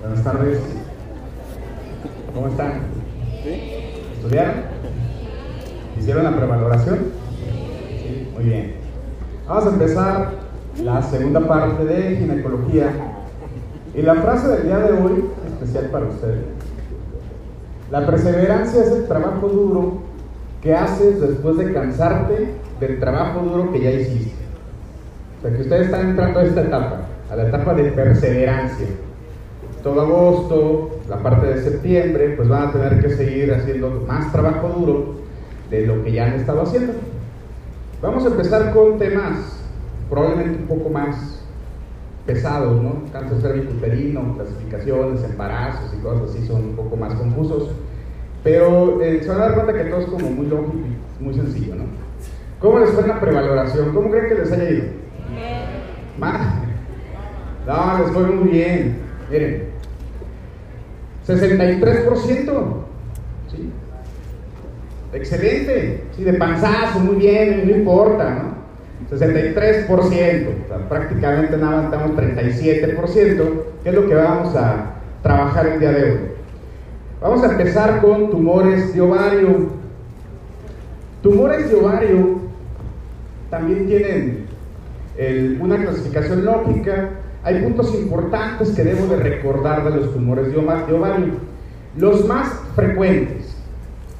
Buenas tardes. ¿Cómo están? ¿Estudiaron? ¿Hicieron la prevaloración? Sí, muy bien. Vamos a empezar la segunda parte de ginecología. Y la frase del día de hoy, especial para ustedes. La perseverancia es el trabajo duro que haces después de cansarte del trabajo duro que ya hiciste. O sea, que ustedes están entrando a esta etapa, a la etapa de perseverancia. Todo agosto, la parte de septiembre, pues van a tener que seguir haciendo más trabajo duro de lo que ya han estado haciendo. Vamos a empezar con temas probablemente un poco más pesados, ¿no? Cáncer cervicuterino, clasificaciones, embarazos y cosas así son un poco más confusos. Pero eh, se van a dar cuenta que todo es como muy lógico y muy sencillo, ¿no? ¿Cómo les fue la prevaloración? ¿Cómo creen que les haya ido? No, les fue muy bien. Miren, 63%. ¿sí? Excelente. Sí, de panzazo, muy bien, no importa, ¿no? 63%, o prácticamente nada estamos 37%, que es lo que vamos a trabajar el día de hoy. Vamos a empezar con tumores de ovario. Tumores de ovario también tienen una clasificación lógica. Hay puntos importantes que debo de recordar de los tumores de ovario. Los más frecuentes.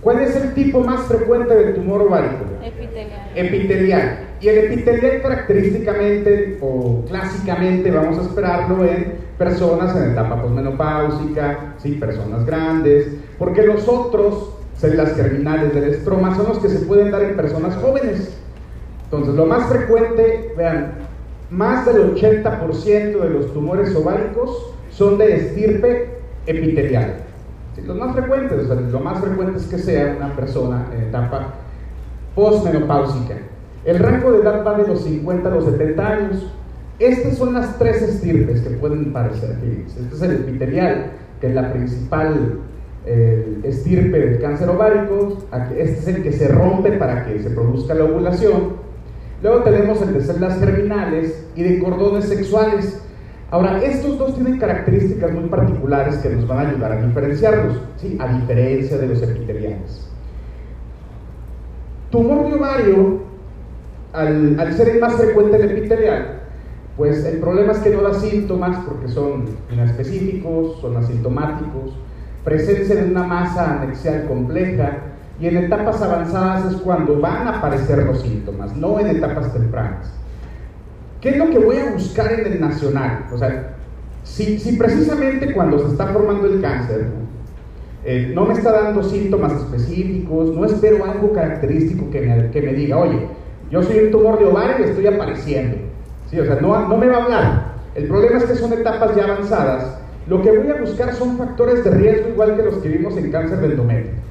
¿Cuál es el tipo más frecuente de tumor ovárico? Epitelial. Epitelial. Y el epitelial característicamente o clásicamente vamos a esperarlo en personas en etapa posmenopáusica, ¿sí? personas grandes, porque los otros, células germinales del estroma, son los que se pueden dar en personas jóvenes. Entonces, lo más frecuente, vean, más del 80% de los tumores ováricos son de estirpe epitelial. Los más frecuentes, lo más frecuente es que sea una persona en etapa posmenopáusica. El rango de edad va de los 50 a los 70 años. Estas son las tres estirpes que pueden parecer aquí. Este es el epitelial, que es la principal estirpe del cáncer ovárico. Este es el que se rompe para que se produzca la ovulación. Luego tenemos el de células germinales y de cordones sexuales. Ahora, estos dos tienen características muy particulares que nos van a ayudar a diferenciarlos, ¿sí? a diferencia de los epiteliales. Tumor de ovario, al, ser el más frecuente el epitelial, pues el problema es que no da síntomas porque son inespecíficos, son asintomáticos, presencia de una masa anexial compleja y en etapas avanzadas es cuando van a aparecer los síntomas, no en etapas tempranas. ¿Qué es lo que voy a buscar en el nacional? O sea, si, si precisamente cuando se está formando el cáncer eh, no me está dando síntomas específicos, no espero algo característico que me, que me diga, oye, yo soy un tumor de ovario y estoy apareciendo. ¿Sí? O sea, no, no me va a hablar. El problema es que son etapas ya avanzadas. Lo que voy a buscar son factores de riesgo igual que los que vimos en cáncer del endometrio.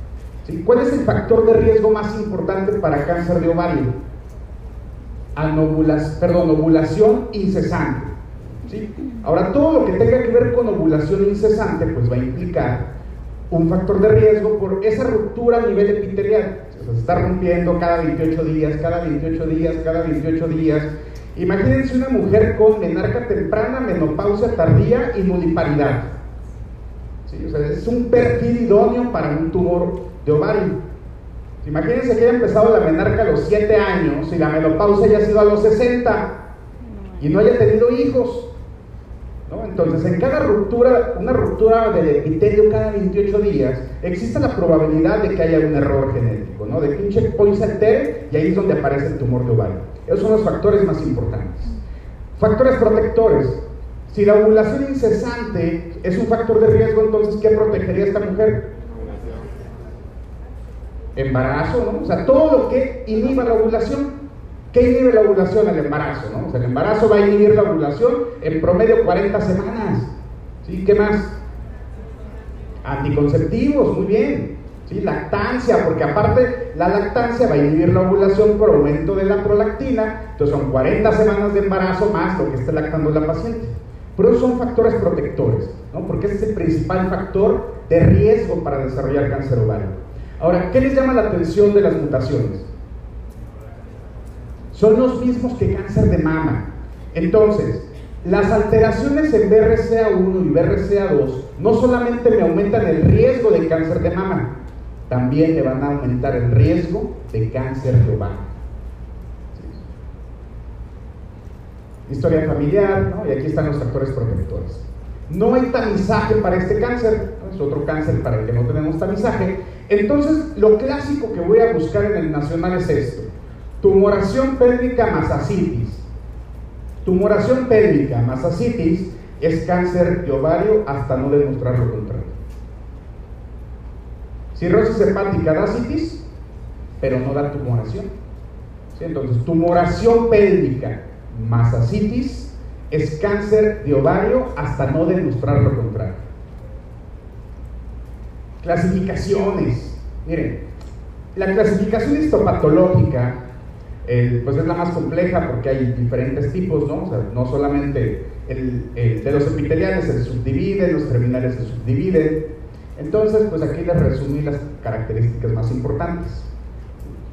¿Sí? ¿Cuál es el factor de riesgo más importante para cáncer de ovario? perdón, ovulación incesante. ¿sí? Ahora, todo lo que tenga que ver con ovulación incesante, pues va a implicar un factor de riesgo por esa ruptura a nivel epitelial. se está rompiendo cada 28 días, cada 28 días, cada 28 días. Imagínense una mujer con menarca temprana, menopausia tardía y nuliparidad. Es un perfil idóneo para un tumor de ovario. Imagínense que haya empezado la menarca a los 7 años y la menopausia haya sido a los 60 y no haya tenido hijos. Entonces, en cada ruptura, una ruptura del epitelio cada 28 días, existe la probabilidad de que haya un error genético, ¿no? de que un checkpoint se y ahí es donde aparece el tumor de ovario. Esos son los factores más importantes. Factores protectores. Si la ovulación incesante es un factor de riesgo, entonces, ¿qué protegería a esta mujer? Embarazo, ¿no? O sea, todo lo que inhiba la ovulación. ¿Qué inhibe la ovulación? El embarazo, ¿no? O sea, el embarazo va a inhibir la ovulación en promedio 40 semanas. ¿Sí? ¿Qué más? Anticonceptivos, muy bien. ¿Sí? Lactancia, porque aparte la lactancia va a inhibir la ovulación por aumento de la prolactina, entonces son 40 semanas de embarazo más lo que esté lactando la paciente. Pero son factores protectores, ¿no? porque ese es el principal factor de riesgo para desarrollar cáncer ovario. Ahora, ¿qué les llama la atención de las mutaciones? son los mismos que cáncer de mama. Entonces, las alteraciones en BRCA1 y BRCA2 no solamente me aumentan el riesgo de cáncer de mama, también me van a aumentar el riesgo de cáncer de ovario. Historia familiar, y aquí están los factores protectores. No hay tamizaje para este cáncer, es otro cáncer para el que no tenemos tamizaje. Entonces, lo clásico que voy a buscar en el nacional es esto: tumoración pélvica más asitis. Tumoración pélvica más asitis es cáncer de ovario hasta no demostrar lo contrario. Cirrosis hepática da asitis, pero no da tumoración. Entonces, tumoración pélvica más asitis es cáncer de ovario hasta no demostrar lo contrario. Clasificaciones. Miren, la clasificación histopatológica pues es la más compleja porque hay diferentes tipos, ¿no? O sea, no solamente el, de los epiteliales se subdividen, los terminales se subdividen. Entonces, pues aquí les resumí las características más importantes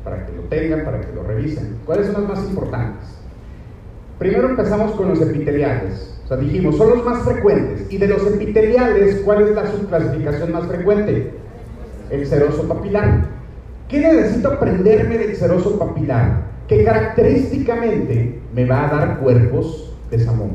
para que lo tengan, para que lo revisen. ¿Cuáles son las más importantes? Primero empezamos con los epiteliales. O sea, dijimos, son los más frecuentes. Y de los epiteliales, ¿cuál es la subclasificación más frecuente? El seroso papilar. ¿Qué necesito aprenderme del seroso papilar? Que característicamente me va a dar cuerpos de samón.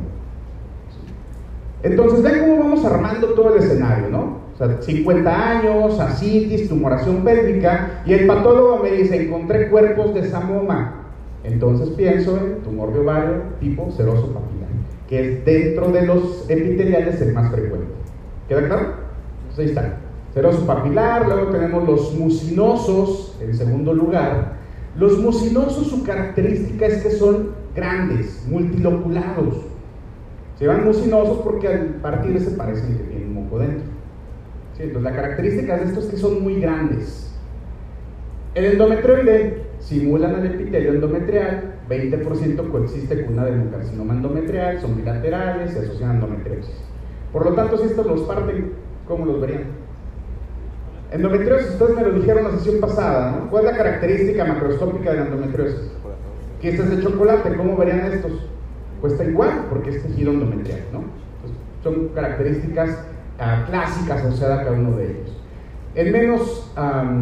Entonces, ven cómo vamos armando todo el escenario, ¿no? O sea, 50 años, asitis, tumoración pélvica, y el patólogo me dice, encontré cuerpos de samoma. Entonces pienso en tumor de ovario tipo seroso papilar, que es dentro de los epiteliales el más frecuente. ¿Queda claro? Entonces ahí está. Seroso papilar, luego tenemos los mucinosos en segundo lugar. Los mucinosos, su característica es que son grandes, multiloculados. Se llaman mucinosos porque al partir se parecen que tienen moco dentro. Entonces la característica de estos es que son muy grandes. El endometrioide simulan al epitelio endometrial, 20% coexiste con una adenocarcinoma endometrial, son bilaterales, se asocian a endometriosis. Por lo tanto, si estos los parten, ¿cómo los verían? Endometriosis, ustedes me lo dijeron la sesión pasada, ¿no? ¿Cuál es la característica macroscópica de la endometriosis? Que este es de chocolate, ¿cómo verían estos? Pues está igual, porque es tejido endometrial, ¿no? son características uh, clásicas asociadas a cada uno de ellos. En menos,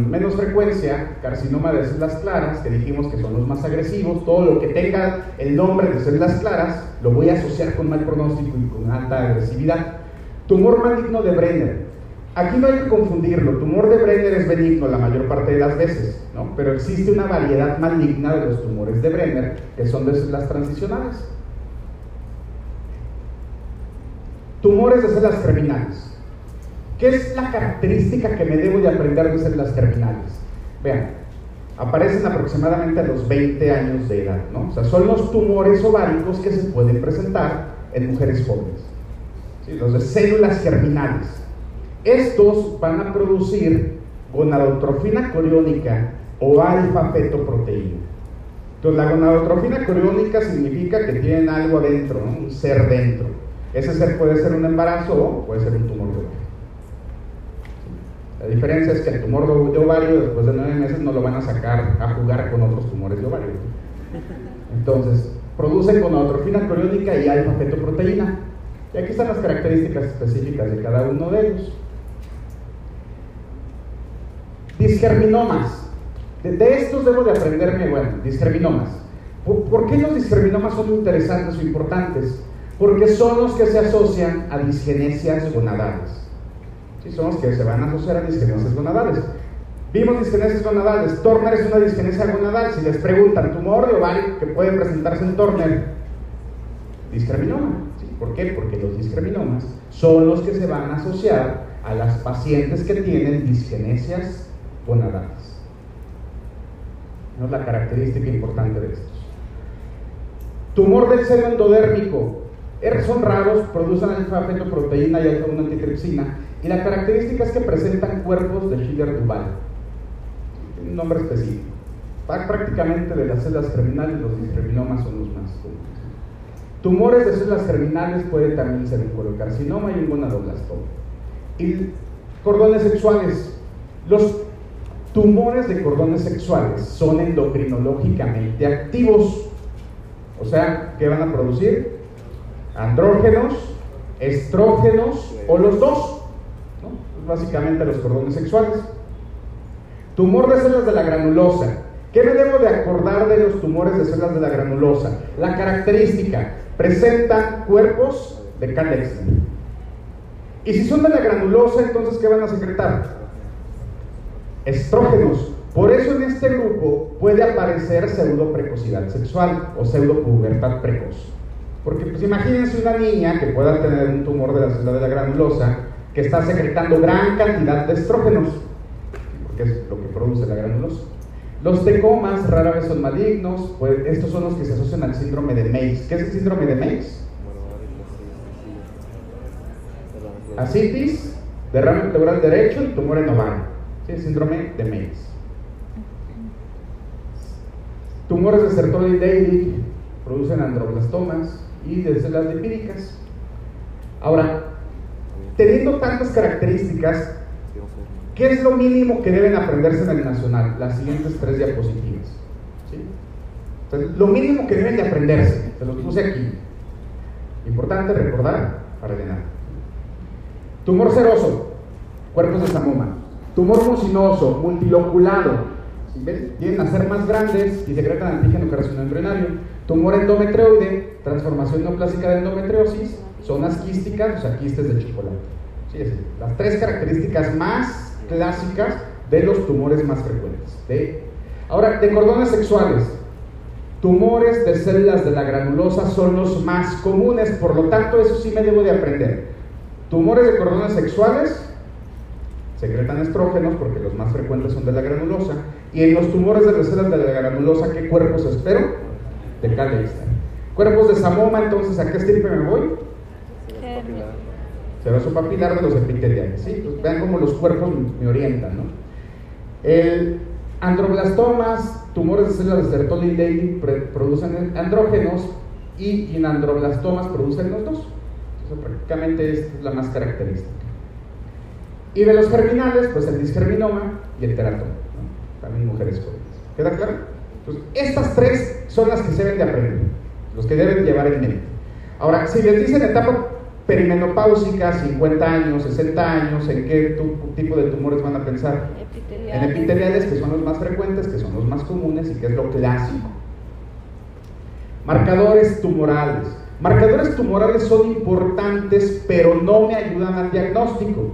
menos frecuencia, carcinoma de células claras, que dijimos que son los más agresivos, todo lo que tenga el nombre de células claras, lo voy a asociar con mal pronóstico y con alta agresividad. Tumor maligno de Brenner. Aquí no hay que confundirlo, tumor de Brenner es benigno la mayor parte de las veces, ¿no? pero existe una variedad maligna de los tumores de Brenner que son de células transicionales. Tumores de células terminales. ¿Qué es la característica que me debo de aprender de células terminales? Vean, aparecen aproximadamente a los 20 años de edad, ¿no? O sea, son los tumores ováricos que se pueden presentar en mujeres jóvenes. Los de células germinales. Estos van a producir gonadotrofina coriónica o alfa-fetoproteína. Entonces, la gonadotrofina coriónica significa que tienen algo adentro, un ser dentro. Ese ser puede ser un embarazo o puede ser un tumor. La diferencia es que el tumor de ovario después de nueve meses no lo van a sacar a jugar con otros tumores de ovario. Entonces, producen gonadotrofina coriónica y alfa-fetoproteína. Y aquí están las características específicas de cada uno de ellos. Disgerminomas. De, estos debo de aprenderme, bueno, disgerminomas. ¿Por, ¿Por qué los disgerminomas son interesantes o importantes? Porque son los que se asocian a disgenesias gonadales. ¿Sí? son los que se van a asociar a disgenesias gonadales. Vimos disgenesias gonadales. Turner es una disgenesia gonadal. Si les preguntan tumor de ovario que puede presentarse en Turner, discriminoma. ¿Por qué? Porque los discriminamas son los que se van a asociar a las pacientes que tienen disgenesias gonadales. No es la característica importante de estos. Tumor del seno endodérmico. Son raros, producen alfa-fetoproteína y alfa-1 y la característica es que presentan cuerpos de Schiller-Duval. un nombre específico. Prácticamente de las células terminales, los discriminamas son los más comunes. Tumores de células terminales pueden también ser un colocarcinoma y un gonadoblastoma. Y cordones sexuales. Los tumores de cordones sexuales son endocrinológicamente activos. O sea, ¿qué van a producir? Andrógenos, estrógenos o los dos. Básicamente los cordones sexuales. Tumor de células de la granulosa. ¿Qué me debo de acordar de los tumores de células de la granulosa? La característica, presentan cuerpos de cálex. Y si son de la granulosa, entonces ¿qué van a secretar? Estrógenos. Por eso en este grupo puede aparecer pseudoprecocidad sexual o pseudopubertad precoz. Porque pues imagínense una niña que pueda tener un tumor de la célula de la granulosa que está secretando gran cantidad de estrógenos, porque es lo que produce la granulosa. Los tecomas rara vez son malignos, pues estos son los que se asocian al síndrome de Meigs. ¿Qué es el síndrome de Meigs? Asitis, derrame pleural derecho y tumor en ovario. ¿Sí? Síndrome de Meigs. Tumores de Sertoli Leydig producen androblastomas y de células lipídicas. Ahora, teniendo tantas características, ¿qué es lo mínimo que deben aprenderse en el nacional? Las siguientes tres diapositivas. lo mínimo que deben de aprenderse, se los puse aquí. Importante recordar para llenar. Tumor seroso, cuerpos de samoma. Tumor mucinoso, multiloculado, Tienen a ser más grandes y secretan antígeno embrionario. Tumor endometrioide, transformación neoplásica de endometriosis, zonas quísticas, o sea, quistes de chocolate. Sí, es las tres características más clásicas de los tumores más frecuentes. Ahora, de cordones sexuales. Tumores de células de la granulosa son los más comunes, por lo tanto, eso sí me debo de aprender. Tumores de cordones sexuales secretan estrógenos porque los más frecuentes son de la granulosa. Y en los tumores de las células de la granulosa, ¿qué cuerpos espero? de Calixta. Cuerpos de Samoma, entonces, ¿a qué estirpe me voy? Su papilar de los epiteliales. ¿sí? Pues vean cómo los cuerpos me orientan. ¿no? El androblastomas, tumores de células de Sertoli Leydig producen andrógenos y inandroblastomas producen los dos. Entonces, prácticamente es la más característica. Y de los germinales, pues el disgerminoma y el teratoma. También mujeres jóvenes. ¿Queda claro? estas tres son las que se deben de aprender, los que deben llevar en mente. Ahora, si les dicen etapa perimenopáusica, 50 años, 60 años, ¿en qué tipo de tumores van a pensar? En epiteliales, que son los más frecuentes, que son los más comunes y que es lo clásico. Marcadores tumorales. Marcadores tumorales son importantes, pero no me ayudan al diagnóstico.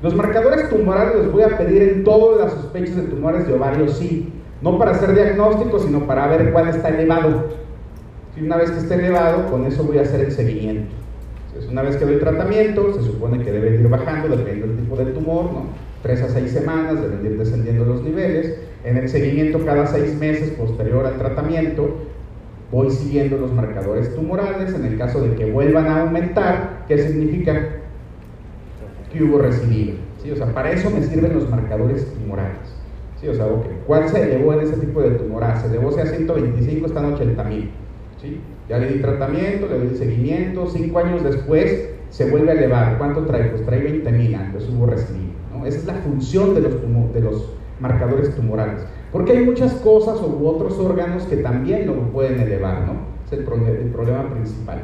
Los marcadores tumorales los voy a pedir en todas las sospechas de tumores de ovario, sí. No para hacer diagnóstico, sino para ver cuál está elevado. Y una vez que esté elevado, con eso voy a hacer el seguimiento. Entonces, una vez que doy tratamiento, se supone que debe ir bajando dependiendo del tipo de tumor, ¿no? Tres a seis semanas deben ir descendiendo los niveles. En el seguimiento cada seis meses posterior al tratamiento, voy siguiendo los marcadores tumorales. En el caso de que vuelvan a aumentar, ¿qué significa? Que hubo recidiva. ¿sí? O sea, para eso me sirven los marcadores tumorales. Sí, o sea, ¿cuál se elevó en ese tipo de tumor? Se elevó a 125, están 80 mil. ¿sí? Ya le di tratamiento, le di seguimiento, cinco años después se vuelve a elevar. ¿Cuánto trae? Pues trae 20 mil, entonces hubo recidivo. ¿no? Esa es la función de los, de los marcadores tumorales. Porque hay muchas cosas u otros órganos que también lo pueden elevar, ¿no? Es el, problema principal.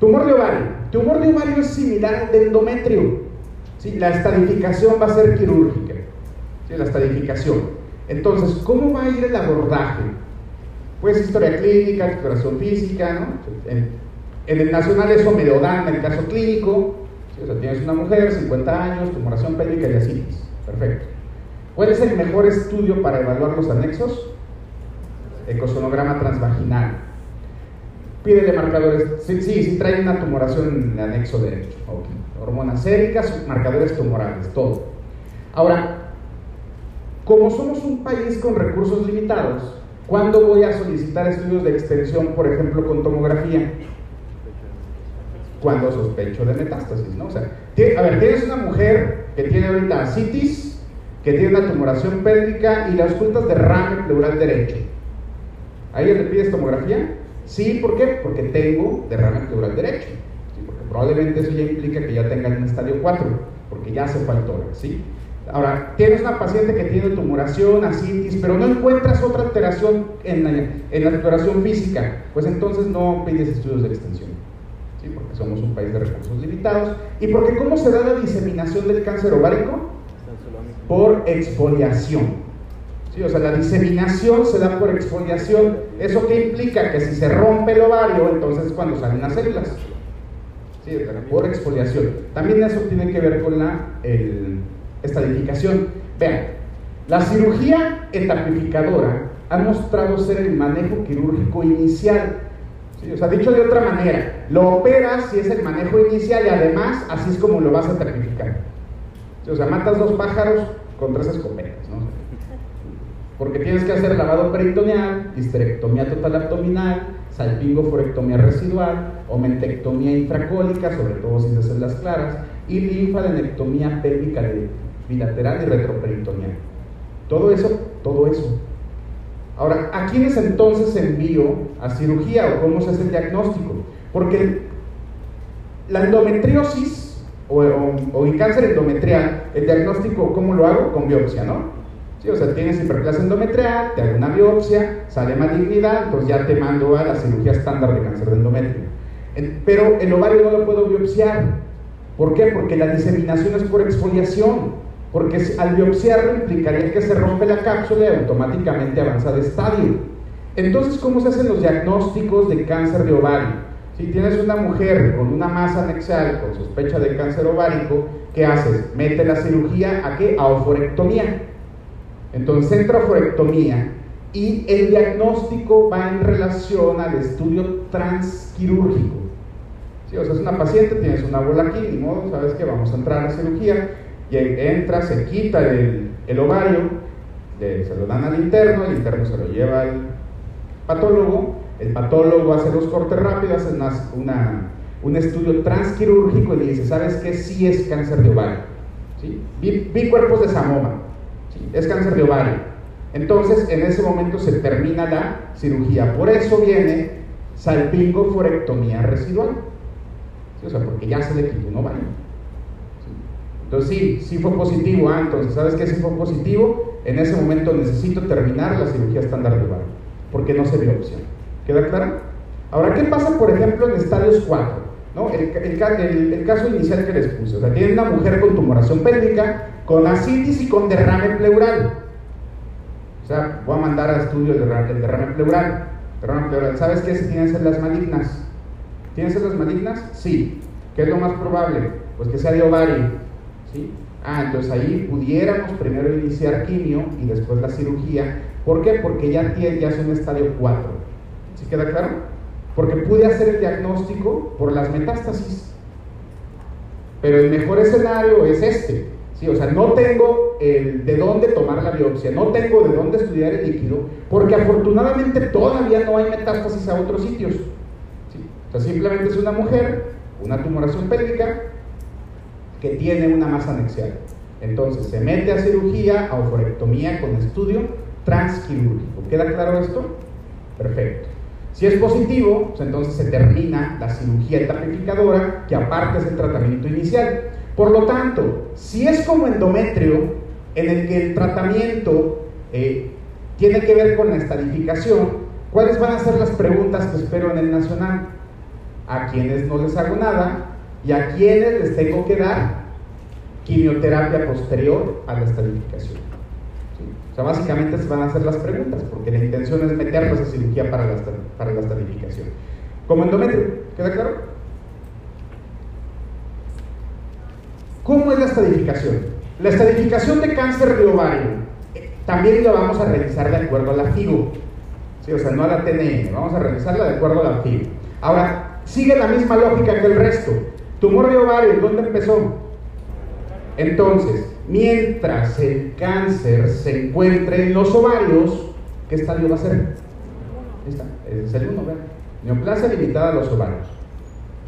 Tumor de ovario. Tumor de ovario es similar al de endometrio. ¿sí? La estadificación va a ser quirúrgica la estadificación. Entonces, ¿cómo va a ir el abordaje? Pues historia clínica, exploración física, ¿no? En, el nacional eso me lo dan en el caso clínico, o sea, tienes una mujer, 50 años, tumoración pélvica y así. Perfecto. ¿Cuál es el mejor estudio para evaluar los anexos? Ecosonograma transvaginal. Pídele marcadores. Sí, sí, sí trae una tumoración en el anexo derecho. Hormonas séricas, marcadores tumorales, todo. Ahora, como somos un país con recursos limitados, ¿cuándo voy a solicitar estudios de extensión, por ejemplo, con tomografía? Cuando sospecho de metástasis, ¿no? O sea, a ver, tienes una mujer que tiene ahorita citis, que tiene una tumoración pélvica y le ocultas derrame pleural derecho. ¿A ella le pides tomografía? Sí, ¿por qué? Porque tengo derrame pleural derecho. porque probablemente eso ya implica que ya tenga un estadio 4, porque ya se fue al tórax, ¿sí? Ahora, tienes una paciente que tiene tumoración, asitis, pero no encuentras otra alteración en la, en la exploración física, pues entonces no pides estudios de extensión, ¿sí? porque somos un país de recursos limitados. ¿Y porque cómo se da la diseminación del cáncer ovárico? Por exfoliación. ¿Sí? O sea, la diseminación se da por exfoliación. ¿Eso qué implica? Que si se rompe el ovario, entonces es cuando salen las células. ¿Sí? Por exfoliación. También eso tiene que ver con la... El, estadificación. Vean, la cirugía etapificadora ha mostrado ser el manejo quirúrgico inicial. O sea, dicho de otra manera, lo operas si es el manejo inicial y además así es como lo vas a etapificar. O sea, matas dos pájaros con tres escopetas, ¿no? Porque tienes que hacer lavado peritoneal, histerectomía total abdominal, salpingoforectomía residual, o mentectomía infracólica, sobre todo si es las claras, y linfadenectomía pélvica de bilateral y retroperitoneal. Todo eso, todo eso. Ahora, ¿a quiénes entonces envío a cirugía o cómo se hace el diagnóstico? Porque la endometriosis o, o, el cáncer endometrial, el diagnóstico, ¿cómo lo hago? Con biopsia, ¿no? Sí, o sea, tienes hiperplasia endometrial, te hago una biopsia, sale malignidad, entonces ya te mando a la cirugía estándar de cáncer de endometrio. Pero el ovario no lo puedo biopsiar. ¿Por qué? Porque la diseminación es por exfoliación porque al biopsiarlo implicaría que se rompe la cápsula y automáticamente avanza de estadio. Entonces, ¿cómo se hacen los diagnósticos de cáncer de ovario? Si tienes una mujer con una masa anexial con sospecha de cáncer ovárico, ¿qué haces? Mete la cirugía a qué? A oforectomía. Entonces entra oforectomía y el diagnóstico va en relación al estudio transquirúrgico. Si o sea, es una paciente, tienes una bola aquí, ni modo, sabes que vamos a entrar a la cirugía, y entra, se quita el, ovario, se lo dan al interno, el interno se lo lleva al patólogo, el patólogo hace los cortes rápidos, hace una, un estudio transquirúrgico y dice, ¿sabes qué? Sí es cáncer de ovario. ¿sí? Vi, cuerpos de samoma, es cáncer de ovario. Entonces, en ese momento se termina la cirugía. Por eso viene salpingoforectomía residual. O sea, porque ya se le quitó un ovario. Entonces sí, sí fue positivo. Ah, entonces, ¿sabes qué? Si fue positivo, en ese momento necesito terminar la cirugía estándar de ovario, porque no se dio opción. ¿Queda claro? Ahora, ¿qué pasa, por ejemplo, en estadios 4? ¿no? El, caso inicial que les puse. O sea, tiene una mujer con tumoración pélvica, con asitis y con derrame pleural. O sea, voy a mandar a estudio el derrame, pleural. Derrame pleural. ¿Sabes qué? Si tienen las malignas. ¿Tienen las malignas? Sí. ¿Qué es lo más probable? Pues que sea de ovario. Ah, entonces ahí pudiéramos primero iniciar quimio y después la cirugía. ¿Por qué? Porque ya, tiene, ya es un estadio 4. ¿Sí queda claro? Porque pude hacer el diagnóstico por las metástasis. Pero el mejor escenario es este. ¿sí? O sea, no tengo de dónde tomar la biopsia, no tengo de dónde estudiar el líquido, porque afortunadamente todavía no hay metástasis a otros sitios. ¿sí? O sea, simplemente es una mujer, una tumoración pélvica, que tiene una masa anexial. Entonces se mete a cirugía, a oforectomía con estudio transquirúrgico. ¿Queda claro esto? Perfecto. Si es positivo, pues entonces se termina la cirugía etapificadora, que aparte es el tratamiento inicial. Por lo tanto, si es como endometrio, en el que el tratamiento eh, tiene que ver con la estadificación, ¿cuáles van a ser las preguntas que espero en el nacional? A quienes no les hago nada, y a quienes les tengo que dar quimioterapia posterior a la estabilificación. O sea, básicamente se van a hacer las preguntas, porque la intención es meterlos a cirugía para la, para la estabilificación. Como endometrio, ¿queda claro? ¿Cómo es la estadificación? La estadificación de cáncer de ovario también la vamos a realizar de acuerdo a la FIGO. ¿sí? O sea, no a la TNM, vamos a realizarla de acuerdo a la FIGO. Ahora, sigue la misma lógica que el resto. Tumor de ovario, ¿dónde empezó? Entonces, mientras el cáncer se encuentre en los ovarios, ¿qué estadio va a ser? Está, es el 1, ¿verdad? Neoplasia limitada a los ovarios.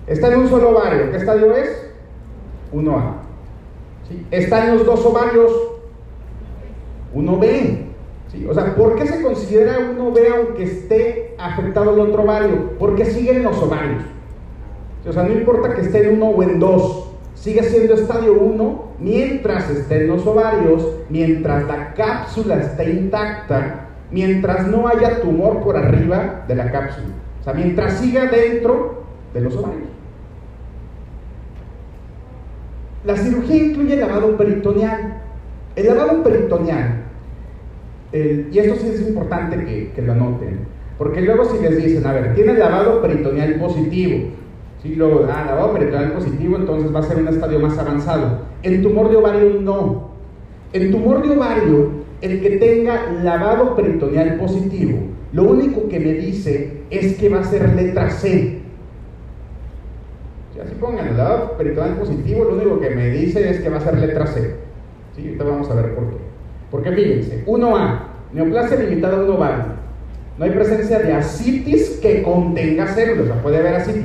Está en un solo ovario, ¿qué estadio es? 1A. ¿Sí? Está en los dos ovarios, 1B. ¿Sí? O sea, ¿por qué se considera 1B aunque esté afectado el otro ovario? Porque siguen los ovarios. O sea, no importa que esté en uno o en dos, sigue siendo estadio 1 mientras estén los ovarios, mientras la cápsula esté intacta, mientras no haya tumor por arriba de la cápsula. O sea, mientras siga dentro de los ovarios. La cirugía incluye lavado peritoneal. El lavado peritoneal, y esto sí es importante que, que lo anoten, porque luego si les dicen, a ver, tiene lavado peritoneal positivo, si luego, ah, lavado peritoneal positivo, entonces va a ser un estadio más avanzado. En tumor de ovario no. En tumor de ovario, el que tenga lavado peritoneal positivo, lo único que me dice es que va a ser letra C. Si así pongan el lavado peritoneal positivo, lo único que me dice es que va a ser letra C. ¿Sí? Ahorita vamos a ver por qué. Porque fíjense, 1A, neoplasia limitada a un ovario. No hay presencia de asitis que contenga células, o sea, puede haber asitis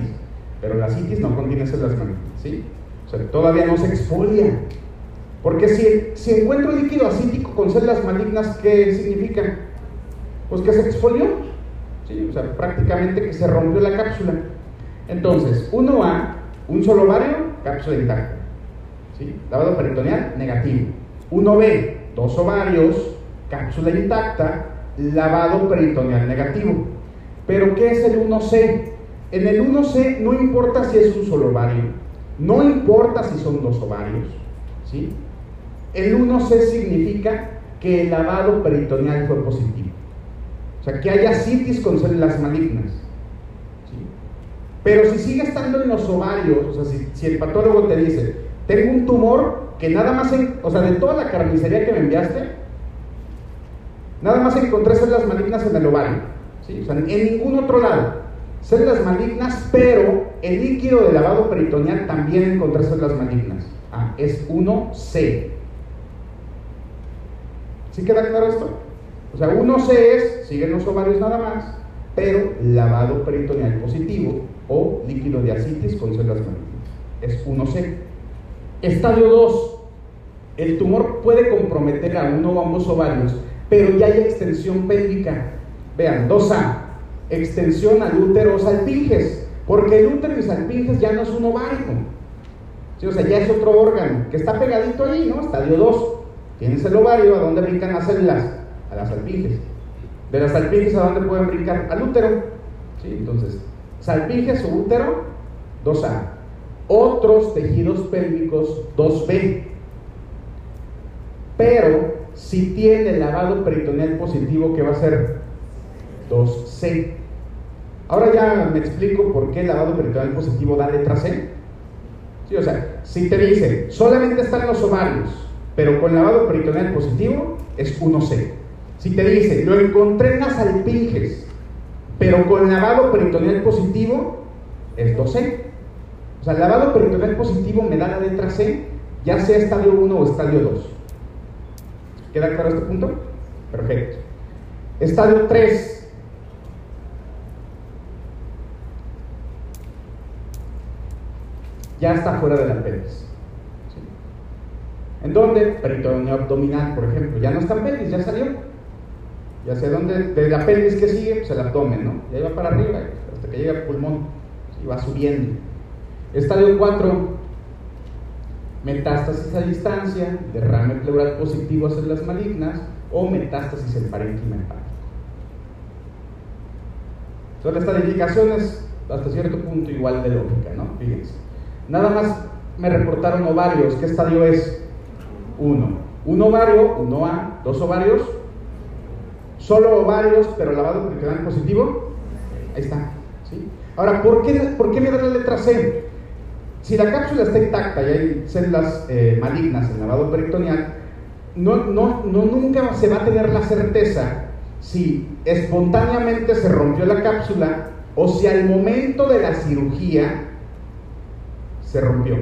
pero la citis no contiene células malignas, ¿sí? O sea, todavía no se exfolia. Porque si, si encuentro líquido acítico con células malignas, ¿qué significa? Pues que se exfolió, ¿sí? O sea, prácticamente que se rompió la cápsula. Entonces, 1A, un solo ovario, cápsula intacta. ¿sí? Lavado peritoneal, negativo. 1B, dos ovarios, cápsula intacta, lavado peritoneal negativo. Pero ¿qué es el 1C? En el 1C no importa si es un solo ovario, no importa si son dos ovarios, ¿sí? El 1C significa que el lavado peritoneal fue positivo. O sea, que haya citis con células malignas. ¿sí? Pero si sigue estando en los ovarios, o sea, si, el patólogo te dice, tengo un tumor que nada más, o sea, de toda la carnicería que me enviaste, nada más encontré células malignas en el ovario, ¿sí? o sea, en ningún otro lado células malignas, pero el líquido de lavado peritoneal también encontré células malignas. Ah, es 1C. ¿Sí queda claro esto? O sea, 1C es, siguen los ovarios nada más, pero lavado peritoneal positivo o líquido de asitis con células malignas. Es 1C. Estadio 2. El tumor puede comprometer a uno o ambos ovarios, pero ya hay extensión pélvica. Vean, 2A extensión al útero o salpinges, porque el útero y salpinges ya no es un ovario, o sea, ya es otro órgano que está pegadito ahí, ¿no? Estadio 2. Tienes el ovario, ¿a dónde brincan las células? A las salpinges. De las salpinges, ¿a dónde pueden brincar? Al útero. ¿Sí? Entonces, salpinges o útero, 2A. Otros tejidos pélvicos, 2B. Pero si tiene lavado peritoneal positivo, ¿qué va a ser? 2C. Ahora ya me explico por qué el lavado peritoneal positivo da letra C. Sí, o sea, si te dice, solamente están los ovarios, pero con lavado peritoneal positivo, es 1C. Si te dice, lo encontré en las alpinges, pero con lavado peritoneal positivo, es 2C. O sea, el lavado peritoneal positivo me da la letra C, ya sea estadio 1 o estadio 2. ¿Queda claro este punto? Perfecto. Estadio 3, ya está fuera de la pelvis. ¿En dónde? Peritoneo abdominal, por ejemplo. Ya no está pelvis, ya salió. Ya sé dónde, de la pelvis que sigue, pues el abdomen, ¿no? Ya va para arriba, hasta que llega al pulmón. Y va subiendo. Estadio 4, metástasis a distancia, derrame pleural positivo a células malignas o metástasis en parénquima hepático. Son las estadificaciones hasta cierto punto igual de lógica, ¿no? Fíjense. Nada más me reportaron ovarios. ¿Qué estadio es? Uno. Un ovario, uno A, dos ovarios. Solo ovarios, pero lavado peritoneal positivo. Ahí está. ¿sí? Ahora, ¿por qué, ¿por qué me da la letra C? Si la cápsula está intacta y hay células eh, malignas en lavado peritoneal, no, no, no, nunca se va a tener la certeza si espontáneamente se rompió la cápsula o si al momento de la cirugía se rompió.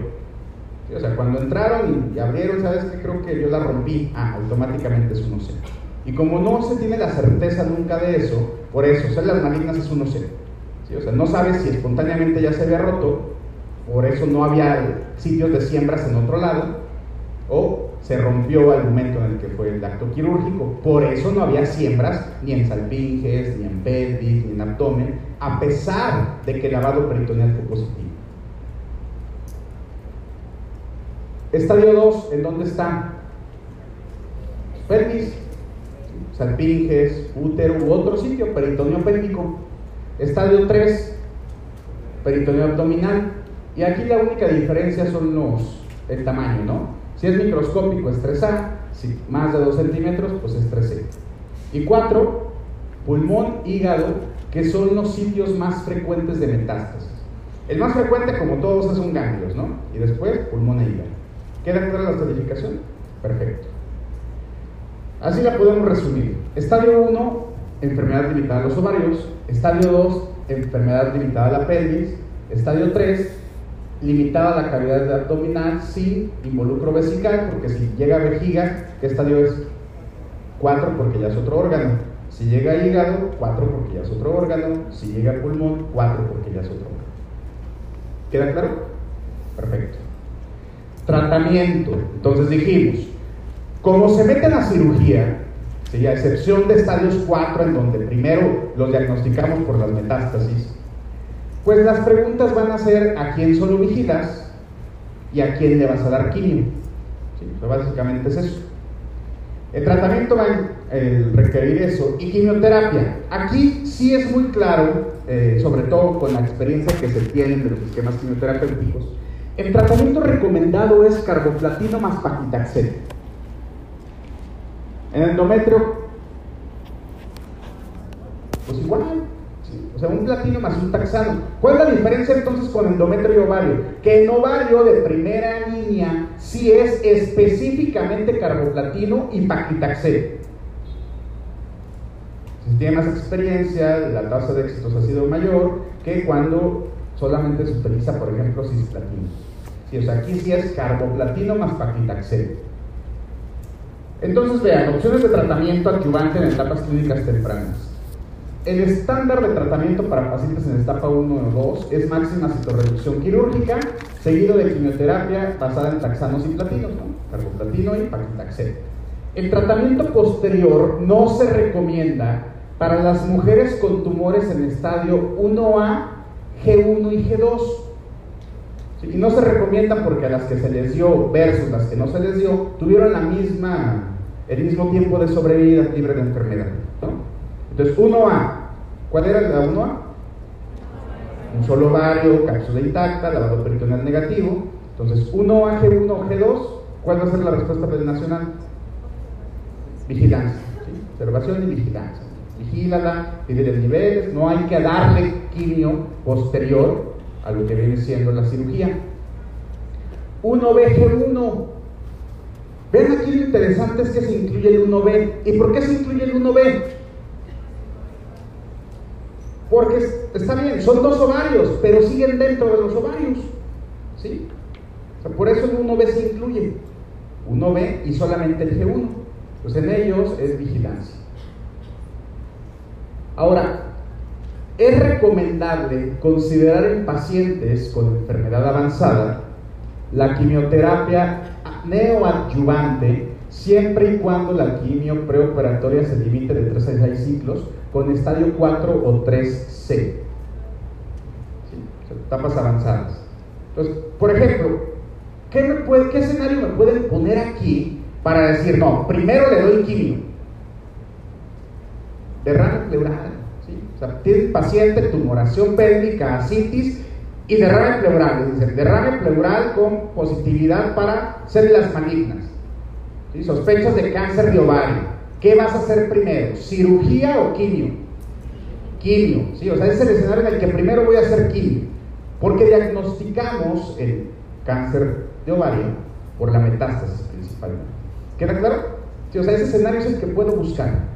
O sea, cuando entraron y, abrieron, ¿sabes qué? Creo que yo la rompí. Ah, automáticamente es 1-0. Y como no se tiene la certeza nunca de eso, por eso, células malignas es 1-0. ¿sí? O sea, no sabes si espontáneamente ya se había roto, por eso no había sitios de siembras en otro lado, o se rompió al momento en el que fue el acto quirúrgico. Por eso no había siembras ni en salpinges, ni en pelvis, ni en abdomen, a pesar de que el lavado peritoneal fue positivo. Estadio 2, ¿en dónde está? Pelvis, salpinges, útero u otro sitio, peritoneo pélvico. Estadio 3, peritoneo abdominal. Y aquí la única diferencia son los, el tamaño, ¿no? Si es microscópico es 3A, si más de 2 centímetros, pues es 3C. Y 4, pulmón, hígado, que son los sitios más frecuentes de metástasis. El más frecuente, como todos, son ganglios, ¿no? Y después, pulmón e hígado. ¿Queda clara la estratificación? Perfecto. Así la podemos resumir. Estadio 1, enfermedad limitada a los ovarios. Estadio 2, enfermedad limitada a la pelvis. Estadio 3, limitada a la cavidad abdominal sin involucro vesical, porque si llega a vejiga, ¿qué estadio es? 4 porque ya es otro órgano. Si llega a hígado, 4 porque ya es otro órgano. Si llega a pulmón, 4 porque ya es otro órgano. ¿Queda claro? Perfecto. Tratamiento. Entonces dijimos, como se mete en la cirugía, a excepción de estadios 4 en donde primero los diagnosticamos por las metástasis, pues las preguntas van a ser a quién solo vigilas y a quién le vas a dar quimio. básicamente es eso. El tratamiento va a requerir eso y quimioterapia. Aquí sí es muy claro, eh, sobre todo con la experiencia que se tienen de los esquemas quimioterapéuticos, el tratamiento recomendado es carboplatino más paclitaxel. En endometrio, pues igual, o sea, un platino más un taxano. ¿Cuál es la diferencia entonces con endometrio y ovario? Que en ovario de primera línea sí es específicamente carboplatino y paclitaxel. Si tiene más experiencia, la tasa de éxitos ha sido mayor que cuando solamente se utiliza, por ejemplo, cisplatino. Sí, o sea, aquí sí es carboplatino más paclitaxel. Entonces, vean, opciones de tratamiento adyuvante en etapas clínicas tempranas. El estándar de tratamiento para pacientes en etapa 1 o 2 es máxima citorreducción quirúrgica, seguido de quimioterapia basada en taxanos y platinos, ¿no? carboplatino y paclitaxel. El tratamiento posterior no se recomienda para las mujeres con tumores en estadio 1A, G1 y G2. Y no se recomienda porque a las que se les dio versus las que no se les dio tuvieron la misma, el mismo tiempo de sobrevida libre de enfermedad. Entonces, 1A, ¿cuál era la 1A? Un solo ovario, cápsula intacta, lavado peritoneal negativo. Entonces, 1A, G1, G2, ¿cuál va a ser la respuesta del nacional? Vigilancia, observación y vigilancia. Vigílala, pide niveles, no hay que darle quimio posterior a lo que viene siendo la cirugía. 1B, G1. Ven aquí lo interesante es que se incluye el 1B. ¿Y por qué se incluye el 1B? Porque está bien, son dos ovarios, pero siguen dentro de los ovarios. ¿Sí? por eso el 1B se incluye. 1B y solamente el G1. Pues en ellos es vigilancia. Ahora, es recomendable considerar en pacientes con enfermedad avanzada la quimioterapia neoadyuvante siempre y cuando la quimio preoperatoria se limite de 3 a 6 ciclos con estadio 4 o 3C. etapas avanzadas. Entonces, por ejemplo, ¿qué, me puede, ¿qué escenario me pueden poner aquí para decir, no, primero le doy quimio? Derrame pleural. ¿Sí? Tiene paciente tumoración pélvica, asitis y derrame pleural. Derrame pleural con positividad para células malignas. Sospechas de cáncer de ovario. ¿Qué vas a hacer primero? ¿Cirugía o quimio? Quimio, ¿sí? O sea, es el escenario en el que primero voy a hacer quimio. Porque diagnosticamos el cáncer de ovario por la metástasis principalmente. ¿Queda claro? Sí, o sea, ese escenario es el que puedo buscar.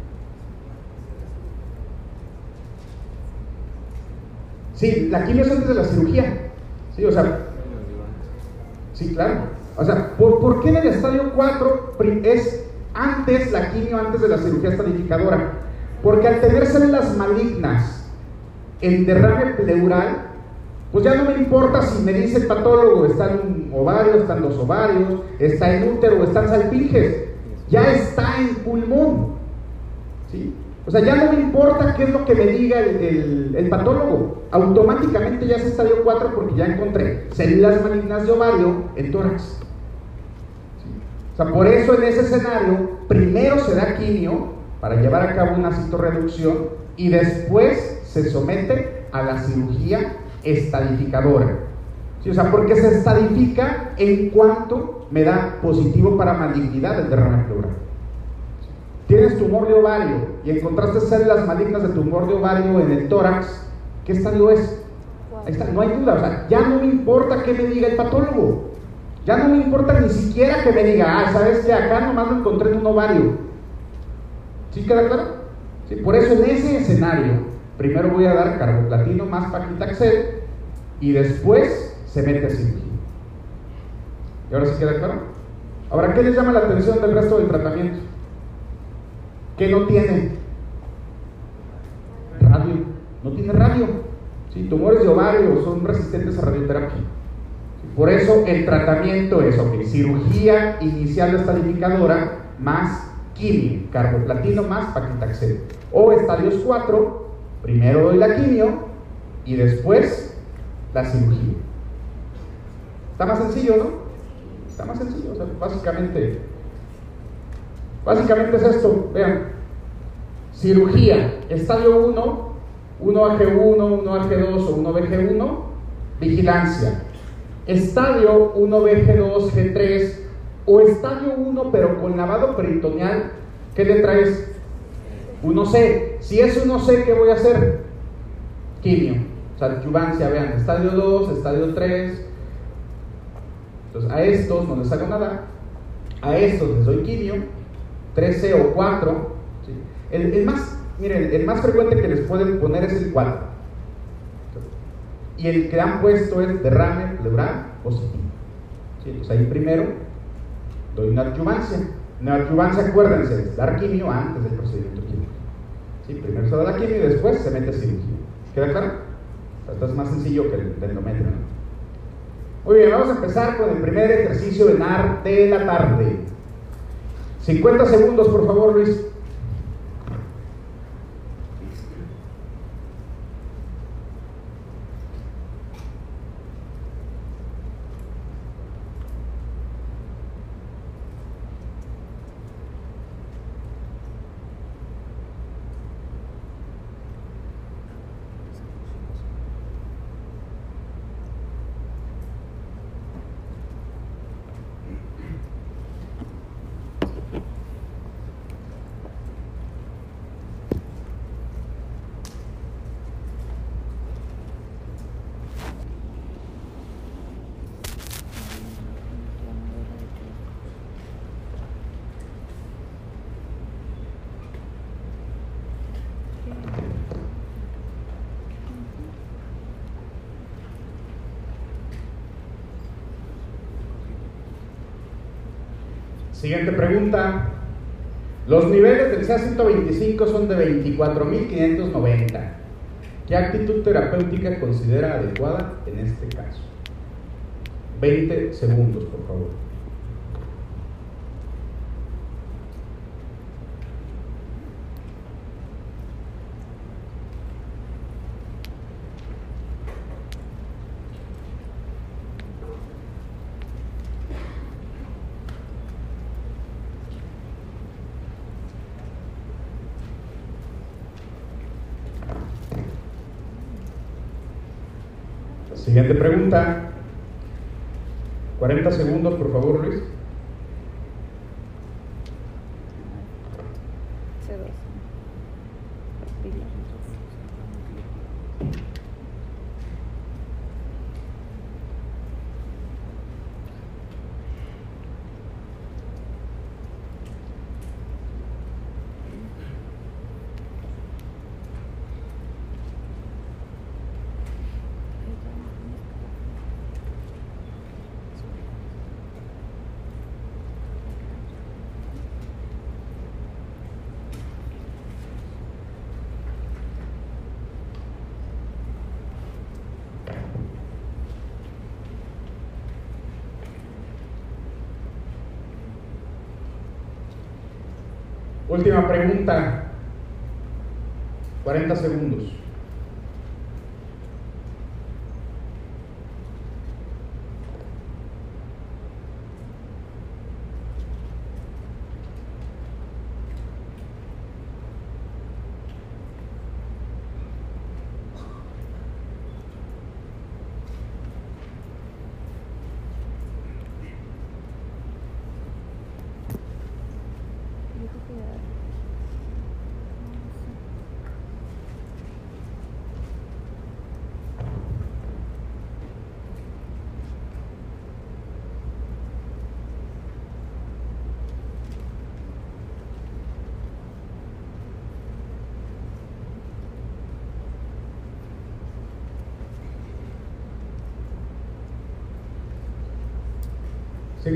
Sí, la quimio es antes de la cirugía. Sí, o sea. Sí, claro. O sea, ¿por, ¿por qué en el estadio 4 es antes la quimio, antes de la cirugía estadificadora. Porque al tener células malignas en derrame pleural, pues ya no me importa si me dice el patólogo, está en ovario, están los ovarios, está en útero, están salpinges, ya está en pulmón. ¿sí? O sea, ya no me importa qué es lo que me diga el, el patólogo, automáticamente ya es estadio 4 porque ya encontré células malignas de ovario en tórax. O sea, por eso en ese escenario, primero se da quimio para llevar a cabo una citorreducción y después se somete a la cirugía estadificadora. ¿Sí? O sea, porque se estadifica en cuanto me da positivo para malignidad del derrame pleural. Tienes tumor de ovario y encontraste células malignas de tumor de ovario en el tórax, ¿qué estadio es? Ahí está, no hay duda, o sea, ya no me importa qué me diga el patólogo, ya no me importa ni siquiera que me diga, ah, sabes que acá nomás lo encontré en un ovario. ¿Sí queda claro? Sí, por eso en ese escenario, primero voy a dar carboplatino más paquitaxel y después se mete a cirugía. ¿Y ahora sí queda claro? Ahora, ¿qué les llama la atención del resto del tratamiento? ¿Qué no tiene? Radio. No tiene radio. ¿Sí? Tumores de ovario son resistentes a radioterapia. Por eso el tratamiento es cirugía inicial estadificadora más quimio, carboplatino más paquitaxel. O estadios 4, primero doy la quimio y después la cirugía. Está más sencillo, ¿no? Está más sencillo, o sea, básicamente Básicamente es esto, vean. Cirugía, estadio 1, 1AG1, 1AG2 o 1BG1, vigilancia. Estadio 1BG2, G3 o estadio 1 pero con lavado peritoneal, ¿qué le traes? 1C. Si es 1C, ¿qué voy a hacer? Quimio. O sea, adyuvancia, vean, estadio 2, estadio 3. Entonces, a estos no les hago nada. A estos les doy quimio 13 o 4. El, más, miren, el más frecuente que les pueden poner es el 4. Y el que han puesto es derrame pleural positivo. ¿Sí? Entonces ahí primero doy una adyuvancia. Una adyuvancia, acuérdense, dar quimio antes del procedimiento químico. ¿Sí? Primero se da la quimio y después se mete a cirugía. ¿Queda claro? Esto es más sencillo que el endometrio. Muy bien, vamos a empezar con el primer ejercicio de NAR de la tarde. 50 segundos, por favor, Luis. Siguiente pregunta. Los niveles del CA125 son de 24.590. ¿Qué actitud terapéutica considera adecuada en este caso? 20 segundos, por favor. Siguiente pregunta. 40 segundos, por favor, Luis. Última pregunta. 40 segundos.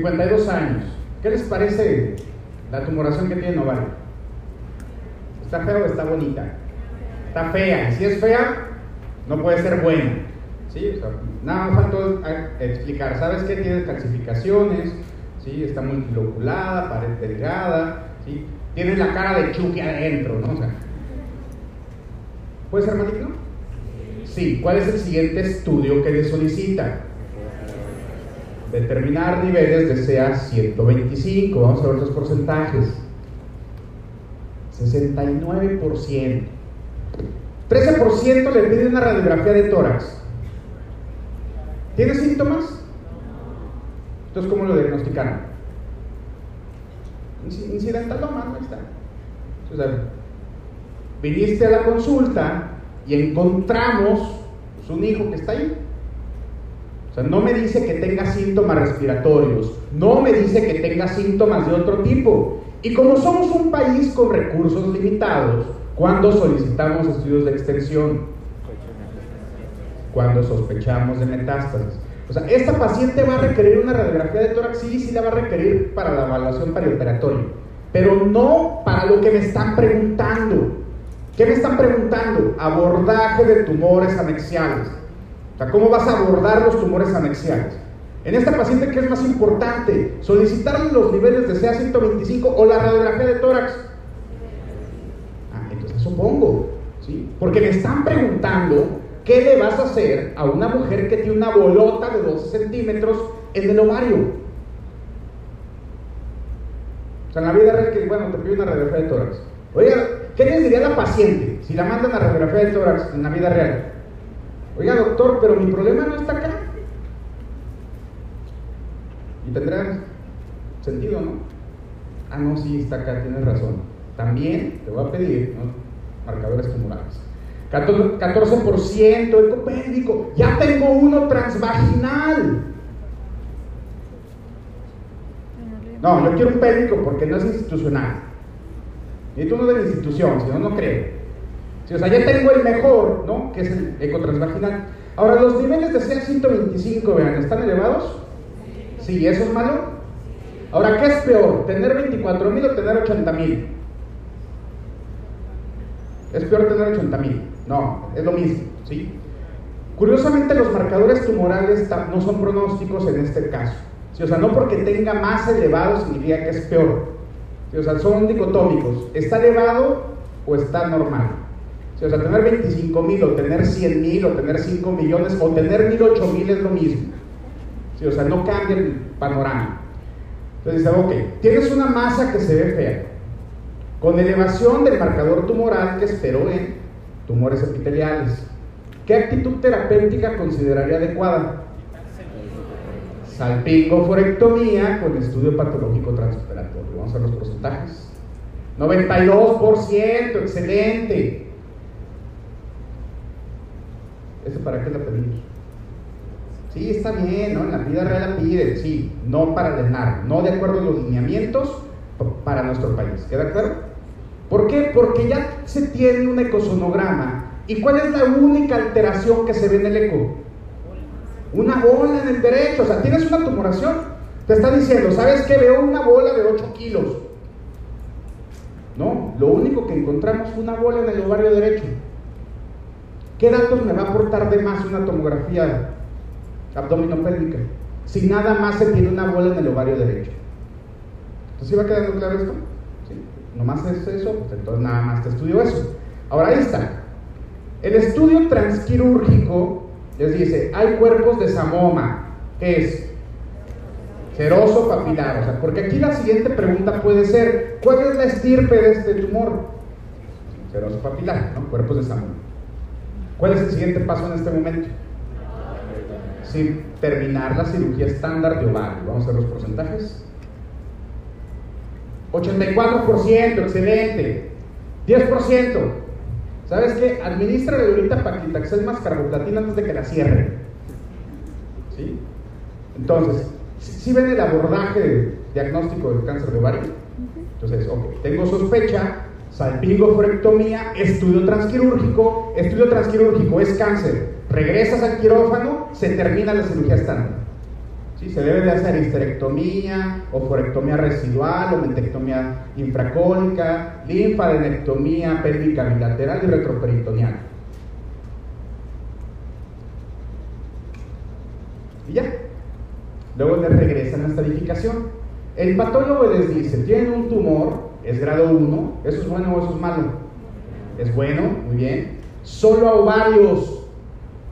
52 años. ¿Qué les parece la tumoración que tiene ovario? ¿Está fea o está bonita? Está fea. Si es fea, no puede ser buena. ¿Sí? nada más faltó explicar. ¿Sabes qué? Tiene calcificaciones, ¿sí? está multiloculada, pared delgada, ¿sí? tiene la cara de Chucky adentro, ¿no? ¿Puede ser maligno? Sí. ¿Cuál es el siguiente estudio que le solicita? Determinar niveles de CA 125. Vamos a ver los porcentajes. 69%. 13% le pide una radiografía de tórax. ¿Tiene síntomas? Entonces, ¿cómo lo diagnosticaron? Incidentaloma, no está. Viniste a la consulta y encontramos pues, un hijo que está ahí. O sea, no me dice que tenga síntomas respiratorios, no me dice que tenga síntomas de otro tipo. Y como somos un país con recursos limitados, cuando solicitamos estudios de extensión? Cuando sospechamos de metástasis. O sea, esta paciente va a requerir una radiografía de tórax, sí, sí la va a requerir para la evaluación perioperatoria, pero no para lo que me están preguntando. ¿Qué me están preguntando? Abordaje de tumores anexiales. Sea, ¿cómo vas a abordar los tumores anexiales? En esta paciente, ¿qué es más importante? ¿Solicitarle los niveles de CA125 o la radiografía de tórax? Ah, entonces supongo, ¿sí? Porque me están preguntando qué le vas a hacer a una mujer que tiene una bolota de 12 centímetros en el ovario. O sea, en la vida real que, bueno, te pide una radiografía de tórax. Oiga, ¿Qué les diría la paciente si la mandan a radiografía de tórax en la vida real? Oiga, doctor, pero mi problema no está acá. Y tendrá sentido, ¿no? Ah, no, sí, está acá, tienes razón. También te voy a pedir ¿no? marcadores tumorales. 14% ecopédico. Ya tengo uno transvaginal. No, yo quiero un pédico porque no es institucional. Y tú no de la institución, si no, no creo. Si, o sea, ya tengo el mejor, ¿no? Que es el ecotransvaginal. Ahora, los niveles de CA 125, vean, ¿están elevados? Sí, ¿eso es malo? Ahora, ¿qué es peor? ¿Tener 24 mil o tener 80 mil? Es peor tener 80 mil. No, es lo mismo, ¿sí? Curiosamente, los marcadores tumorales no son pronósticos en este caso. O sea, no porque tenga más elevado significa que es peor. O sea, son dicotómicos. ¿Está elevado o está normal? O sea, tener 25 mil o tener 100 mil o tener 5 millones o tener 1000, 8 mil es lo mismo. O sea, no cambia el panorama. Entonces dice, ok, tienes una masa que se ve fea, con elevación del marcador tumoral que esperó en tumores epiteliales. ¿Qué actitud terapéutica consideraría adecuada? Salpingoforectomía con estudio patológico transoperatorio. Vamos a los porcentajes. 92%, excelente. ¿Ese para qué la pedimos? Sí, está bien, ¿no? En la vida real la piden, sí, no para llenar, no de acuerdo a los lineamientos para nuestro país. ¿Queda claro? ¿Por qué? Porque ya se tiene un ecosonograma. ¿Y cuál es la única alteración que se ve en el eco? Una bola en el derecho, o sea, tienes una tumoración. Te está diciendo, ¿sabes qué? Veo una bola de 8 kilos. No, lo único que encontramos fue una bola en el ovario derecho. ¿Qué datos me va a aportar de más una tomografía abdominopélvica? Si nada más se tiene una bola en el ovario derecho. ¿Entonces va quedando claro esto? ¿Sí? Nomás es eso, pues entonces nada más te estudio eso. Ahora ahí está. El estudio transquirúrgico les dice, hay cuerpos de samoma, ¿qué es? Seroso papilar, o sea, porque aquí la siguiente pregunta puede ser, ¿cuál es la estirpe de este tumor? Seroso papilar, ¿no? Cuerpos de samoma. ¿Cuál es el siguiente paso en este momento? Sí, terminar la cirugía estándar de ovario. Vamos a ver los porcentajes. 84%, excelente. 10%, ¿Sabes qué? Administra ahorita paclitaxel más carboplatina antes de que la cierren. ¿Sí? Entonces, si ven el abordaje diagnóstico del cáncer de ovario, entonces, ok, tengo sospecha, salpingofrectomía, estudio transquirúrgico, estudio transquirúrgico es cáncer, regresas al quirófano, se termina la cirugía estándar. Se debe de hacer histerectomía, oforectomía residual, o mentectomía infracónica, linfadenectomía pélvica bilateral y retroperitoneal. Y ya. Luego le regresan a esta edificación. El patólogo les dice, tienen un tumor, es grado 1, ¿eso es bueno o eso es malo? Es bueno, muy bien. Solo a ovarios.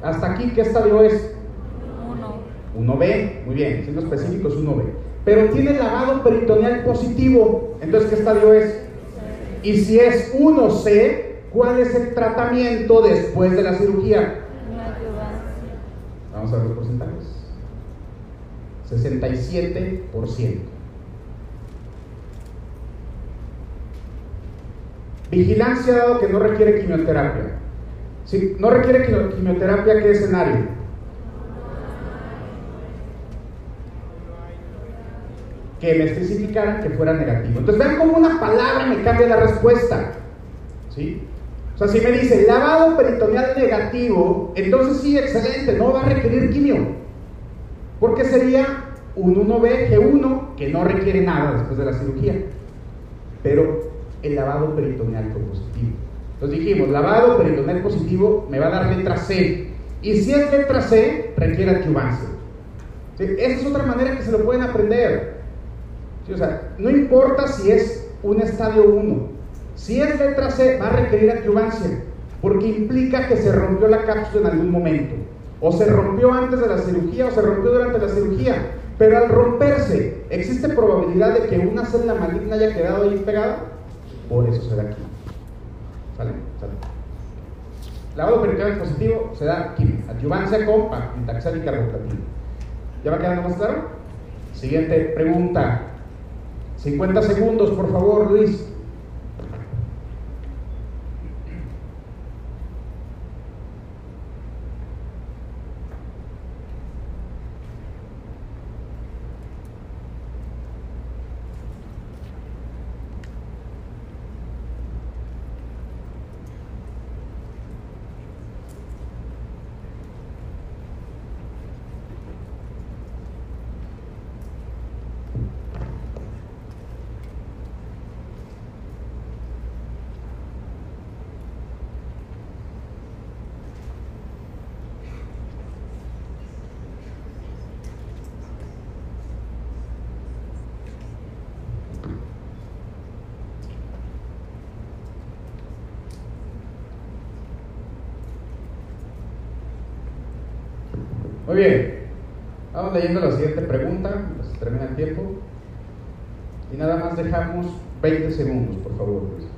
Hasta aquí, ¿qué estadio es? 1. 1B, muy bien, siendo específicos 1B. Pero tiene lavado peritoneal positivo. Entonces, ¿qué estadio es? Y si es 1C, ¿cuál es el tratamiento después de la cirugía? Vamos a ver los porcentajes. 67%. Vigilancia dado que no requiere quimioterapia. Si no requiere quimioterapia, ¿qué escenario? Que me especificaran que fuera negativo. Entonces vean cómo una palabra me cambia la respuesta. ¿Sí? O sea, si me dice lavado peritoneal negativo, entonces sí, excelente, no va a requerir quimio. Porque sería un 1B G1 que no requiere nada después de la cirugía. Pero el lavado peritoneal positivo. Entonces dijimos, lavado peritoneal positivo me va a dar letra C. Y si es letra C, requiere adyuvancia. Esa es otra manera que se lo pueden aprender. O sea, no importa si es un estadio 1. Si es letra C, va a requerir adyuvancia. Porque implica que se rompió la cápsula en algún momento. O se rompió antes de la cirugía o se rompió durante la cirugía. Pero al romperse, ¿existe probabilidad de que una célula maligna haya quedado ahí pegada? Por eso se da aquí. ¿Sale? ¿Sale? Lavado peritoneal positivo se da aquí. Adyuvancia con carboplatina. ¿Ya va quedando más claro? Siguiente pregunta. 50 segundos, por favor, Luis. Muy bien. Vamos leyendo la siguiente pregunta, se termina el tiempo. Y nada más dejamos 20 segundos, por favor, Luis.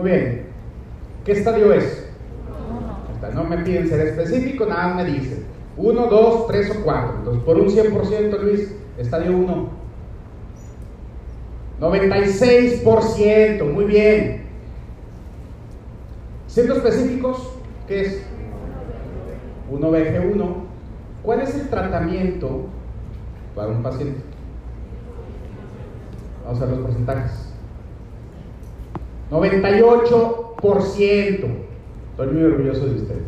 Muy bien. ¿Qué estadio es? No me piden ser específico, nada me dicen. 1, 2, 3 o 4. Entonces, por un 100%, Luis, estadio 1. 96%, muy bien. Siendo específicos, ¿qué es? 1BG1. ¿Cuál es el tratamiento para un paciente? Vamos a ver los porcentajes. 98%. Estoy muy orgulloso de ustedes.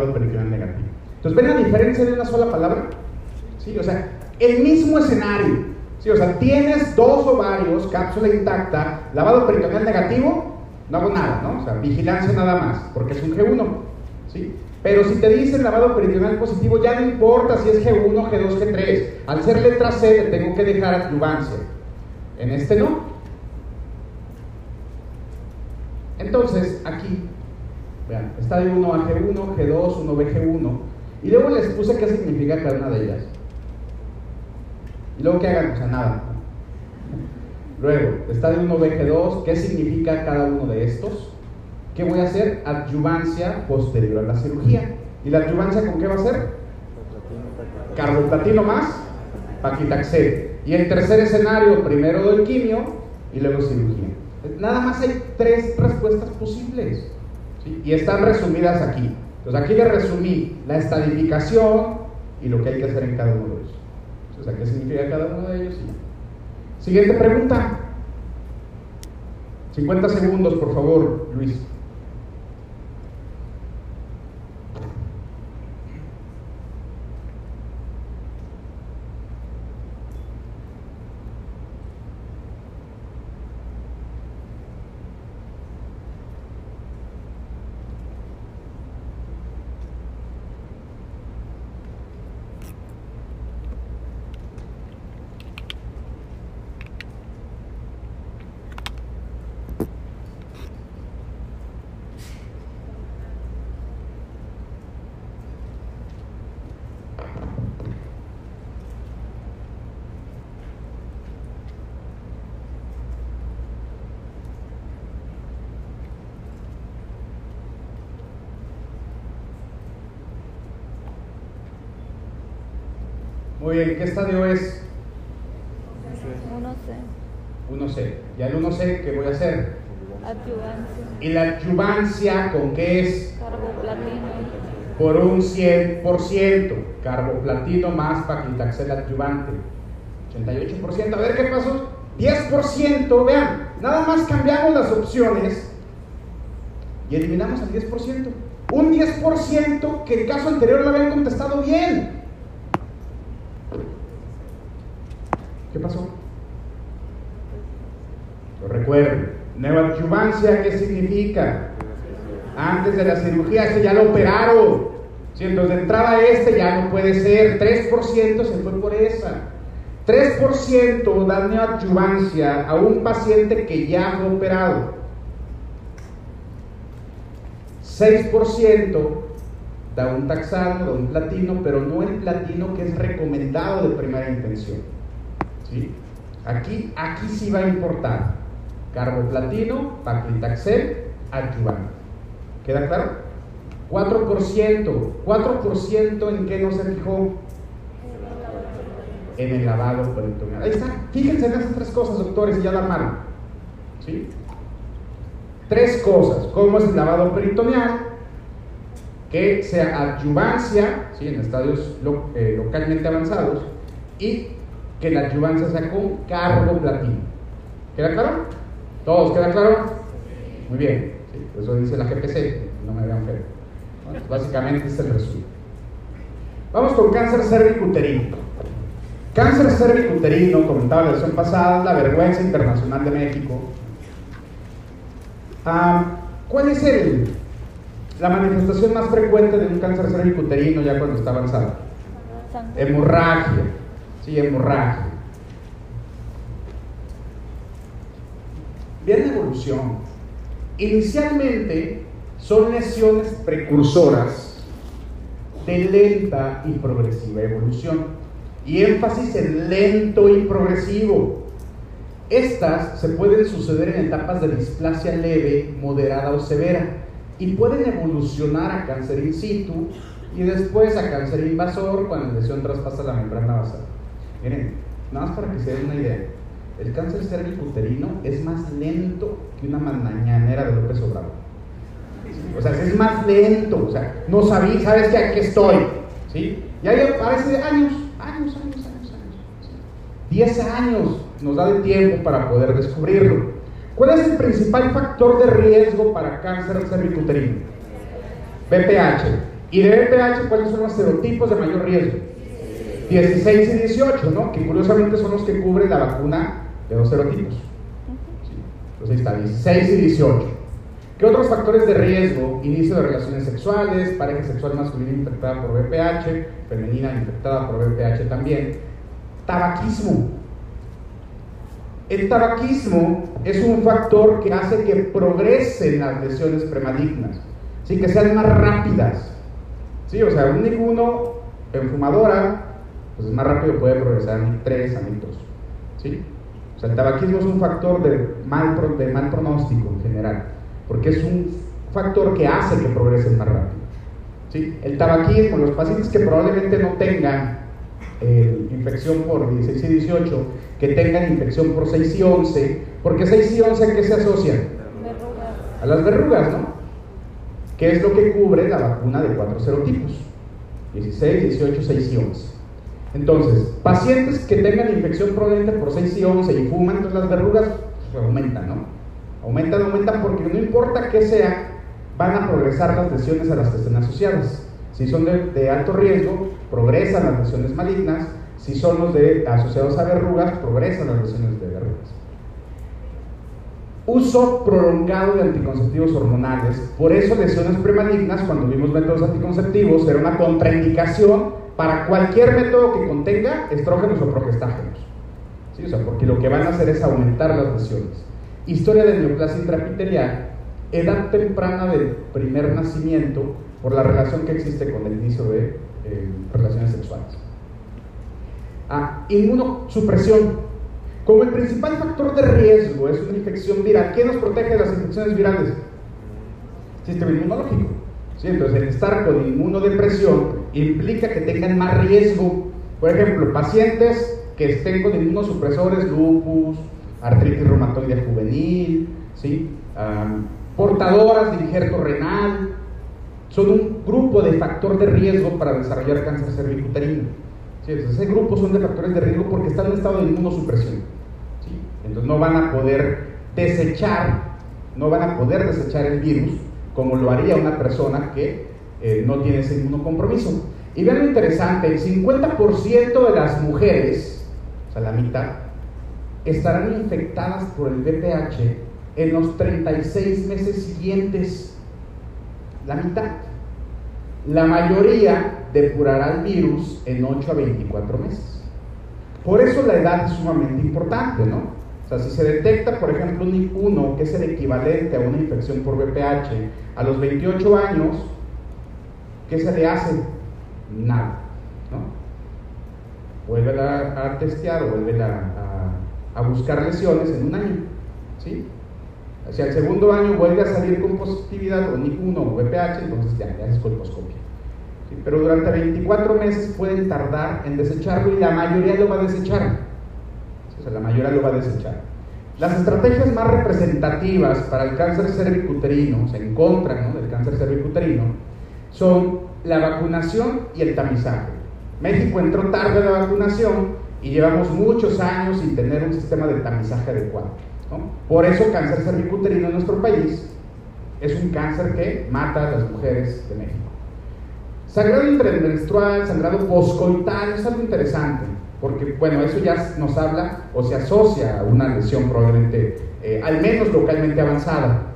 Peritoneal negativo. Entonces, ¿ven la diferencia de una sola palabra? Sí, o sea, el mismo escenario. Sí, o sea, tienes dos ovarios, cápsula intacta, lavado peritoneal negativo, no hago nada, ¿no? O sea, vigilancia nada más, porque es un G1. ¿Sí? Pero si te dicen lavado peritoneal positivo, ya no importa si es G1, G2, G3. Al ser letra C, le tengo que dejar adyuvancia. En este no. Entonces, aquí, vean, está de 1 a G1, G2, 1B, G1. Y luego les puse qué significa cada una de ellas. Y luego que hagan, o sea, nada. Luego, está de 1B, G2, ¿qué significa cada uno de estos? ¿qué voy a hacer? Adyuvancia posterior a la cirugía. ¿Y la adyuvancia con qué va a ser? Carboplatino más paquitaxel. Y el tercer escenario, primero doy quimio y luego cirugía. Nada más hay tres respuestas posibles. Y están resumidas aquí. Entonces aquí le resumí la estadificación y lo que hay que hacer en cada uno de ellos. Entonces, ¿qué significa cada uno de ellos? Siguiente pregunta. 50 segundos, por favor, Luis. Bien, ¿qué estadio es? 1C. 1C. ¿Ya el 1C qué voy a hacer? Adyuvancia. ¿Y la adyuvancia con qué es? Carboplatino. Por un 100%. Carboplatino más paquitaxel adyuvante. 88%. A ver qué pasó. 10%. Vean, nada más cambiamos las opciones y eliminamos el 10%. Un 10% que el caso anterior lo habían contestado bien. ¿Qué pasó? Lo recuerdo. ¿Qué significa? Antes de la cirugía, este ya lo operaron. Si entonces de entrada este ya no puede ser. 3% se fue por esa. 3% da neoadyuvancia a un paciente que ya fue operado. 6% da un taxano, da un platino, pero no el platino que es recomendado de primera intención. Aquí, aquí sí va a importar carboplatino, paclitaxel, adyuvante. ¿Queda claro? 4%. ¿4% en qué no se fijó? En el lavado peritoneal. Ahí está. Fíjense en esas tres cosas, doctores, y ya la mano. ¿Sí? Tres cosas. ¿Cómo es el lavado peritoneal? Que sea adyuvancia, ¿sí? en estadios eh, localmente avanzados, y que la adyuvancia sea con carboplatino. ¿Queda claro? ¿Todos queda claro? Muy bien. eso dice la GPC, no me vean feo. básicamente es el resumen. Vamos con cáncer cervicuterino. Cáncer cervicuterino, comentaba la lección pasada, la vergüenza internacional de México. Ah, ¿Cuál es el, la manifestación más frecuente de un cáncer cervicuterino ya cuando está avanzado? Hemorragia. Sí, hemorragia. Bien la evolución. Inicialmente son lesiones precursoras de lenta y progresiva evolución. Y énfasis en lento y progresivo. Estas se pueden suceder en etapas de displasia leve, moderada o severa y pueden evolucionar a cáncer in situ y después a cáncer invasor cuando la lesión traspasa la membrana basal. Miren, nada más para que se den una idea. El cáncer cervicuterino es más lento que una mañanera de López Obrador. O sea, es más lento. O sea, no sabí, sabes que aquí estoy. ¿Sí? Y hay a veces años, años, años, años, años. Diez años nos da de tiempo para poder descubrirlo. ¿Cuál es el principal factor de riesgo para cáncer cervicuterino? BPH. ¿Y de BPH cuáles son los serotipos de mayor riesgo? 16 y 18, ¿no? Que curiosamente son los que cubren la vacuna de dos serotipos. Entonces ahí está, 16 y 18. ¿Qué otros factores de riesgo? Inicio de relaciones sexuales, pareja sexual masculina infectada por VPH, femenina infectada por VPH también. Tabaquismo. El tabaquismo es un factor que hace que progresen las lesiones premalignas, ¿sí? que sean más rápidas. ¿Sí? O sea, un ninguno en fumadora pues más rápido puede progresar a 3, a 2. ¿sí? O sea, el tabaquismo es un factor de mal, de mal pronóstico en general, porque es un factor que hace que progresen más rápido. ¿sí? El tabaquismo, los pacientes que probablemente no tengan eh, infección por 16 y 18, que tengan infección por 6 y 11, porque 6 y 11 ¿a qué se asocian? Verrugas. A las verrugas, ¿no? ¿Qué es lo que cubre la vacuna de cuatro serotipos? 16, 18, 6 y 11. Entonces, pacientes que tengan infección probablemente por 6 y 11 y fuman, entonces las verrugas pues, aumentan, ¿no? Aumentan, aumentan porque no importa qué sea, van a progresar las lesiones a las que estén asociadas. Si son de, de alto riesgo, progresan las lesiones malignas. Si son los de, asociados a verrugas, progresan las lesiones de verrugas. Uso prolongado de anticonceptivos hormonales. Por eso lesiones premalignas, cuando vimos métodos anticonceptivos, era una contraindicación para cualquier método que contenga estrógenos o progestágenos. ¿Sí? O sea, porque lo que van a hacer es aumentar las lesiones. Historia de neoplasia intraepitelial, edad temprana del primer nacimiento por la relación que existe con el inicio de eh, relaciones sexuales. Ah, inmunosupresión. Como el principal factor de riesgo es una infección viral, ¿qué nos protege de las infecciones virales? Sistema inmunológico. ¿Sí? Entonces, el estar con inmunodepresión implica que tengan más riesgo. Por ejemplo, pacientes que estén con inmunosupresores, lupus, artritis reumatoide juvenil, ¿sí? Um, portadoras de injerto renal, son un grupo de factor de riesgo para desarrollar cáncer cervicuterino. ¿Sí? Entonces, ese grupo son de factores de riesgo porque están en estado de inmunosupresión. ¿sí? Entonces, no van a poder desechar, no van a poder desechar el virus como lo haría una persona que eh, no tiene ese inmunocompromiso. Y vean lo interesante, el 50% de las mujeres, o sea, la mitad, estarán infectadas por el VPH en los 36 meses siguientes. La mitad. La mayoría depurará el virus en 8 a 24 meses. Por eso la edad es sumamente importante, ¿no? O sea, si se detecta, por ejemplo, un I1, que es el equivalente a una infección por VPH, a los 28 años, ¿qué se le hace? Nada, ¿no? Vuelve a, a testear o vuelve a, a, buscar lesiones en un año, ¿sí? Hacia el segundo año vuelve a salir con positividad o NIC1 o VPH, entonces ya, ya es colposcopia. Pero durante 24 meses pueden tardar en desecharlo y la mayoría lo va a desechar. Sea, la mayoría lo va a desechar. Las estrategias más representativas para el cáncer cervicuterino, o sea, en contra ¿no? del cáncer cervicuterino, son la vacunación y el tamizaje. México entró tarde a la vacunación y llevamos muchos años sin tener un sistema de tamizaje adecuado. ¿no? Por eso cáncer cervicuterino en nuestro país es un cáncer que mata a las mujeres de México. Sangrado intramenstrual, sangrado poscoital, es algo interesante, porque bueno, eso ya nos habla o se asocia a una lesión probablemente, eh, al menos localmente avanzada.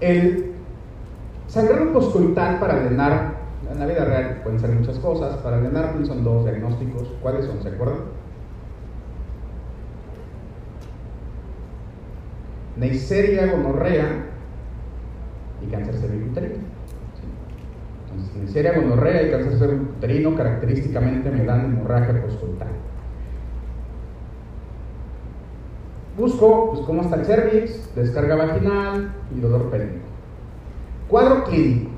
El sangrado poscoital para drenar, en la vida real pueden ser muchas cosas, para drenar son dos diagnósticos, ¿cuáles son? ¿Se acuerdan? Neisseria, gonorrea y cáncer cervicuterino. Entonces, Neisseria, gonorrea y cáncer cervicuterino característicamente me dan hemorragia postcoital. Busco pues, cómo está el cervix, descarga vaginal y dolor pélvico. Cuadro clínico.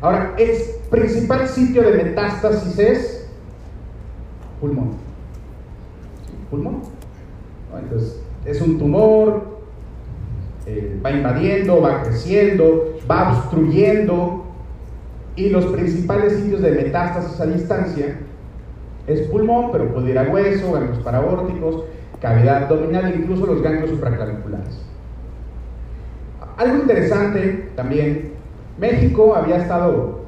Ahora, el principal sitio de metástasis es pulmón. Pulmón. Entonces, es un tumor, eh, va invadiendo, va creciendo, va obstruyendo y los principales sitios de metástasis a distancia es pulmón, pero puede ir a hueso, ganglios paraórticos, cavidad abdominal e incluso los ganglios supraclaviculares. Algo interesante también, México había estado,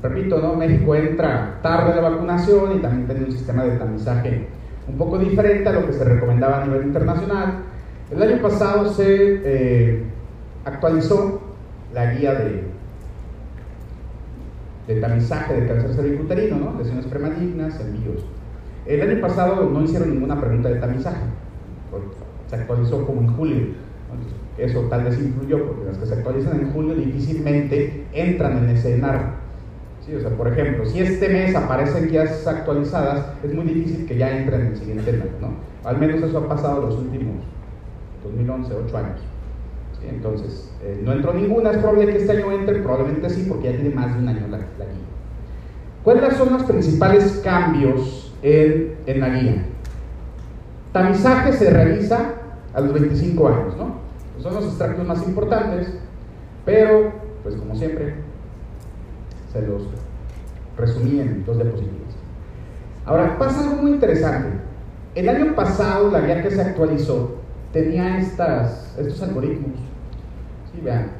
repito, ¿no? México entra tarde la vacunación y también tiene un sistema de tamizaje un poco diferente a lo que se recomendaba a nivel internacional. El año pasado se eh, actualizó la guía de, de tamizaje de cáncer cervicuterino, ¿no? lesiones premalignas, envíos. El año pasado no hicieron ninguna pregunta de tamizaje, se actualizó como en julio. Eso tal vez influyó, porque las que se actualizan en julio difícilmente entran en ese ENAR. ¿Sí? O sea, por ejemplo, si este mes aparecen guías actualizadas, es muy difícil que ya entren en el siguiente ENAR, ¿no? Al menos eso ha pasado los últimos 2011, 8 años. Entonces, eh, no entró ninguna, es probable que este año entre, probablemente sí, porque ya tiene más de un año la, guía. ¿Cuáles son los principales cambios en, la guía? Tamizaje se realiza a los 25 años, ¿no? Son los extractos más importantes, pero, pues como siempre, se los resumí en dos diapositivas. Ahora, pasa algo muy interesante. El año pasado, la guía que se actualizó tenía estos algoritmos. Sí, vean.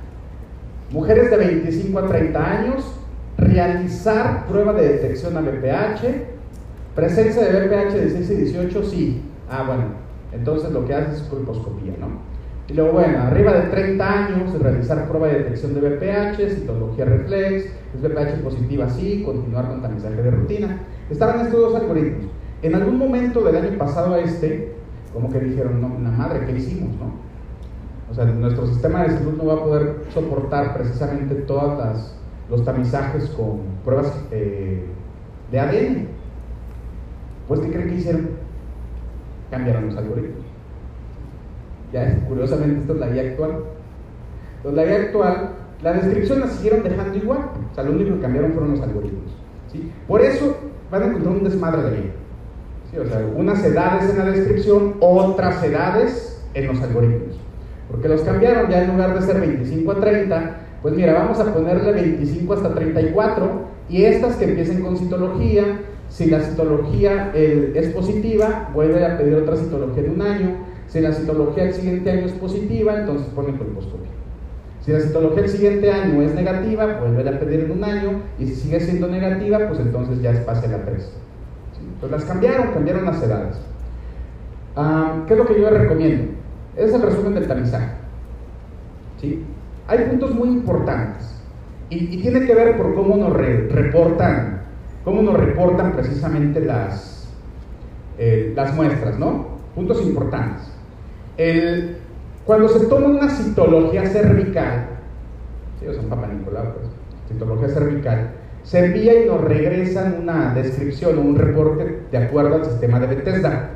Mujeres de 25 a 30 años, realizar prueba de detección a BPH, presencia de BPH de 16 y 18, sí. Ah, bueno, entonces lo que hace es colposcopía, ¿no? Y luego, bueno, arriba de 30 años, realizar prueba de detección de BPH, citología reflex, es BPH positiva, sí, continuar con tamizaje de rutina. Estaban estos dos algoritmos. En algún momento del año pasado a este, como que dijeron, no, la madre, ¿qué hicimos, no? O sea, nuestro sistema de salud no va a poder soportar precisamente todos los tamizajes con pruebas eh, de ADN. Pues, ¿qué creen que hicieron? Cambiaron los algoritmos. Ya, curiosamente, esta es la guía actual. Entonces, la guía actual, la descripción la siguieron dejando igual. O sea, lo único que cambiaron fueron los algoritmos. ¿sí? Por eso van a encontrar un desmadre de guía. ¿sí? O sea, unas edades en la descripción, otras edades en los algoritmos. Porque los cambiaron ya en lugar de ser 25 a 30, pues mira, vamos a ponerle 25 hasta 34 y estas que empiecen con citología, si la citología es positiva, vuelve a pedir otra citología de un año, si la citología el siguiente año es positiva, entonces ponen colposcopia. Si la citología el siguiente año es negativa, vuelve a pedir en un año, y si sigue siendo negativa, pues entonces ya es pase a la 3. ¿Sí? Entonces las cambiaron, cambiaron las edades. Ah, ¿Qué es lo que yo les recomiendo? Es el resumen del tamizaje. ¿Sí? Hay puntos muy importantes y, tiene que ver por cómo nos re, reportan, cómo nos reportan precisamente las, eh, las muestras, ¿no? Puntos importantes. El, cuando se toma una citología cervical, ¿sí? o sea, pues, citología cervical, se envía y nos regresan una descripción o un reporte de acuerdo al sistema de Bethesda.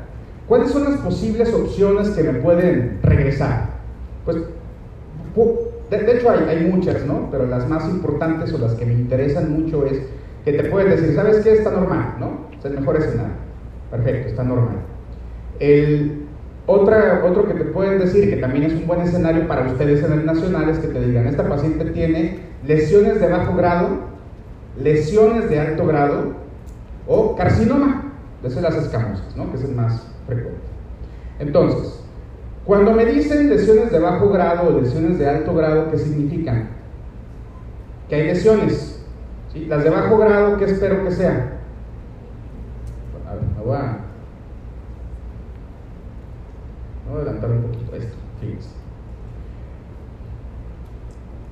¿Cuáles son las posibles opciones que me pueden regresar? Pues, de, hecho hay, muchas, ¿no? Pero las más importantes o las que me interesan mucho es que te pueden decir, ¿sabes qué? Está normal, ¿no? Es el mejor escenario. Perfecto, está normal. El, otra, otro que te pueden decir, que también es un buen escenario para ustedes en el nacional, es que te digan, esta paciente tiene lesiones de bajo grado, lesiones de alto grado o carcinoma, de las escamosas, ¿no? Que es el más frecuente. Entonces, cuando me dicen lesiones de bajo grado o lesiones de alto grado, ¿qué significan? Que hay lesiones. ¿sí? Las de bajo grado, ¿qué espero que sean? A ver, me voy a, adelantar un poquito esto. Fíjense.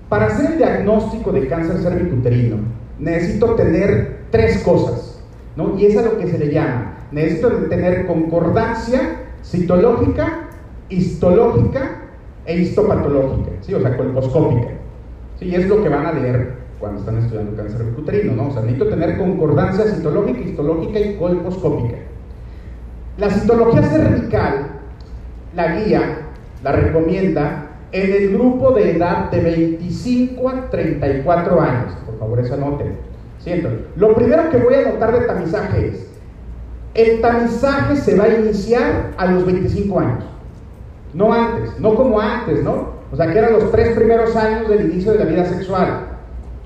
Para hacer el diagnóstico de cáncer cervicuterino, necesito tener tres cosas, ¿no? Y es a lo que se le llama. Necesito tener concordancia citológica, histológica e histopatológica, ¿sí? o sea, colposcópica. ¿sí? Es lo que van a leer cuando están estudiando cáncer cervicuterino, ¿no? O sea, necesito tener concordancia citológica, histológica y colposcópica. La citología cervical, la guía, la recomienda en el grupo de edad de 25 a 34 años. Por favor, eso anoten. ¿Sí? Entonces, lo primero que voy a anotar de tamizaje es, el tamizaje se va a iniciar a los 25 años. No antes, no como antes, ¿no? O sea, que eran los tres primeros años del inicio de la vida sexual.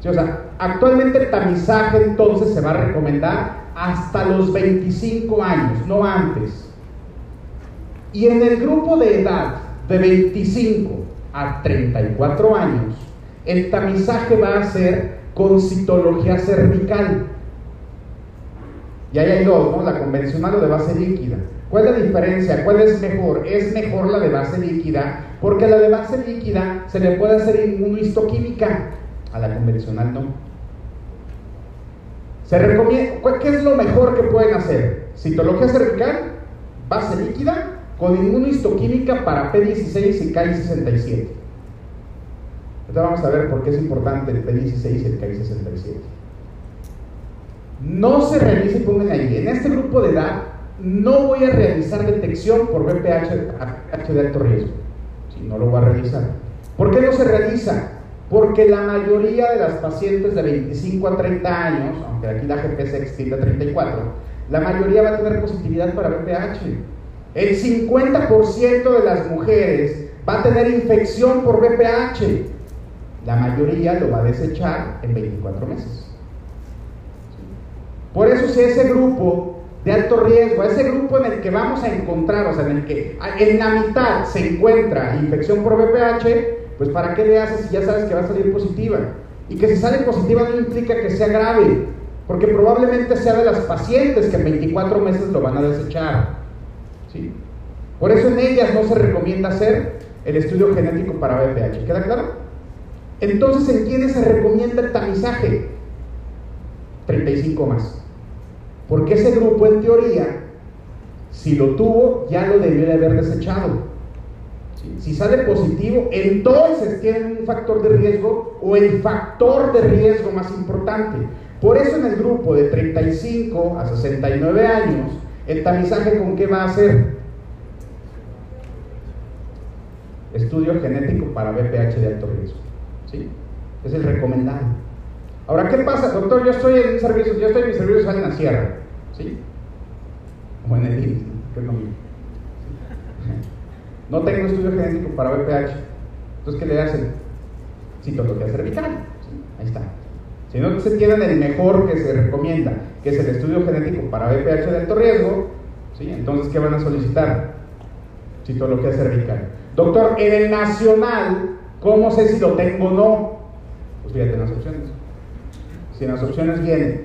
O sea, actualmente el tamizaje entonces se va a recomendar hasta los 25 años, no antes. Y en el grupo de edad de 25 a 34 años, el tamizaje va a ser con citología cervical. Y ahí hay dos, ¿no? La convencional o de base líquida. ¿Cuál es la diferencia? ¿Cuál es mejor? Es mejor la de base líquida, porque a la de base líquida se le puede hacer inmunohistoquímica, a la convencional no. Se recomienda, ¿qué es lo mejor que pueden hacer? Citología cervical, base líquida, con inmunohistoquímica para P16 y K67. Ahorita vamos a ver por qué es importante el P16 y el K67. No se realice, pongan ahí, en este grupo de edad no voy a realizar detección por BPH de alto riesgo. Si no lo voy a realizar. ¿Por qué no se realiza? Porque la mayoría de las pacientes de 25 a 30 años, aunque aquí la GP se extiende a 34, la mayoría va a tener positividad para VPH. El 50% de las mujeres va a tener infección por VPH. La mayoría lo va a desechar en 24 meses. Por eso si ese grupo de alto riesgo, ese grupo en el que vamos a encontrar, o sea, en el que en la mitad se encuentra infección por VPH, pues ¿para qué le haces si ya sabes que va a salir positiva? Y que si sale positiva no implica que sea grave, porque probablemente sea de las pacientes que en 24 meses lo van a desechar. ¿sí? Por eso en ellas no se recomienda hacer el estudio genético para VPH. ¿Queda claro? Entonces, ¿en quiénes se recomienda el tamizaje? 35 más. Porque ese grupo, en teoría, si lo tuvo, ya lo debió de haber desechado. Si sale positivo, entonces tienen un factor de riesgo o el factor de riesgo más importante. Por eso en el grupo de 35 a 69 años, el tamizaje con qué va a ser? Estudio genético para BPH de alto riesgo. ¿Sí? Es el recomendado. Ahora, ¿qué pasa? Doctor, yo estoy en un servicio, yo estoy en mi servicio social en la sierra. ¿Sí? O en el IMSS, ¿no? es. No tengo estudio genético para BPH. Entonces, ¿qué le hacen? Citología cervical. ¿Sí? Ahí está. Si no se tienen el mejor que se recomienda, que es el estudio genético para BPH de alto riesgo, ¿sí? entonces, ¿qué van a solicitar? Citología cervical. Doctor, en el nacional, ¿cómo sé si lo tengo o no? Pues fíjate en las opciones. Si en las opciones viene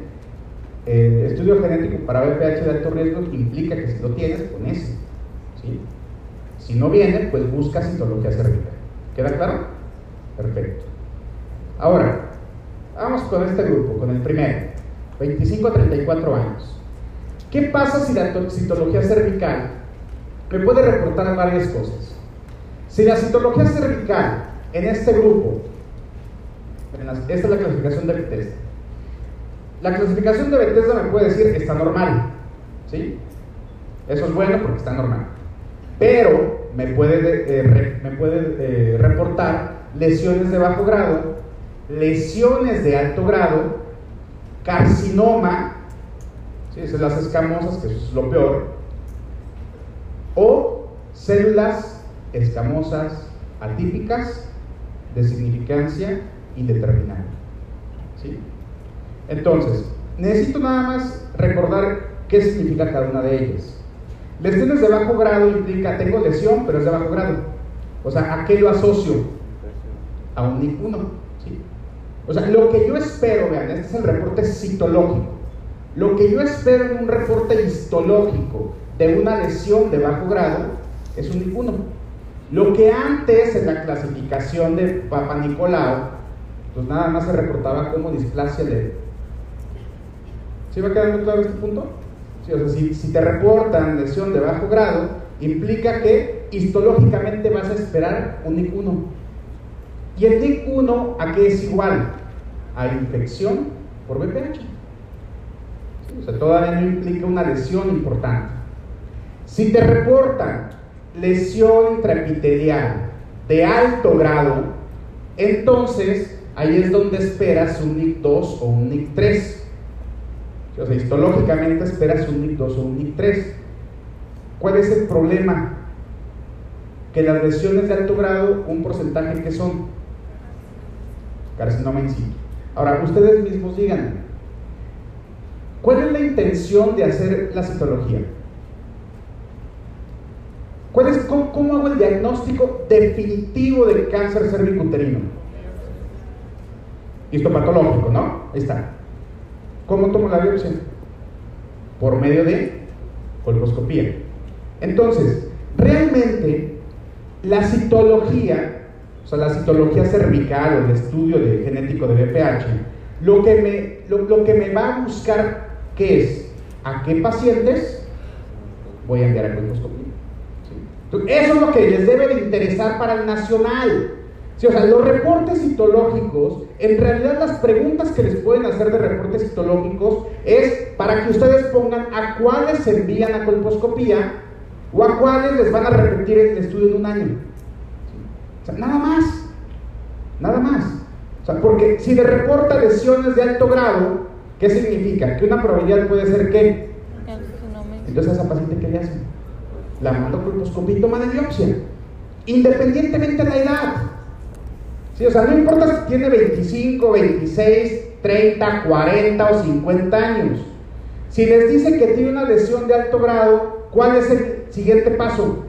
el estudio genético para BPH de alto riesgo, implica que si lo tienes, con ese. ¿sí? Si no viene, pues busca citología cervical. ¿Queda claro? Perfecto. Ahora, vamos con este grupo, con el primero, 25 a 34 años. ¿Qué pasa si la citología cervical me puede reportar varias cosas? Si la citología cervical en este grupo, esta es la clasificación de Bethesda. La clasificación de Bethesda me puede decir está normal, ¿sí? Eso es bueno porque está normal pero me puede, eh, me puede eh, reportar lesiones de bajo grado, lesiones de alto grado, carcinoma, ¿sí? esas las escamosas, que eso es lo peor, o células escamosas atípicas de significancia indeterminada. ¿sí? Entonces, necesito nada más recordar qué significa cada una de ellas. Lesiones de bajo grado implica, tengo lesión, pero es de bajo grado. O sea, ¿a qué lo asocio? A un NIC 1. ¿sí? O sea, lo que yo espero, vean, este es el reporte citológico. Lo que yo espero en un reporte histológico de una lesión de bajo grado es un NIC 1. Lo que antes en la clasificación de Papa Nicolau, pues nada más se reportaba como displasia de. ¿Sí va quedando claro este punto? si, te reportan lesión de bajo grado, implica que histológicamente vas a esperar un NIC1. ¿Y el NIC1 a qué es igual? A infección por VPH. O sea, todavía no implica una lesión importante. Si te reportan lesión intraepitelial de alto grado, entonces ahí es donde esperas un NIC2 o un NIC3. Sea, histológicamente esperas un NIC 2 o un NIC 3. ¿Cuál es el problema? Que las lesiones de alto grado, un porcentaje que son carcinoma in situ. Ahora, ustedes mismos digan, ¿cuál es la intención de hacer la citología? ¿Cuál es, cómo, cómo, hago el diagnóstico definitivo del cáncer cervicuterino? Histopatológico, ¿no? Ahí está. ¿Cómo tomo la biopsia? Por medio de colposcopía. Entonces, realmente la citología, o sea, la citología cervical o el estudio de genético de BPH, lo que me, lo, que me va a buscar, ¿qué es? ¿A qué pacientes voy a enviar a colposcopía? eso es lo que les debe de interesar para el nacional. Sí, o sea, los reportes citológicos, en realidad las preguntas que les pueden hacer de reportes citológicos es para que ustedes pongan a cuáles se envían a colposcopía o a cuáles les van a repetir el estudio en un año. O sea, nada más. nada más. O sea, porque si le reporta lesiones de alto grado, ¿qué significa? Que una probabilidad puede ser? Carcinoma. Entonces a esa paciente, ¿qué le hacen? La mando colposcopía y toma de biopsia, independientemente de la edad. Sí, o sea, no importa si tiene 25, 26, 30, 40 o 50 años. Si les dice que tiene una lesión de alto grado, ¿cuál es el siguiente paso?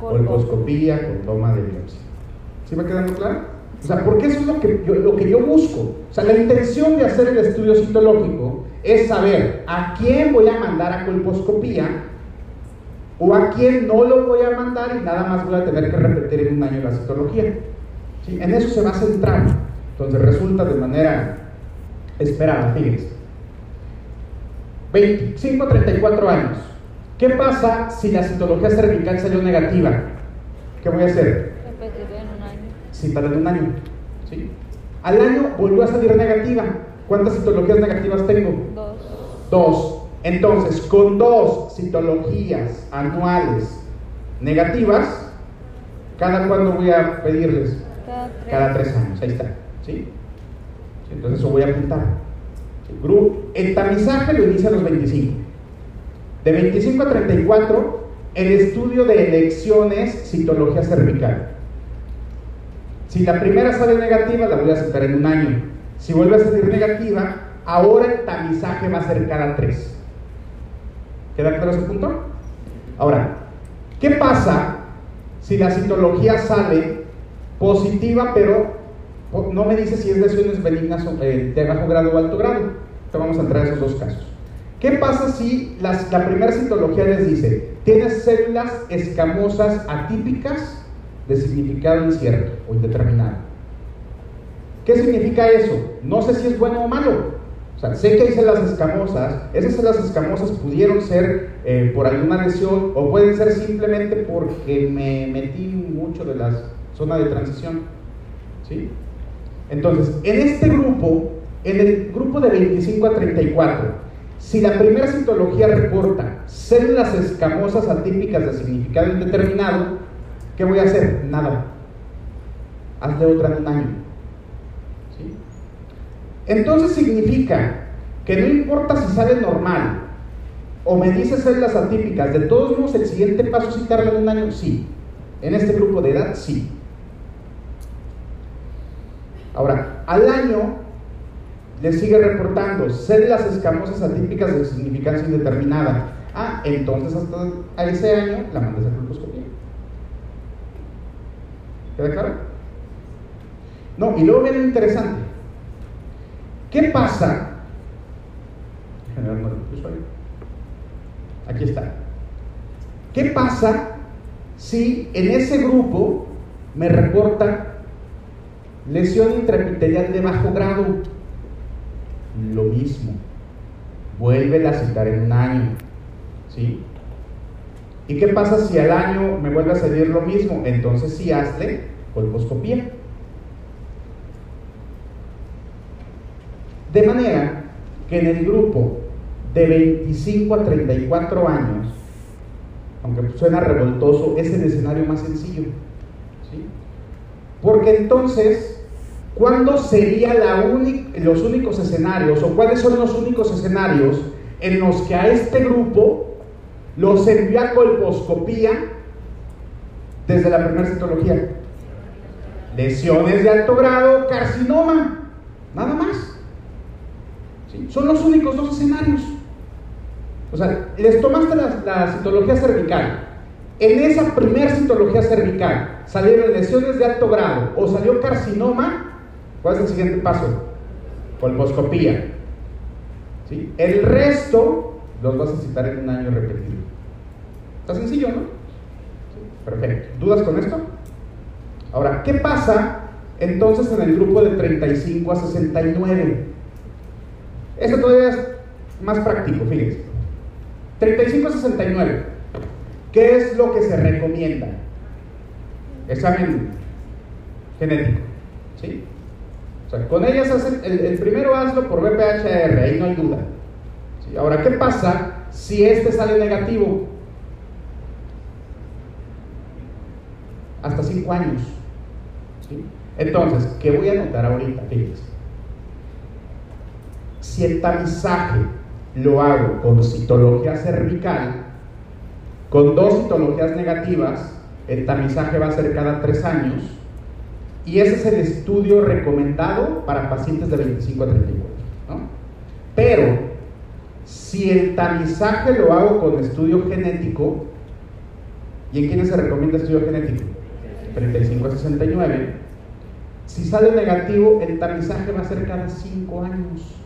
Colposcopía con toma de biopsia. ¿Sí me queda muy claro? O sea, porque eso es lo que, yo, lo que yo busco. O sea, la intención de hacer el estudio citológico es saber a quién voy a mandar a colposcopía o a quién no lo voy a mandar y nada más voy a tener que repetir en un año la citología. ¿Sí? En eso se va a centrar. Entonces resulta de manera esperada, fíjense. 25 a 34 años. ¿Qué pasa si la citología cervical salió negativa? ¿Qué voy a hacer? Repetirlo en un año. En un año. ¿sí? Al año volvió a salir negativa. ¿Cuántas citologías negativas tengo? Dos. Dos. Entonces, con dos citologías anuales negativas, ¿cada cuándo voy a pedirles? Cada tres. Años. Ahí está. ¿Sí? Entonces, eso voy a apuntar. El tamizaje lo inicia a los 25. De 25 a 34, el estudio de elecciones citología cervical. Si la primera sale negativa, la voy a citar en un año. Si vuelve a salir negativa, ahora el tamizaje va a ser cada tres. ¿Queda claro ese punto? Ahora, ¿qué pasa si la citología sale positiva, pero no me dice si es lesiones benignas eh, de bajo grado o alto grado? Te vamos a entrar a esos dos casos. ¿Qué pasa si las- la primera citología les dice, tienes células escamosas atípicas de significado incierto o indeterminado? ¿Qué significa eso? No sé si es bueno o malo. O sea, sé que hay células escamosas, esas células escamosas pudieron ser eh, por alguna lesión o pueden ser simplemente porque me metí mucho de la zona de transición. ¿Sí? Entonces, en este grupo, en el grupo de 25 a 34, si la primera citología reporta células escamosas atípicas de significado indeterminado, ¿qué voy a hacer? Nada. Hazle otra en un año. ¿Sí? Entonces significa que no importa si sale normal o me dice células atípicas, de todos modos el siguiente paso es citarla en un año, sí. En este grupo de edad, sí. Ahora, al año le sigue reportando células escamosas atípicas de significancia indeterminada. Ah, entonces hasta a ese año la mandas a colposcopía. ¿Queda claro? No, y luego viene lo interesante. ¿Qué pasa? Aquí está. ¿Qué pasa si en ese grupo me reporta lesión intraepitelial de bajo grado? Lo mismo. Vuelve a citar en un año. ¿Sí? ¿Y qué pasa si al año me vuelve a salir lo mismo? Entonces sí hazle colposcopía. De manera que en el grupo de 25 a 34 años, aunque suena revoltoso, es el escenario más sencillo. ¿sí? Porque entonces, ¿cuándo serían los únicos escenarios o cuáles son los únicos escenarios en los que a este grupo los envía a colposcopía desde la primera citología? Lesiones de alto grado, carcinoma, nada más. Son los únicos dos escenarios. O sea, les tomaste la, la, citología cervical. En esa primera citología cervical salieron lesiones de alto grado o salió carcinoma. ¿Cuál es el siguiente paso? Colposcopía. ¿Sí? El resto los vas a citar en un año repetido. Está sencillo, ¿no? Perfecto. ¿Dudas con esto? Ahora, ¿qué pasa entonces en el grupo de 35 a 69? Esto todavía es más práctico, fíjense. 35 a 69. ¿Qué es lo que se recomienda? Examen genético. ¿Sí? O sea, con ellas hacen, el, primero hazlo por BPHR, ahí no hay duda. Ahora, ¿qué pasa si este sale negativo? Hasta 5 años. Entonces, ¿qué voy a notar ahorita? Fíjense. Si el tamizaje lo hago con citología cervical, con dos citologías negativas, el tamizaje va a ser cada tres años y ese es el estudio recomendado para pacientes de 25 a 34. ¿no? Pero si el tamizaje lo hago con estudio genético, ¿y en quiénes se recomienda estudio genético? 35 a 69. Si sale negativo, el tamizaje va a ser cada 5 años.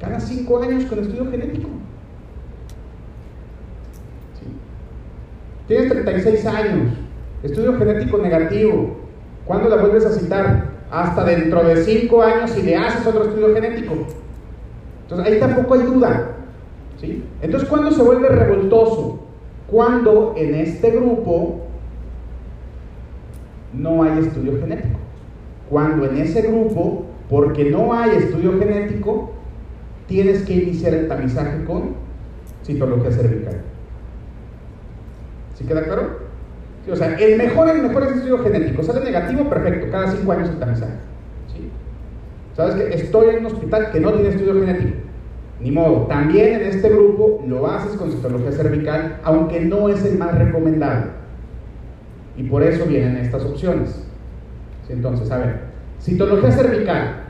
Cada 5 años con estudio genético. Tienes 36 años, estudio genético negativo. ¿Cuándo la vuelves a citar? Hasta dentro de 5 años si le haces otro estudio genético. Entonces ahí tampoco hay duda. ¿sí? Entonces, ¿cuándo se vuelve revoltoso? Cuando en este grupo no hay estudio genético. Cuando en ese grupo, porque no hay estudio genético, tienes que iniciar el tamizaje con citología cervical. ¿Sí queda claro? O sea, el mejor, el mejor estudio genético. Sale negativo, perfecto, cada cinco años tamizaje. ¿Sí? ¿Sabes que Estoy en un hospital que no tiene estudio genético. Ni modo. También en este grupo lo haces con citología cervical, aunque no es el más recomendado. Y por eso vienen estas opciones. Entonces, a ver, citología cervical.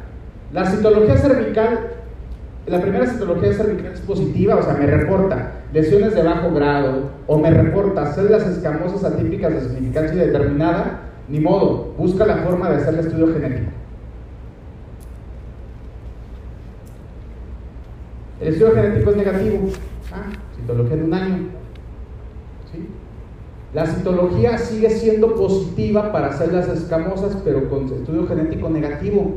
La citología cervical, la primera citología cervical es positiva, o sea, me reporta lesiones de bajo grado o me reporta células escamosas atípicas de significancia determinada, ni modo, busca la forma de hacer el estudio genético. El estudio genético es negativo. Ah, citología de un año. La citología sigue siendo positiva para células escamosas, pero con estudio genético negativo.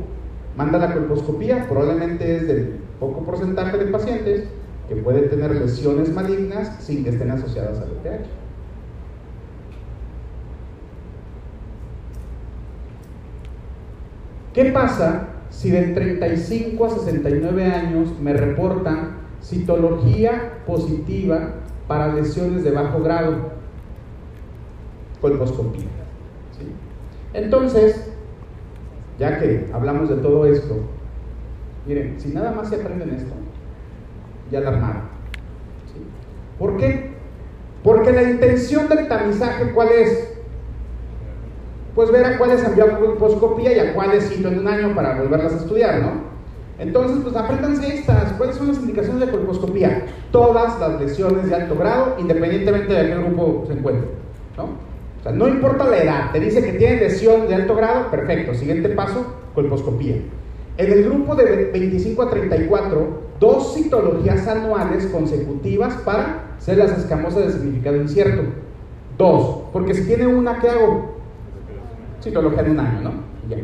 Manda la colposcopía, probablemente es del poco porcentaje de pacientes que pueden tener lesiones malignas sin que estén asociadas al VPH. ¿Qué pasa si de 35 a 69 años me reportan citología positiva para lesiones de bajo grado? Colposcopía. Entonces, ya que hablamos de todo esto, miren, si nada más se aprenden esto, ya la armaron. ¿Por qué? Porque la intención del tamizaje, ¿cuál es? Pues ver a cuáles envió colposcopía y a cuáles cito en un año para volverlas a estudiar, ¿no? Entonces, pues apréndanse estas. ¿Cuáles son las indicaciones de colposcopía? Todas las lesiones de alto grado, independientemente de qué grupo se encuentre, ¿no? O sea, no importa la edad, te dice que tiene lesión de alto grado, perfecto. Siguiente paso, colposcopía. En el grupo de 25 a 34, dos citologías anuales consecutivas para células escamosas de significado incierto. Dos, porque si tiene una, ¿qué hago? Citología en un año, ¿no? Ya.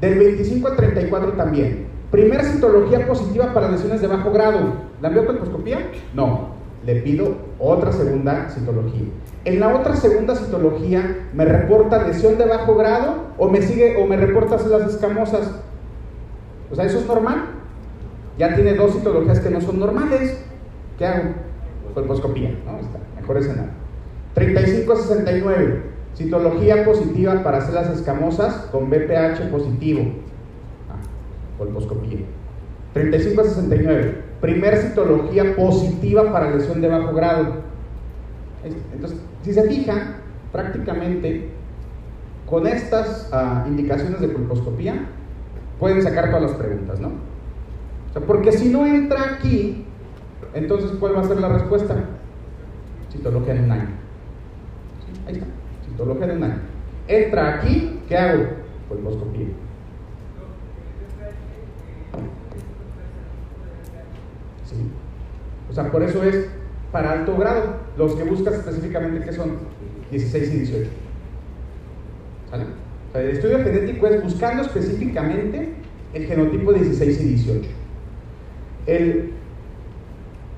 Del 25 al 34 también. Primera citología positiva para lesiones de bajo grado. ¿La envió colposcopía? No. Le pido otra segunda citología. En la otra segunda citología me reporta lesión de bajo grado o me sigue o me reporta células escamosas. O sea, eso es normal ya tiene dos citologías que no son normales. ¿Qué hago? Colposcopía, ¿no? Está, mejor escenario. 3569, citología positiva para células escamosas con BPH positivo. Ah, colposcopía. 3569, primer citología positiva para lesión de bajo grado. Entonces, si se fijan, prácticamente con estas ah, indicaciones de colposcopía pueden sacar todas las preguntas, ¿no? Porque si no entra aquí, entonces ¿cuál va a ser la respuesta? Citología en un año. Ahí está, citología en un año. Entra aquí, ¿qué hago? Pues colposcopía. Sí. O sea, por eso es para alto grado. Los que buscas específicamente, ¿qué son? 16 y 18. ¿Sale? O sea, el estudio genético es buscando específicamente el genotipo 16 y 18.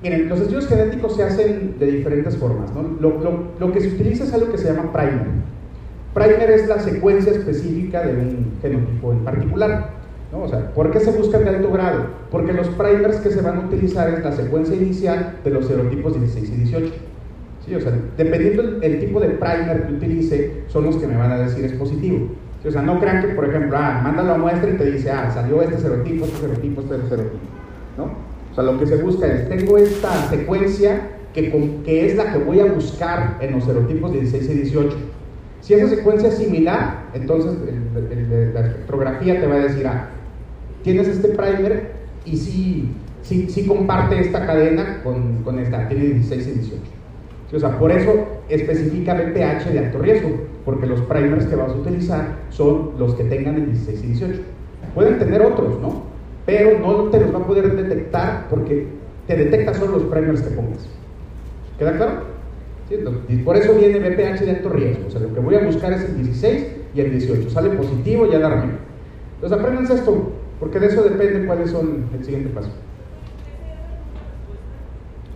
Miren, los estudios genéticos se hacen de diferentes formas. Lo, que se utiliza es algo que se llama primer. Primer es la secuencia específica de un genotipo en particular. O sea, ¿por qué se buscan de alto grado? Porque los primers que se van a utilizar es la secuencia inicial de los serotipos 16 y 18. ¿Sí? O sea, dependiendo del tipo de primer que utilice, son los que me van a decir es positivo. O sea, no crean que, por ejemplo, ah, mándalo a muestra y te dice, ah, salió este serotipo, este serotipo, este serotipo. ¿No? O sea, lo que se busca es, tengo esta secuencia que, que es la que voy a buscar en los serotipos 16 y 18. Si esa secuencia es similar, entonces la espectrografía te va a decir, ah, tienes este primer y sí, sí, sí comparte esta cadena con, con esta, tiene 16 y 18. o sea, por eso especifica BPH de alto riesgo, porque los primers que vas a utilizar son los que tengan el 16 y 18. Pueden tener otros, ¿no? Pero no te los va a poder detectar porque te detecta solo los primers que pongas. ¿Queda claro? Y por eso viene BPH de alto riesgo. O sea, lo que voy a buscar es el 16 y el 18. Sale positivo y alarme. Entonces aprendan esto, porque de eso depende cuáles son el siguiente paso.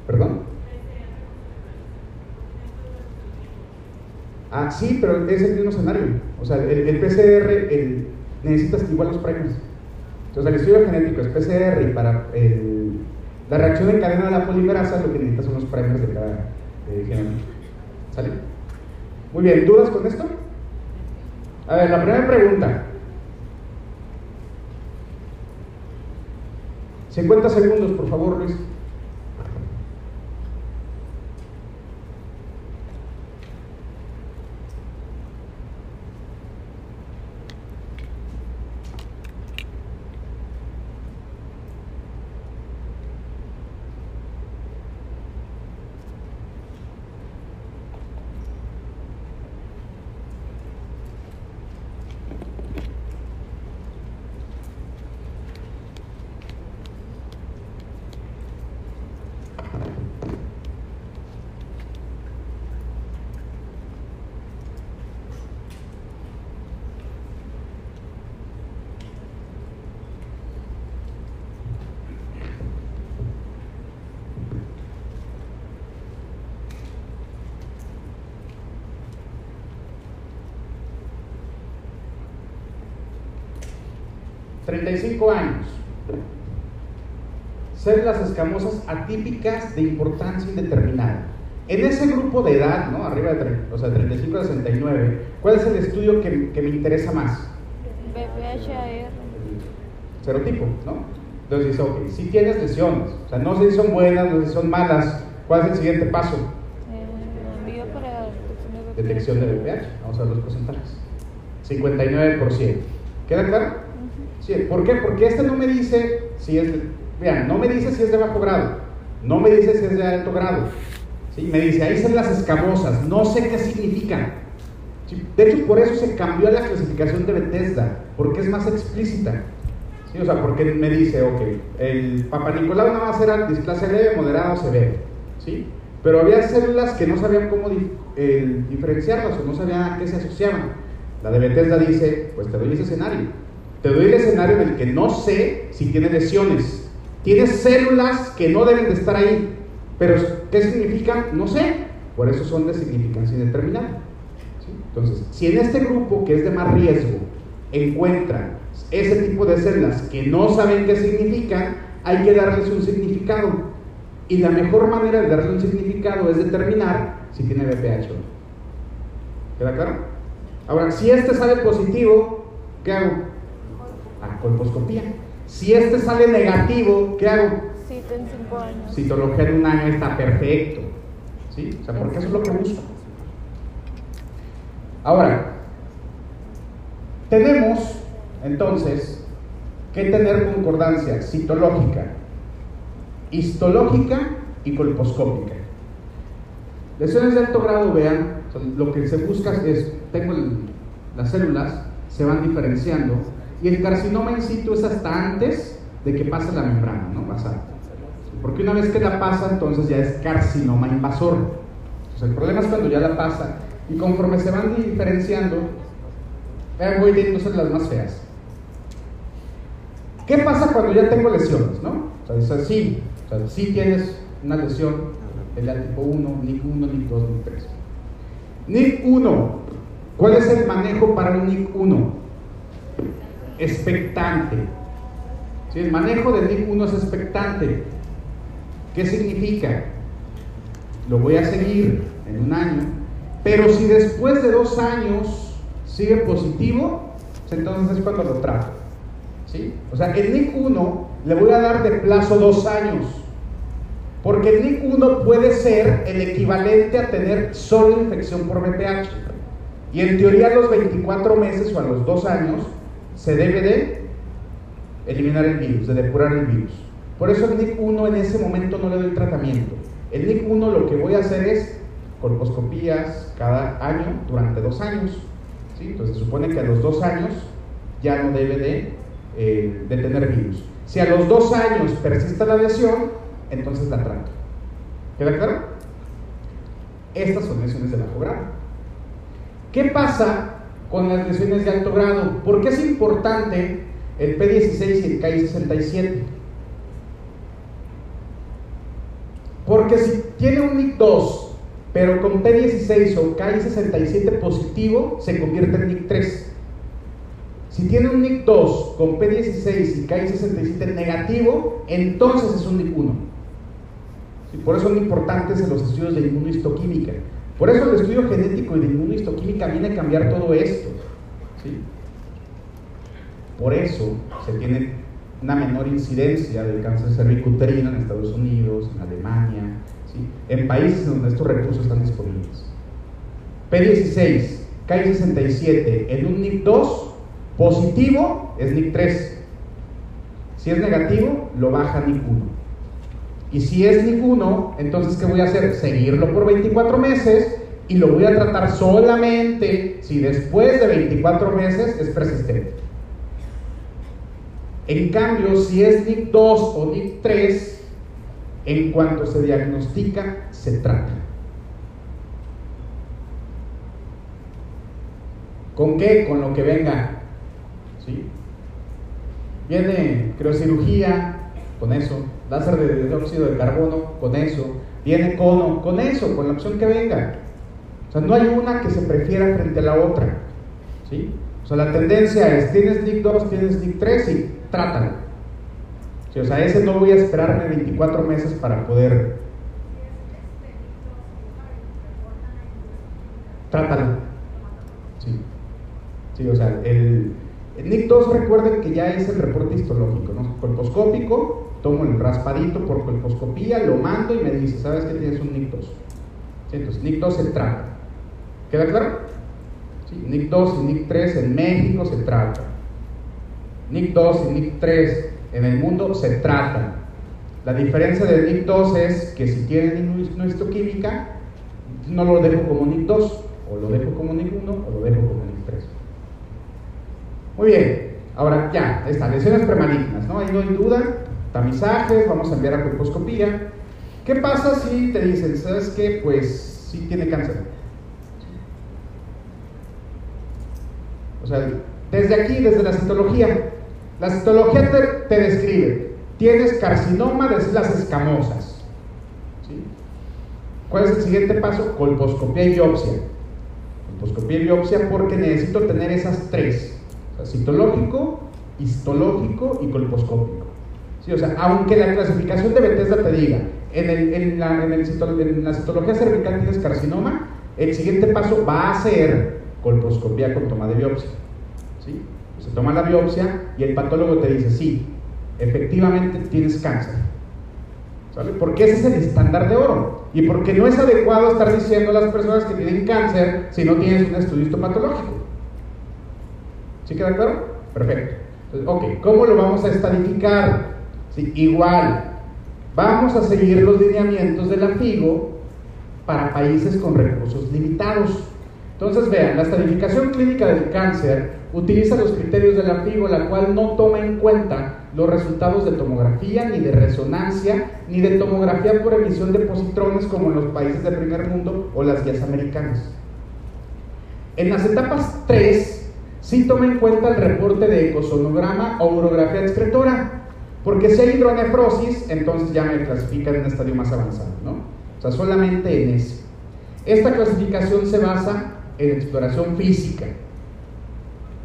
¿Perdón? Ah, sí, pero es el mismo escenario. O sea, el, PCR necesitas igual los primers. Entonces, el estudio genético es PCR y para la reacción en cadena de la polimerasa lo que necesitas son los primers de cada genoma. ¿Sale? Muy bien, ¿dudas con esto? A ver, la primera pregunta. 50 segundos, por favor, Luis. 35 años. Células escamosas atípicas de importancia indeterminada. En ese grupo de edad, ¿no? Arriba de o sea, 35 a 69, ¿cuál es el estudio que, que me interesa más? BPHR. Serotipo, ¿no? Entonces dice, ok, si tienes lesiones, o sea, no sé si son buenas, no sé si son malas, ¿cuál es el siguiente paso? para detección de BPH. Vamos a ver los porcentajes. 59%. ¿Queda claro? Sí, ¿Por qué? Porque este no me dice si es, vean, no me dice si es de bajo grado, no me dice si es de alto grado. ¿sí? Me dice, ahí son las escamosas, no sé qué significan. De hecho, por eso se cambió la clasificación de Bethesda, porque es más explícita. ¿sí? O sea, porque me dice, ok, el Papa Nicolau nada más era displasia leve, moderada o severa. ¿sí? Pero había células que no sabían cómo diferenciarlas o no sabían a qué se asociaban. La de Bethesda dice, pues te doy ese escenario te doy el escenario en el que no sé si tiene lesiones. Tiene células que no deben de estar ahí. Pero ¿qué significan? No sé. Por eso son de significancia indeterminada. Entonces, si en este grupo que es de más riesgo encuentran ese tipo de células que no saben qué significan, hay que darles un significado. Y la mejor manera de darle un significado es determinar si tiene BPH o no. ¿Queda claro? Ahora, si este sale positivo, ¿qué hago? Colposcopía. Si este sale negativo, ¿qué hago? Cito en 5 años. Citología en un año está perfecto. ¿Sí? O sea, porque eso es lo que busco. Ahora, tenemos entonces que tener concordancia citológica, histológica y colposcópica. Lesiones de alto grado, vean, lo que se busca es, tengo las células, se van diferenciando y el carcinoma in situ es hasta antes de que pase la membrana, ¿no? Pasa. Porque una vez que la pasa, entonces ya es carcinoma invasor. Entonces el problema es cuando ya la pasa y conforme se van diferenciando, voy ser las más feas. ¿Qué pasa cuando ya tengo lesiones, no? O sea, sí, o sea, sí tienes una lesión, el tipo 1, NIC 1, NIC 2, NIC 3. NIC 1, ¿cuál es el manejo para un NIC 1? Expectante. si El manejo de NIC 1 es expectante. ¿Qué significa? Lo voy a seguir en un año, pero si después de dos años sigue positivo, entonces es cuando lo trato. ¿sí? O sea, el NIC 1 le voy a dar de plazo dos años. Porque el NIC 1 puede ser el equivalente a tener solo infección por VPH. Y en teoría a los 24 meses o a los dos años se debe de eliminar el virus, de depurar el virus. Por eso el NIC 1 en ese momento no le doy tratamiento. El NIC 1 lo que voy a hacer es colposcopías cada año durante dos años. ¿sí? Entonces se supone que a los dos años ya no debe de, eh, tener virus. Si a los dos años persiste la lesión, entonces la trato. ¿Queda claro? Estas son lesiones de bajo grado. ¿Qué pasa con las lesiones de alto grado? ¿Por qué es importante el P16 y el Ki67? Porque si tiene un NIC2, pero con P16 o Ki67 positivo, se convierte en NIC3. Si tiene un NIC2 con P16 y Ki67 negativo, entonces es un NIC1. Y por eso son importantes los estudios de inmunohistoquímica. Por eso el estudio genético y de inmunohistoquímica viene a cambiar todo esto. Por eso se tiene una menor incidencia del cáncer cervicuterino en Estados Unidos, en Alemania, en países donde estos recursos están disponibles. P16, Ki67 en un NIC2 positivo es NIC3. Si es negativo, lo baja NIC1. Y si es NIC1, entonces ¿qué voy a hacer? Seguirlo por 24 meses y lo voy a tratar solamente si después de 24 meses es persistente. En cambio, si es NIC2 o NIC3, en cuanto se diagnostica, se trata. ¿Con qué? Con lo que venga. ¿Sí? Viene criocirugía, con eso. Láser de dióxido de carbono, con eso. Viene cono, con eso, con la opción que venga. O sea, no hay una que se prefiera frente a la otra. ¿Sí? O sea, la tendencia es, tienes NIC 2, tienes NIC 3 y trátalo. o sea, ese no voy a esperarme 24 meses para poder... Trátalo. Sí. Sí, o sea, el, el NIC 2 recuerden que ya es el reporte histológico, ¿no? Colposcópico, tomo el raspadito por colposcopía, lo mando y me dice, ¿sabes que tienes un NIC 2? Sí, entonces, NIC 2 se trata. ¿Queda claro? Sí, NIC 2 y NIC 3 en México se trata. NIC 2 y NIC 3 en el mundo se tratan. La diferencia del NIC 2 es que si tiene histoquímica, no lo dejo como NIC 2, o lo dejo como NIC 1, o lo dejo como NIC 3. Muy bien, ahora ya, está, lesiones premalignas, ¿no? Ahí no hay duda, tamizajes, vamos a enviar a colposcopía. ¿Qué pasa si te dicen, sabes qué? Pues sí tiene cáncer. O sea, desde aquí, desde la citología, la citología te, describe, tienes carcinoma de células escamosas. ¿Cuál es el siguiente paso? Colposcopía y biopsia. Colposcopía y biopsia porque necesito tener esas tres. citológico, histológico y colposcópico. ¿Sí? O sea, aunque la clasificación de Bethesda te diga, en, la, en, en la citología cervical tienes carcinoma, el siguiente paso va a ser colposcopía con toma de biopsia. ¿Sí? Se toma la biopsia y el patólogo te dice, sí, efectivamente tienes cáncer. ¿Sale? Porque ese es el estándar de oro. Y porque no es adecuado estar diciendo a las personas que tienen cáncer si no tienes un estudio histopatológico. ¿Sí queda claro? Perfecto. ok, ¿cómo lo vamos a estadificar? Igual, vamos a seguir los lineamientos de la FIGO para países con recursos limitados. Entonces, vean, la estadificación clínica del cáncer utiliza los criterios de la FIGO, la cual no toma en cuenta los resultados de tomografía, ni de resonancia, ni de tomografía por emisión de positrones como en los países del primer mundo o las guías americanas. En las etapas 3, sí toma en cuenta el reporte de ecosonograma o urografía excretora, porque si hay hidronefrosis, entonces ya me clasifican en un estadio más avanzado, ¿no? O sea, solamente en ese. Esta clasificación se basa en exploración física,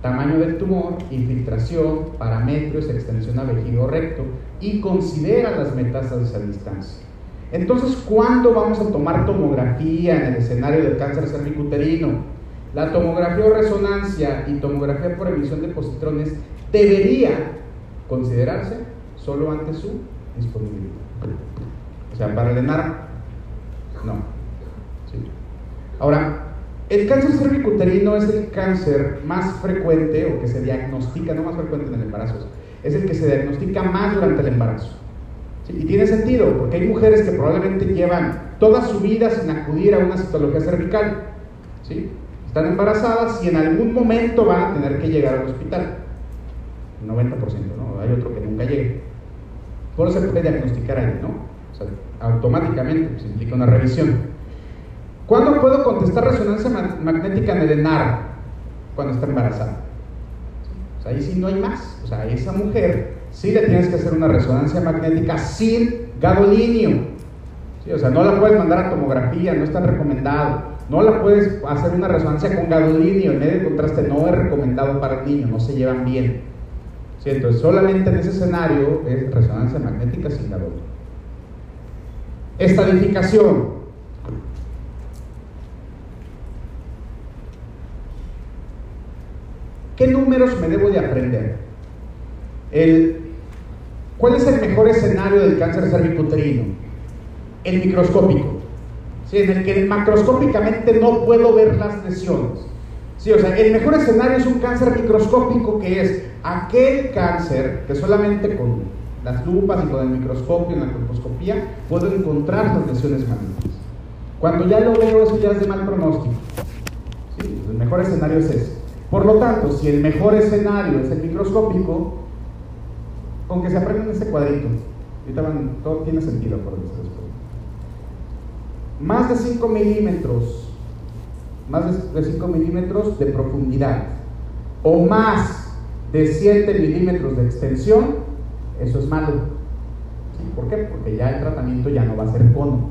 tamaño del tumor, infiltración, parámetros, extensión a vejigo recto y considera las metástasis a distancia. Entonces, ¿cuándo vamos a tomar tomografía en el escenario del cáncer cervicuterino? la tomografía o resonancia y tomografía por emisión de positrones debería considerarse solo ante su disponibilidad. O sea, para el ENAR, no. Ahora, el cáncer cervicuterino es el cáncer más frecuente o que se diagnostica, no más frecuente en el embarazo, es el que se diagnostica más durante el embarazo. Y tiene sentido, porque hay mujeres que probablemente llevan toda su vida sin acudir a una citología cervical. ¿sí? Están embarazadas y en algún momento van a tener que llegar al hospital. 90%, ¿no? Hay otro que nunca llegue. Eso se puede diagnosticar ahí, ¿no? O sea, automáticamente se implica una revisión. ¿Cuándo puedo contestar resonancia magnética en el ENAR? Cuando está embarazada. O sea, ahí sí no hay más. O sea, a esa mujer sí le tienes que hacer una resonancia magnética sin gadolinio. O sea, no la puedes mandar a tomografía, no está recomendado. No la puedes hacer una resonancia con gadolinio, en medio de contraste no es recomendado para el niño, no se llevan bien. Entonces, solamente en ese escenario es resonancia magnética sin gadolinio. Estadificación. ¿Qué números me debo de aprender? El, ¿Cuál es el mejor escenario del cáncer cervicuterino? El microscópico, ¿sí? en el que macroscópicamente no puedo ver las lesiones. Sí, o sea, el mejor escenario es un cáncer microscópico que es aquel cáncer que solamente con las lupas y con el microscopio, en la colposcopía, puedo encontrar las lesiones malignas. Cuando ya lo veo, eso ya es de mal pronóstico. ¿Sí? El mejor escenario es ese. Por lo tanto, si el mejor escenario es el microscópico, con que se aprendan este cuadrito, todo tiene sentido por después. Más de 5 milímetros, más de 5 milímetros de profundidad, o más de 7 milímetros de extensión, eso es malo. ¿Por qué? Porque ya el tratamiento ya no va a ser cono.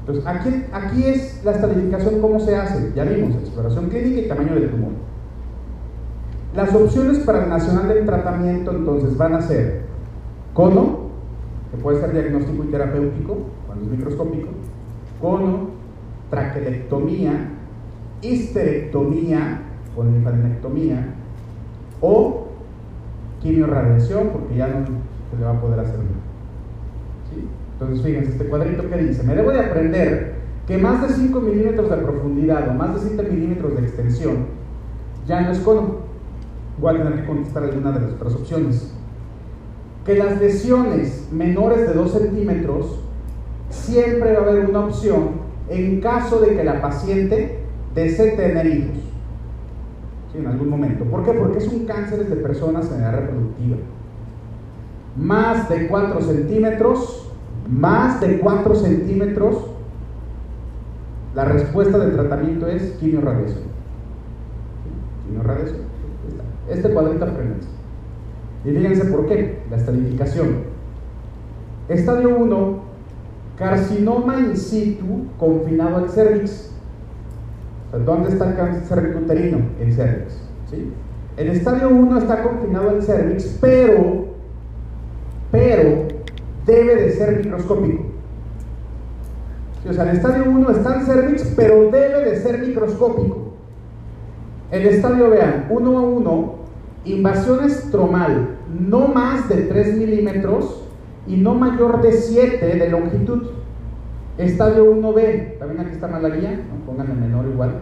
Entonces, aquí, aquí es la estadificación, ¿cómo se hace? Ya vimos, exploración clínica y tamaño del tumor. Las opciones para el nacional del tratamiento entonces van a ser cono, que puede ser diagnóstico y terapéutico, cuando es microscópico, cono, traquelectomía, histerectomía con linfadenectomía o quimiorradiación, porque ya no se le va a poder hacer nada. Entonces, fíjense, este cuadrito que dice, me debo de aprender que más de 5 milímetros de profundidad o más de 7 milímetros de extensión ya no es cono. Voy a tener que contestar alguna de las otras opciones. Que las lesiones menores de 2 centímetros siempre va a haber una opción en caso de que la paciente desee tener hijos. ¿Sí? En algún momento. ¿Por qué? Porque es un cáncer de personas en edad reproductiva. Más de 4 centímetros más de 4 centímetros, la respuesta del tratamiento es quimiorradiación. Quimiorradiación. Este cuadrito aprendes. Y fíjense por qué, la estadificación. Estadio 1, carcinoma in situ confinado al cervix. ¿Dónde está el cáncer cervicuterino? El cervix. ¿sí? El estadio 1 está confinado al cervix, pero, pero debe de ser microscópico. o sea, el estadio 1 está en cervix, pero debe de ser microscópico. El estadio, vean, 1 a 1, invasión estromal, no más de 3 milímetros y no mayor de 7 de longitud. Estadio 1B, también aquí está mal la guía, ¿no? pónganle menor igual.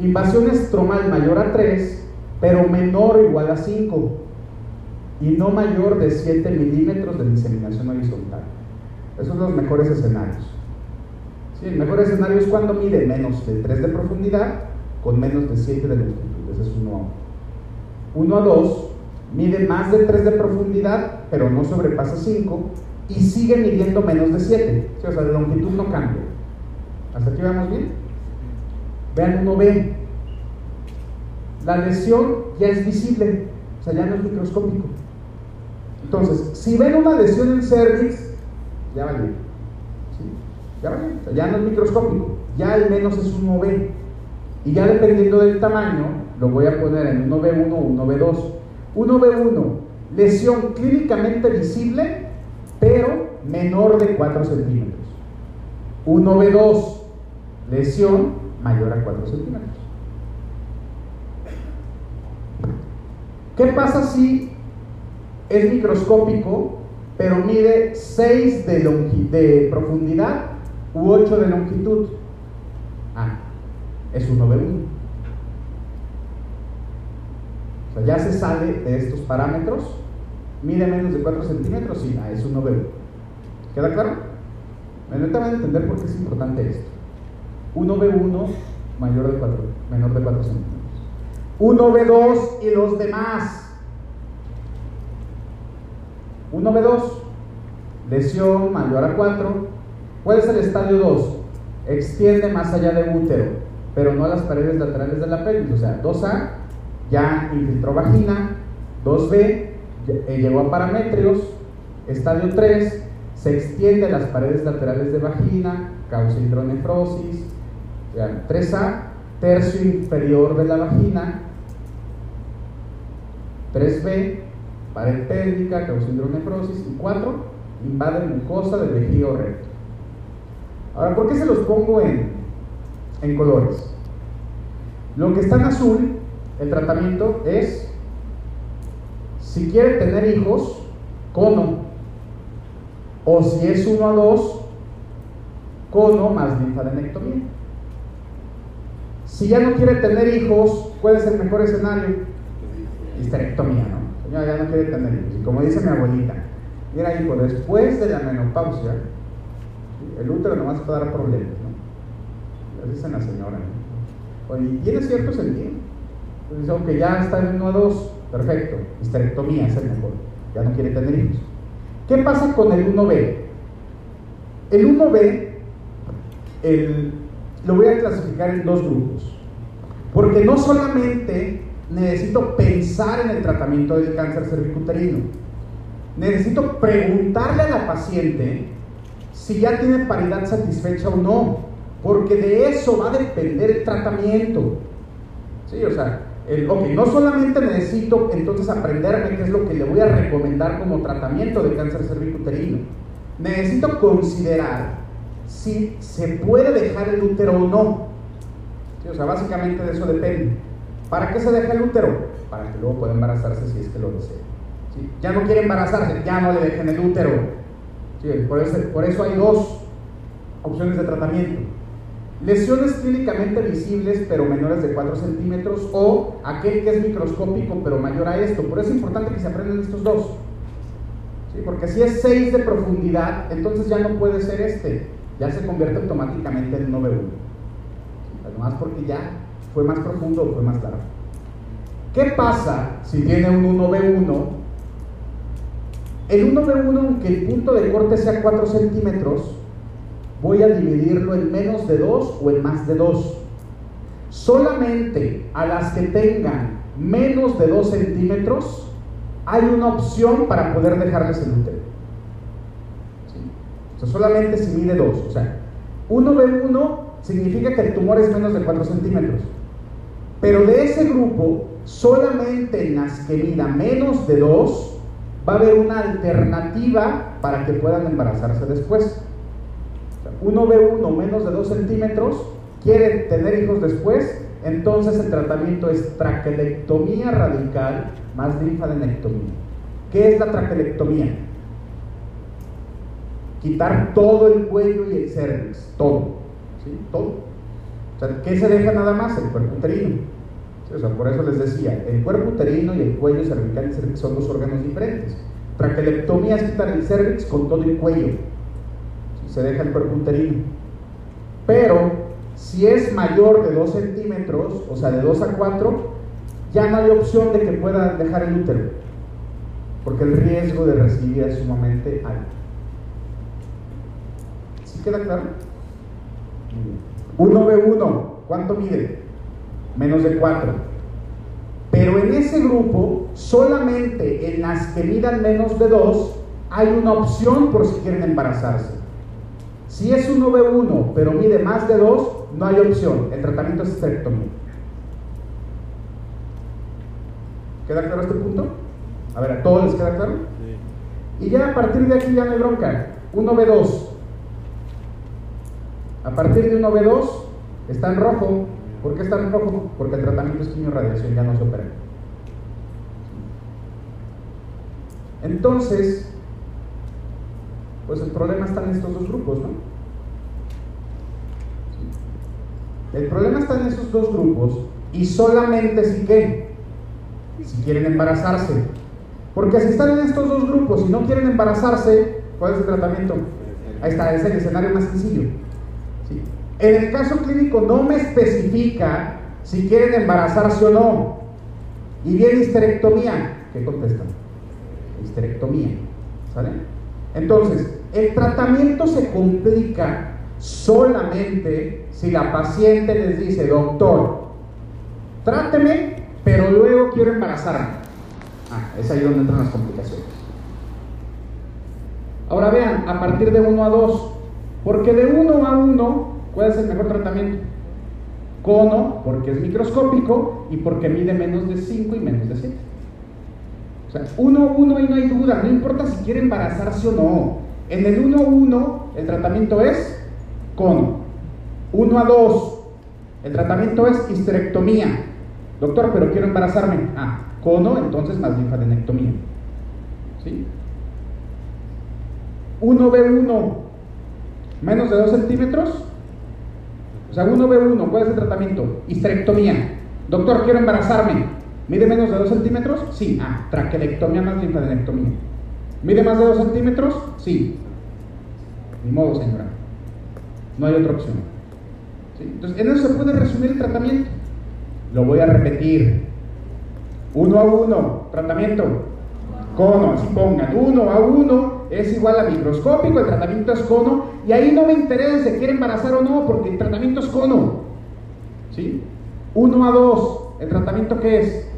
Invasión estromal mayor a 3, pero menor o igual a 5 y no mayor de 7 milímetros de diseminación horizontal. Esos son los mejores escenarios. Sí, el mejor escenario es cuando mide menos de 3 de profundidad con menos de 7 de longitud. Ese es 1 a 1. 1 a 2 mide más de 3 de profundidad, pero no sobrepasa 5 y sigue midiendo menos de 7. o sea, la longitud no cambia. ¿Hasta aquí vamos bien? Vean 1B. La lesión ya es visible, o sea, ya no es microscópico. Entonces, si ven una lesión en cervix, ya valió. ¿Sí? Ya valió. ya no es microscópico, ya al menos es un 1B. Y ya dependiendo del tamaño, lo voy a poner en 1B1 o 1B2. 1B1, lesión clínicamente visible, pero menor de 4 centímetros. 1B2, lesión mayor a 4 centímetros. ¿Qué pasa si es microscópico, pero mide 6 de, profundidad u 8 de longitud? Ah, es 1B1. O sea, ya se sale de estos parámetros. Mide menos de 4 centímetros, sí, ah, es 1B1. ¿Queda claro? Me van a entender por qué es importante esto. 1B1 mayor de 4, menor de 4 centímetros. 1B2 y los demás. 1B2, lesión mayor a 4. ¿Cuál es el estadio 2? Extiende más allá de útero, pero no a las paredes laterales de la pelvis. O sea, 2A ya infiltró vagina, 2B eh, llegó a parametrios, estadio 3 se extiende a las paredes laterales de vagina, causa hidronefrosis. 3A, tercio inferior de la vagina, 3B, pared pélvica, causa hidronefrosis. Y 4, invade mucosa del vejigo recto. Ahora, ¿por qué se los pongo en, en colores? Lo que está en azul, el tratamiento es, si quiere tener hijos, cono. O si es 1 a 2, cono más linfadenectomía. Si ya no quiere tener hijos, ¿cuál es el mejor escenario? histerectomía, ¿no? Señora ya no quiere tener hijos. Y como dice mi abuelita, mira hijo, después de la menopausia, el útero nomás puede dar problemas, ¿no? Le dicen la señora, ¿no? Oye, tiene cierto sentido. Entonces aunque ya está en 1 a 2, perfecto, histerectomía es el mejor, ya no quiere tener hijos. ¿Qué pasa con el 1B? El 1B el, lo voy a clasificar en dos grupos, porque no solamente necesito pensar en el tratamiento del cáncer cervicuterino. Necesito preguntarle a la paciente si ya tiene paridad satisfecha o no, porque de eso va a depender el tratamiento. Sí, o sea, ok, no solamente necesito entonces aprenderme qué es lo que le voy a recomendar como tratamiento de cáncer cervicuterino, necesito considerar si se puede dejar el útero o no. Sí, o sea, básicamente de eso depende. ¿Para qué se deja el útero? Para que luego pueda embarazarse si es que lo desea. Ya no quiere embarazarse, ya no le dejen el útero. Eso, por eso hay dos opciones de tratamiento. Lesiones clínicamente visibles pero menores de 4 centímetros o aquel que es microscópico pero mayor a esto. Por eso es importante que se aprendan estos dos. ¿Sí? Porque si es 6 de profundidad, entonces ya no puede ser este. Ya se convierte automáticamente en 9 1 Además porque ya ¿Fue más profundo o fue más largo? ¿Qué pasa si tiene un 1B1? El 1B1, aunque el punto de corte sea 4 centímetros, voy a dividirlo en menos de 2 o en más de 2. Solamente a las que tengan menos de 2 centímetros hay una opción para poder dejarles el útero. O sea, solamente si mide 2. O sea, 1B1 significa que el tumor es menos de 4 centímetros. Pero de ese grupo, solamente en las que mida menos de 2, va a haber una alternativa para que puedan embarazarse después. Uno ve uno menos de 2 centímetros, quiere tener hijos después, entonces el tratamiento es traquelectomía radical más linfadenectomía. ¿Qué es la traquelectomía? Quitar todo el cuello y el cervix, todo. ¿sí? Todo. ¿qué se deja nada más? El cuerpo uterino. o sea, por eso les decía, el cuerpo uterino y el cuello cervical y cervix son dos órganos diferentes. Traquelectomía es quitar el cervix con todo el cuello. Se deja el cuerpo. Pero si es mayor de 2 centímetros, o sea, de 2 a 4, ya no hay opción de que pueda dejar el útero, porque el riesgo de recibir es sumamente alto. ¿Sí queda claro? Muy bien. 1B1, ¿cuánto mide? Menos de 4. Pero en ese grupo, solamente en las que midan menos de 2, hay una opción por si quieren embarazarse. Si es 1B1, pero mide más de 2, no hay opción. El tratamiento es esterectomía. ¿Queda claro este punto? A ver, ¿a todos les queda claro? Sí. Y ya a partir de aquí ya no hay bronca. 1B2. A partir de 1B2, Está en rojo. ¿Por qué está en rojo? Porque el tratamiento es quimio-radiación, ya no se opera. Entonces, pues el problema está en estos dos grupos, ¿no? El problema está en esos dos grupos y solamente si qué, si quieren embarazarse. Porque si están en estos dos grupos y no quieren embarazarse, ¿cuál es el tratamiento? Ahí está, es el escenario más sencillo. En el caso clínico no me especifica si quieren embarazarse o no. Y viene histerectomía. ¿Qué contestan? Histerectomía. ¿Sale? Entonces, el tratamiento se complica solamente si la paciente les dice, doctor, tráteme, pero luego quiero embarazarme. Ah, es ahí donde entran las complicaciones. Ahora vean, a partir de 1 a 2, porque de 1 a 1, ¿cuál es el mejor tratamiento? Cono, porque es microscópico y porque mide menos de 5 y menos de 7. O sea, 1 a 1 ahí no hay duda, no importa si quiere embarazarse o no. En el 1 a 1, el tratamiento es cono. 1 a 2, el tratamiento es histerectomía. Doctor, pero quiero embarazarme. Ah, cono, entonces más linfadenectomía. ¿Sí? 1B1, menos de 2 centímetros. O sea, 1B1, ¿cuál es el tratamiento? Histerectomía. Doctor, quiero embarazarme. ¿Mide menos de 2 centímetros? Sí. Ah, traquelectomía más linfadenectomía. ¿Mide más de 2 centímetros? Sí. Ni modo, señora. No hay otra opción. Entonces, en eso se puede resumir el tratamiento. Lo voy a repetir. Uno a uno, tratamiento. Cono, así pongan. Uno a uno es igual a microscópico, el tratamiento es cono. Y ahí no me interesa si quiere embarazar o no, porque el tratamiento es cono. ¿Sí? Uno a dos, ¿el tratamiento qué es?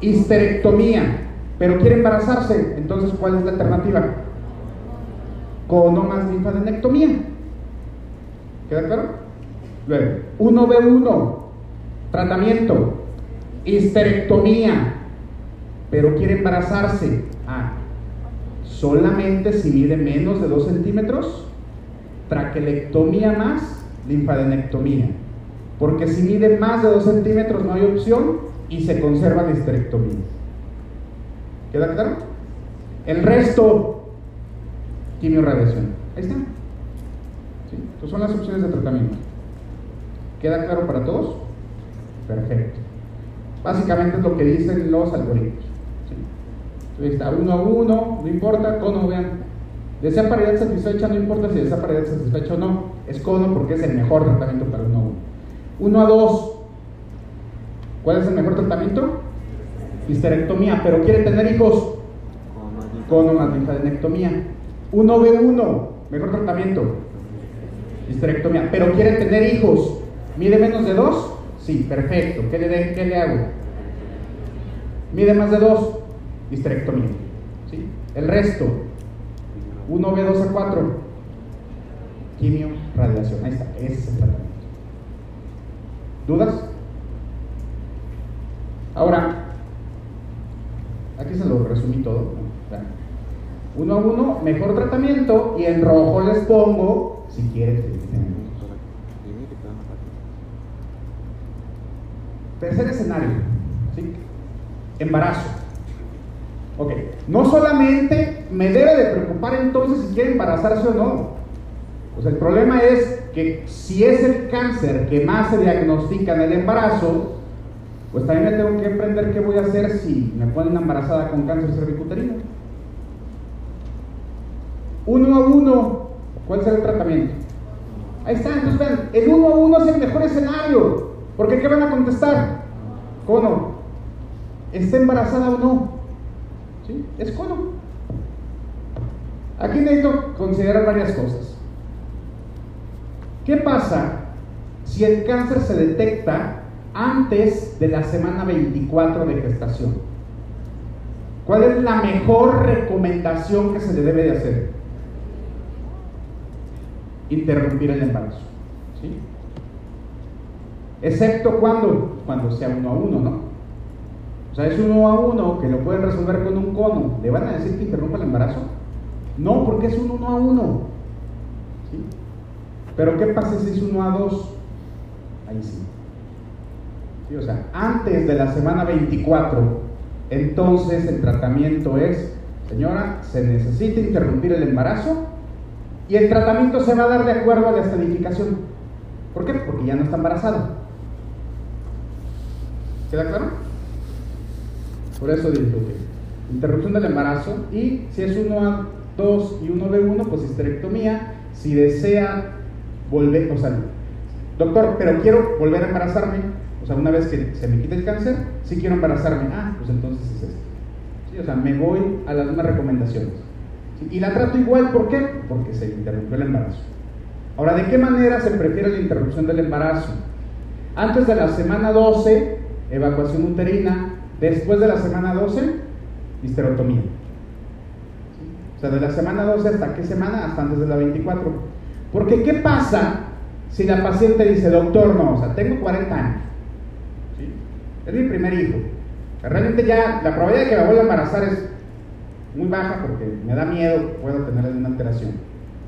Histerectomía. Pero quiere embarazarse, entonces ¿cuál es la alternativa? Cono más linfadenectomía. ¿Queda claro? Luego, 1B1, tratamiento, histerectomía, pero quiere embarazarse. Ah, solamente si mide menos de 2 centímetros, traquelectomía más linfadenectomía. Porque si mide más de 2 centímetros no hay opción y se conserva la histerectomía. ¿Queda claro? El resto, quimiorradiación. Ahí está. Estas son las opciones de tratamiento. ¿Queda claro para todos? Perfecto. Básicamente es lo que dicen los algoritmos. Entonces está uno a uno, no importa, cono, vean. Desea paridad satisfecha, no importa si desea paridad satisfecha o no, es cono porque es el mejor tratamiento para uno a uno. Uno a dos, ¿cuál es el mejor tratamiento? Histerectomía, pero quiere tener hijos. Cono más linfadenectomía. 1B1, mejor tratamiento. Histerectomía, pero quiere tener hijos. ¿Mide menos de 2? Sí, perfecto. ¿Qué le, ¿Qué le hago? ¿Mide más de 2? Histerectomía. ¿Sí? El resto, 1B2 a 4, quimio, radiación. Ahí está, ese es el tratamiento. ¿Dudas? Ahora, aquí se lo resumí todo. Uno a uno, mejor tratamiento y en rojo les pongo si quieren. Tercer escenario, ¿sí? embarazo. Ok, no solamente me debe de preocupar entonces si quiere embarazarse o no. Pues el problema es que si es el cáncer que más se diagnostica en el embarazo, pues también me tengo que aprender qué voy a hacer si me ponen embarazada con cáncer cervicuterino. Uno a uno, ¿cuál será el tratamiento? Ahí está, entonces vean, el uno a uno es el mejor escenario. Porque ¿qué van a contestar? Cono. ¿Está embarazada o no? ¿Sí? Es cono. Aquí necesito considerar varias cosas. ¿Qué pasa si el cáncer se detecta antes de la semana 24 de gestación? ¿Cuál es la mejor recomendación que se le debe de hacer? Interrumpir el embarazo. ¿sí? Excepto cuando, cuando sea uno a uno, ¿no? O sea, es uno a uno que lo pueden resolver con un cono. ¿Le van a decir que interrumpa el embarazo? No, porque es un uno a uno. ¿sí? Pero ¿qué pasa si es uno a dos? ahí sí. sí. O sea, antes de la semana 24, entonces el tratamiento es, señora, se necesita interrumpir el embarazo y el tratamiento se va a dar de acuerdo a la estadificación. ¿Por qué? Porque ya no está embarazada. ¿Queda claro? Por eso digo que interrupción del embarazo y si es 1A2 y 1B1, pues histerectomía. Si desea volver, o sea, doctor, pero quiero volver a embarazarme, o sea, una vez que se me quite el cáncer, si quiero embarazarme, ah, pues entonces es esto. ¿Sí? O sea, me voy a las mismas recomendaciones. Y la trato igual, ¿por qué? Porque se interrumpió el embarazo. Ahora, ¿de qué manera se prefiere la interrupción del embarazo? Antes de la semana 12, evacuación uterina. Después de la semana 12, histerotomía. O sea, de la semana 12 hasta qué semana? Hasta antes de la 24. Porque ¿qué pasa si la paciente dice, doctor, no, o sea, tengo 40 años, es mi primer hijo, realmente ya la probabilidad de que me vuelva a embarazar es muy baja porque me da miedo, puedo tener una alteración,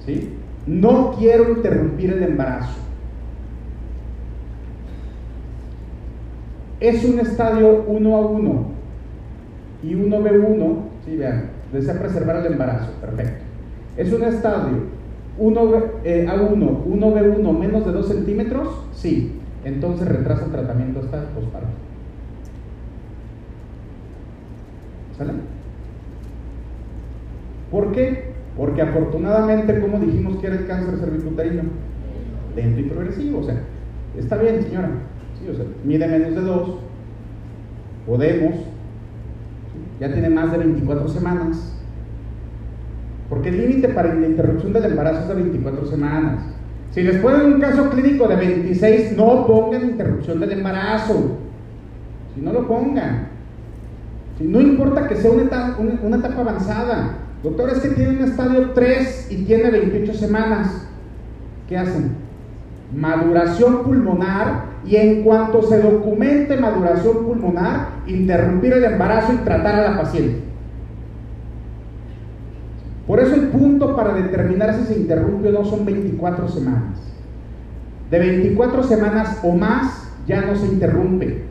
¿sí? No quiero interrumpir el embarazo. Es un estadio 1 a 1 y 1B1, ¿sí? vean, desea preservar el embarazo, perfecto. Es un estadio 1 eh, A1, 1B1 menos de 2 centímetros, sí. Entonces retrasa el tratamiento hasta posparto. ¿Sale? ¿Por qué? Porque afortunadamente, como dijimos que era el cáncer cervicuterino, lento y progresivo. O sea, está bien, señora. Sí, o sea, mide menos de 2. Podemos. Ya tiene más de 24 semanas porque el límite para la interrupción del embarazo es de 24 semanas. Si les ponen un caso clínico de 26, no pongan interrupción del embarazo. Si no lo pongan. Si no importa que sea una, etapa avanzada. Doctor, es que tiene un estadio 3 y tiene 28 semanas. ¿Qué hacen? Maduración pulmonar y en cuanto se documente maduración pulmonar, interrumpir el embarazo y tratar a la paciente. Por eso el punto para determinar si se interrumpe o no son 24 semanas. De 24 semanas o más ya no se interrumpe.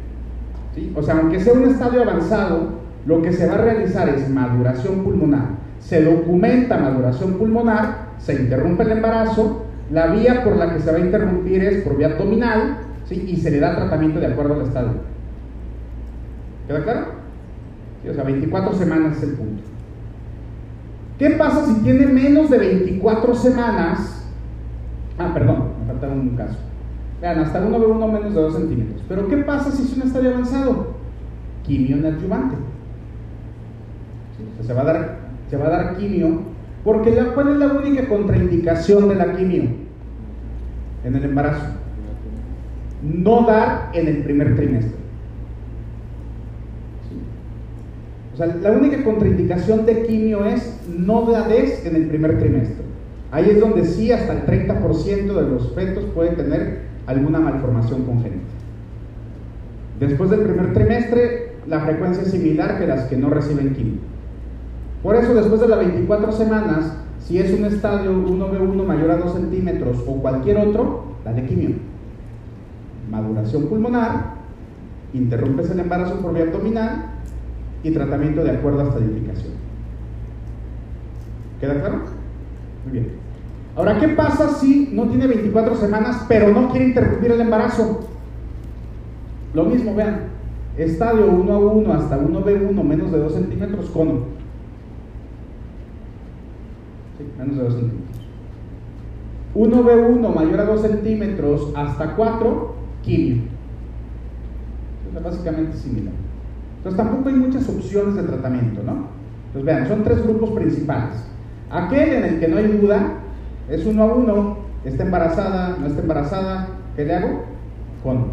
O sea, aunque sea un estadio avanzado, lo que se va a realizar es maduración pulmonar. Se documenta maduración pulmonar, se interrumpe el embarazo, la vía por la que se va a interrumpir es por vía abdominal y se le da tratamiento de acuerdo al estadio. ¿Queda claro? o sea, 24 semanas es el punto. ¿Qué pasa si tiene menos de 24 semanas? Ah, perdón, me falta un caso. Vean, hasta 1 ve 1 menos de 2 centímetros. Pero ¿qué pasa si es un estadio avanzado? Quimio adyuvante. se, va a dar, se va a dar quimio. Porque la, ¿cuál es la única contraindicación de la quimio? En el embarazo. No dar en el primer trimestre. sea, la única contraindicación de quimio es no des en el primer trimestre. Ahí es donde sí hasta el 30% de los fetos pueden tener alguna malformación congénita. Después del primer trimestre, la frecuencia es similar que las que no reciben quimio. Por eso, después de las 24 semanas, si es un estadio 1B1 mayor a 2 centímetros o cualquier otro, dale quimio. Maduración pulmonar, interrumpes el embarazo por vía abdominal y tratamiento de acuerdo a estadificación. ¿Queda claro? Muy bien. Ahora, ¿qué pasa si no tiene 24 semanas pero no quiere interrumpir el embarazo? Lo mismo, vean, estadio 1 a 1 hasta 1B1 menos de 2 centímetros con... Menos de 2 centímetros. 1B1 mayor a 2 centímetros hasta 4, quimio. Es básicamente similar. Entonces tampoco hay muchas opciones de tratamiento, ¿no? Entonces vean, son tres grupos principales. Aquel en el que no hay duda es uno a uno, está embarazada, no está embarazada, ¿qué le hago? Con.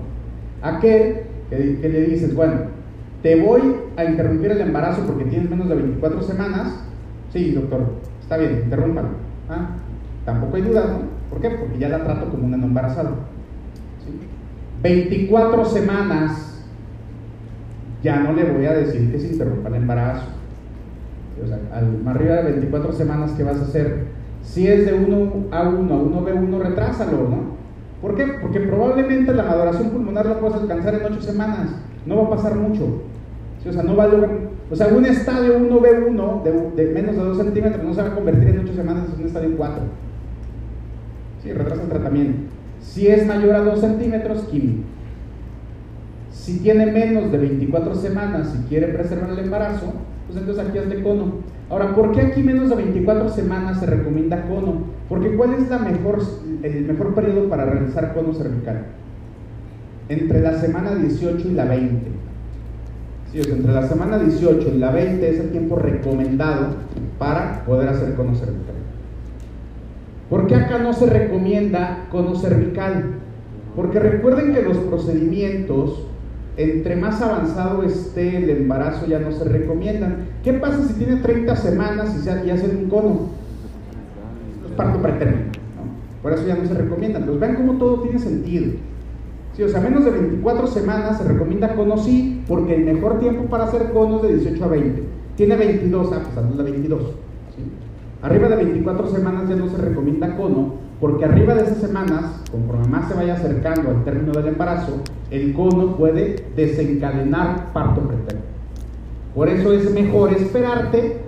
Aquel que, le dices, bueno, te voy a interrumpir el embarazo porque tienes menos de 24 semanas. Sí, doctor, está bien, interrúmpalo. Ah, tampoco hay duda, ¿no? ¿Por qué? Porque ya la trato como una no embarazada. 24 semanas ya no le voy a decir que se interrumpa el embarazo. O sea, al, arriba de 24 semanas, ¿qué vas a hacer? Si es de 1 a 1 a 1B1, retrásalo, ¿no? ¿Por qué? Porque probablemente la maduración pulmonar la puedes alcanzar en 8 semanas. No va a pasar mucho. O sea, no va a lograr. O sea, un estadio 1B1 de, de menos de 2 centímetros no se va a convertir en 8 semanas en un estadio 4. Sí, retrasa el tratamiento. Si es mayor a 2 centímetros, quimio. Si tiene menos de 24 semanas y quiere preservar el embarazo, pues entonces aquí de cono. Ahora, ¿por qué aquí menos de 24 semanas se recomienda cono? Porque ¿cuál es la mejor, el mejor periodo para realizar cono cervical? Entre la semana 18 y la 20. Entre la semana 18 y la 20 es el tiempo recomendado para poder hacer cono cervical. ¿Por qué acá no se recomienda cono cervical? Porque recuerden que los procedimientos entre más avanzado esté el embarazo ya no se recomiendan. ¿Qué pasa si tiene 30 semanas y, hacen un cono? Es parto pretérmino. ¿no? Por eso ya no se recomiendan. Pues vean cómo todo tiene sentido. Sí, o sea, menos de 24 semanas se recomienda cono sí, porque el mejor tiempo para hacer cono es de 18 a 20. Tiene 22, ah, pues de 22. Arriba de 24 semanas ya no se recomienda cono, porque arriba de esas semanas, conforme más se vaya acercando al término del embarazo, el cono puede desencadenar parto preterno. Por eso es mejor esperarte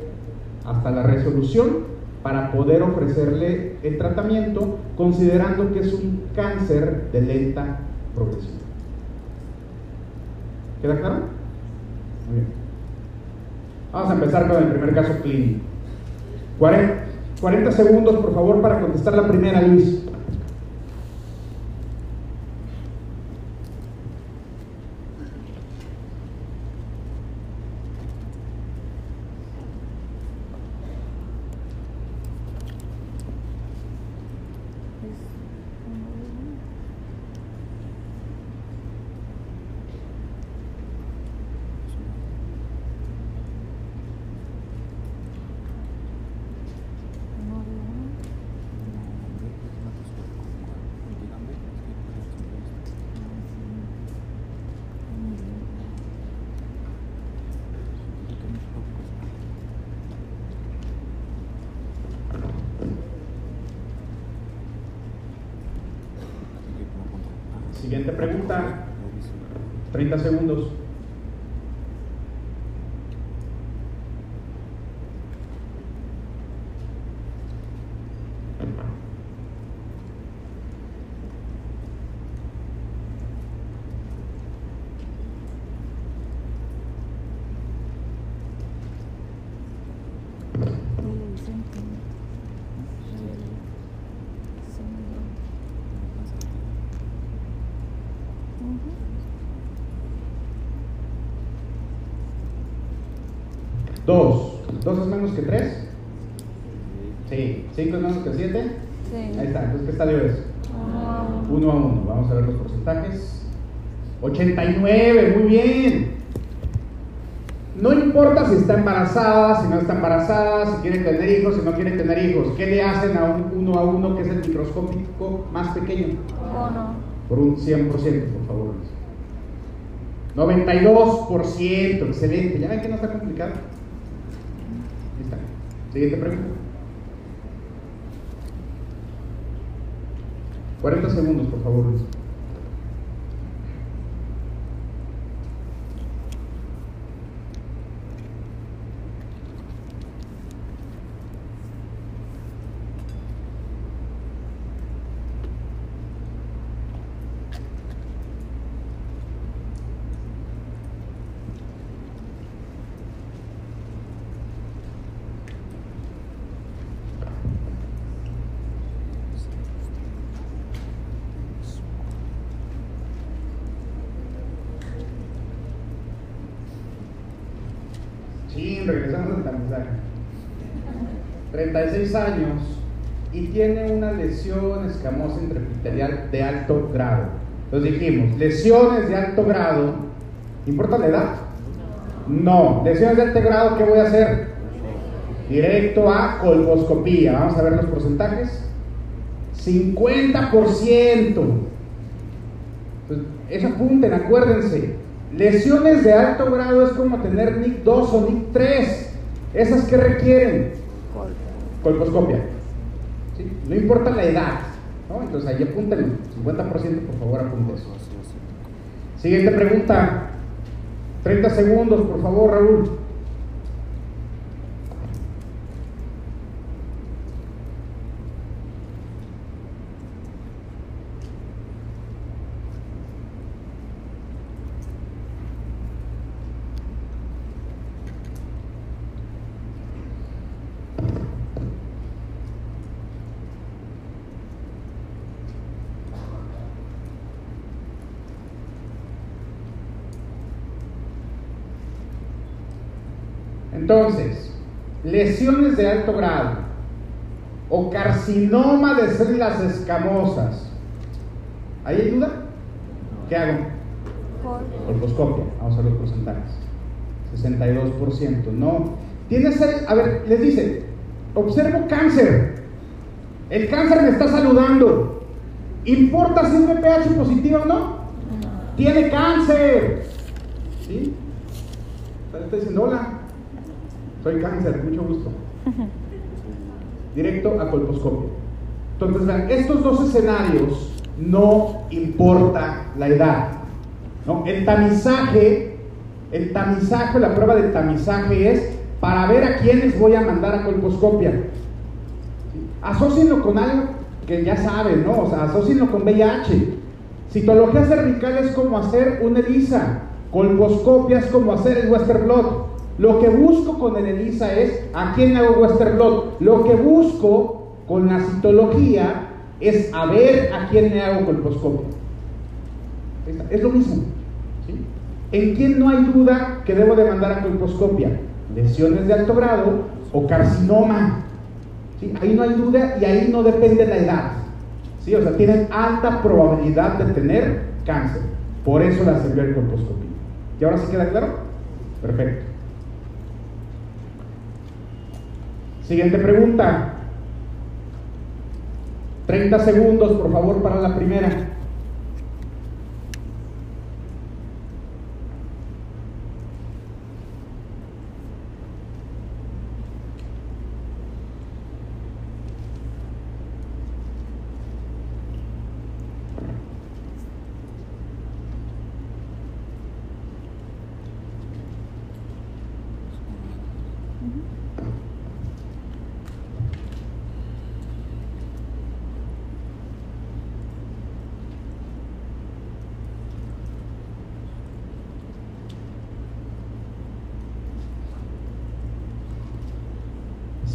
hasta la resolución para poder ofrecerle el tratamiento, considerando que es un cáncer de lenta progresión. ¿Queda claro? Muy bien. Vamos a empezar con el primer caso clínico. 40, 40 segundos, por favor, para contestar la primera, Luis. Siguiente pregunta. 30 segundos. Dos. ¿Dos es menos que tres? Sí. ¿Cinco es menos que siete? Sí. Ahí está. Entonces, ¿qué estadio es? Uno a uno. Vamos a ver los porcentajes. 89, muy bien. No importa si está embarazada, si no está embarazada, si quiere tener hijos, si no quiere tener hijos. ¿Qué le hacen a un uno a uno que es el microscópico más pequeño? Cono. Por un 100%, por favor. 92%, excelente. ¿Ya ven que no está complicado? Ahí está. Siguiente pregunta. 40 segundos, por favor, Luis. Sí, regresamos al aprendizaje. 36 años y tiene una lesión escamosa intraepitelial de alto grado. Entonces dijimos, lesiones de alto grado, ¿importa la edad? No. Lesiones de alto grado, ¿qué voy a hacer? Directo a colposcopía. Vamos a ver los porcentajes. 50%. Pues, eso apunten, acuérdense. Lesiones de alto grado es como tener NIC 2 o NIC 3. ¿Esas que requieren? Colposcopia. No importa la edad. ¿no? Entonces ahí apúntenlo, 50% por favor apunten. Siguiente pregunta. 30 segundos, por favor, Raúl. Entonces, lesiones de alto grado o carcinoma de células escamosas. ¿Ahí hay duda? ¿Qué hago? Colposcopia. Vamos a ver los porcentajes. 62%. No. Tienes el, a ver, les dice, observo cáncer. El cáncer me está saludando. ¿Importa si es VPH positivo o no? Tiene cáncer. ¿Sí? Está diciendo, hola, soy cáncer, mucho gusto. Directo a colposcopio. Entonces, vean, estos dos escenarios no importa la edad. ¿no? El tamizaje, el tamizaje, la prueba de tamizaje es para ver a quiénes voy a mandar a colposcopia. Asocienlo con algo que ya saben, ¿no? O sea, asocienlo con VIH. Citología cervical es como hacer un ELISA. Colposcopia es como hacer el Western Blot. Lo que busco con el ELISA es a quién hago Western Blot. Lo que busco con la citología es a ver a quién le hago colposcopio. Es lo mismo. ¿En quién no hay duda que debo de mandar a colposcopia? Lesiones de alto grado o carcinoma. Ahí no hay duda y ahí no depende la edad. ¿sí? O sea, tienen alta probabilidad de tener cáncer. Por eso la sirvió el colposcopio. ¿Y ahora sí queda claro? Perfecto. Siguiente pregunta. 30 segundos, por favor, para la primera.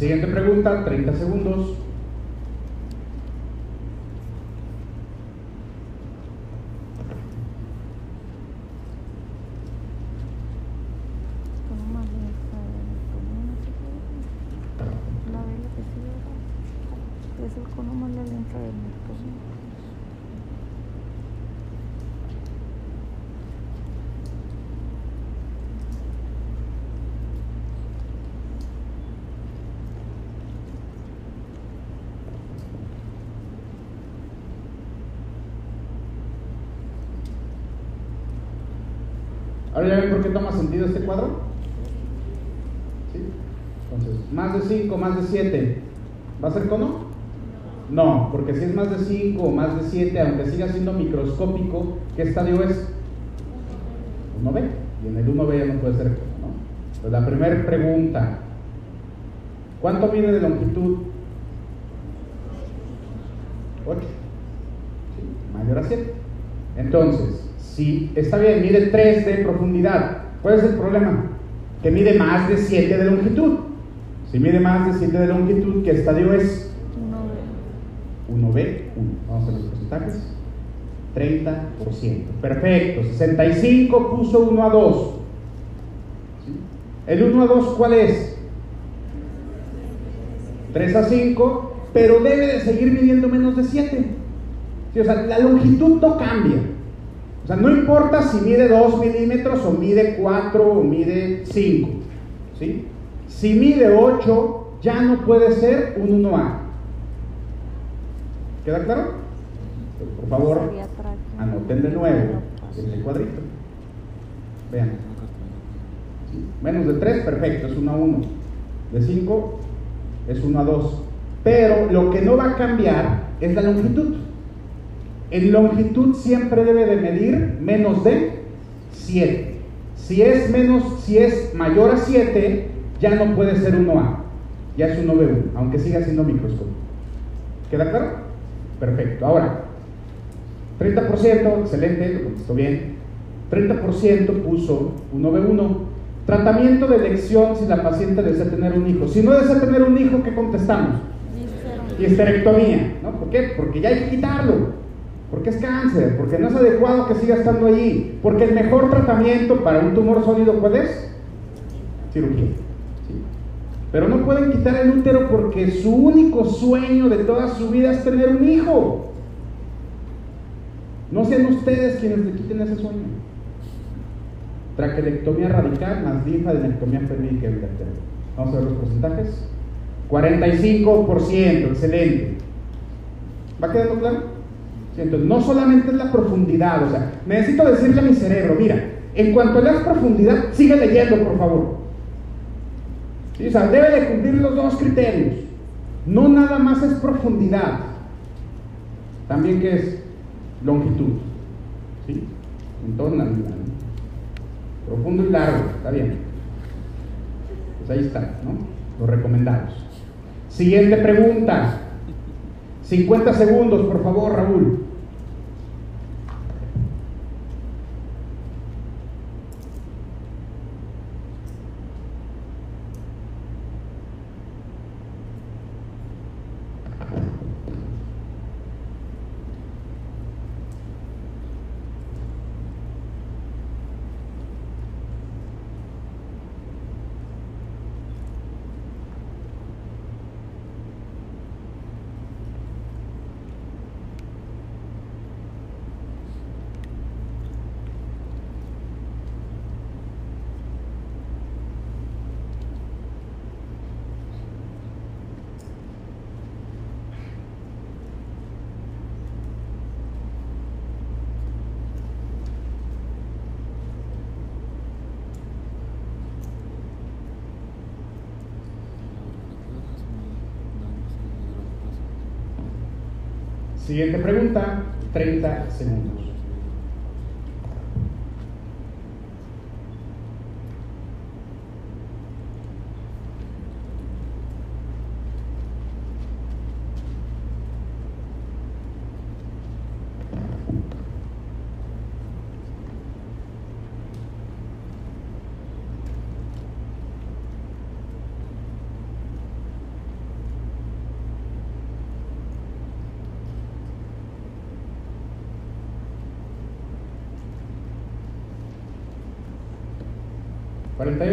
Siguiente pregunta, 30 segundos. Ven por qué toma sentido este cuadro? ¿Sí? Entonces, más de 5, más de 7, ¿va a ser cono? No, porque si es más de 5 o más de 7, aunque siga siendo microscópico, ¿qué estadio es? 1B. Y en el 1B ya no puede ser cono, ¿no? Entonces, la primera pregunta, ¿cuánto mide de longitud? 8. ¿Sí? Mayor a 7. Entonces, si está bien, mide 3 de profundidad, ¿cuál es el problema? Que mide más de 7 de longitud. Si mide más de 7 de longitud, ¿qué estadio es? 1B. 1B, 1. Vamos a los porcentajes. 30%. Perfecto. 65 puso 1 a 2. ¿El 1 a 2 cuál es? 3 a 5, pero debe de seguir midiendo menos de 7. o sea, la longitud no cambia. O sea, no importa si mide 2 milímetros o mide 4 o mide 5. ¿sí? Si mide 8, ya no puede ser un 1A. ¿Queda claro? Por favor, anoten de nuevo el cuadrito. Vean. Menos de 3, perfecto, es 1 a 1. De 5 es 1 a 2. Pero lo que no va a cambiar es la longitud. En longitud siempre debe de medir menos de 7. Si es menos, si es mayor a 7, ya no puede ser 1A, ya es un 9 aunque siga siendo microscopio. ¿Queda claro? Perfecto. Ahora, 30%, excelente, lo contestó bien. 30% puso un 9-1. Tratamiento de elección si la paciente desea tener un hijo. Si no desea tener un hijo, ¿qué contestamos? Y esterectomía, ¿no? ¿Por qué? Porque ya hay que quitarlo. Porque es cáncer, porque no es adecuado que siga estando allí. Porque el mejor tratamiento para un tumor sólido, ¿cuál es? Cirugía. Pero no pueden quitar el útero porque su único sueño de toda su vida es tener un hijo. No sean ustedes quienes le quiten ese sueño. Traquelectomía radical más linfadenectomía pélvica Vamos a ver los porcentajes. 45%, excelente. ¿Va quedando claro? Entonces, no solamente es la profundidad, o sea, necesito decirle a mi cerebro, mira, en cuanto le das profundidad, sigue leyendo, por favor. O sea, debe de cumplir los dos criterios. No nada más es profundidad, también que es longitud. ¿Sí? Entonces, profundo y largo, está bien. Pues ahí está, ¿no? Los recomendados. Siguiente pregunta. 50 segundos, por favor, Raúl. 30 segundos.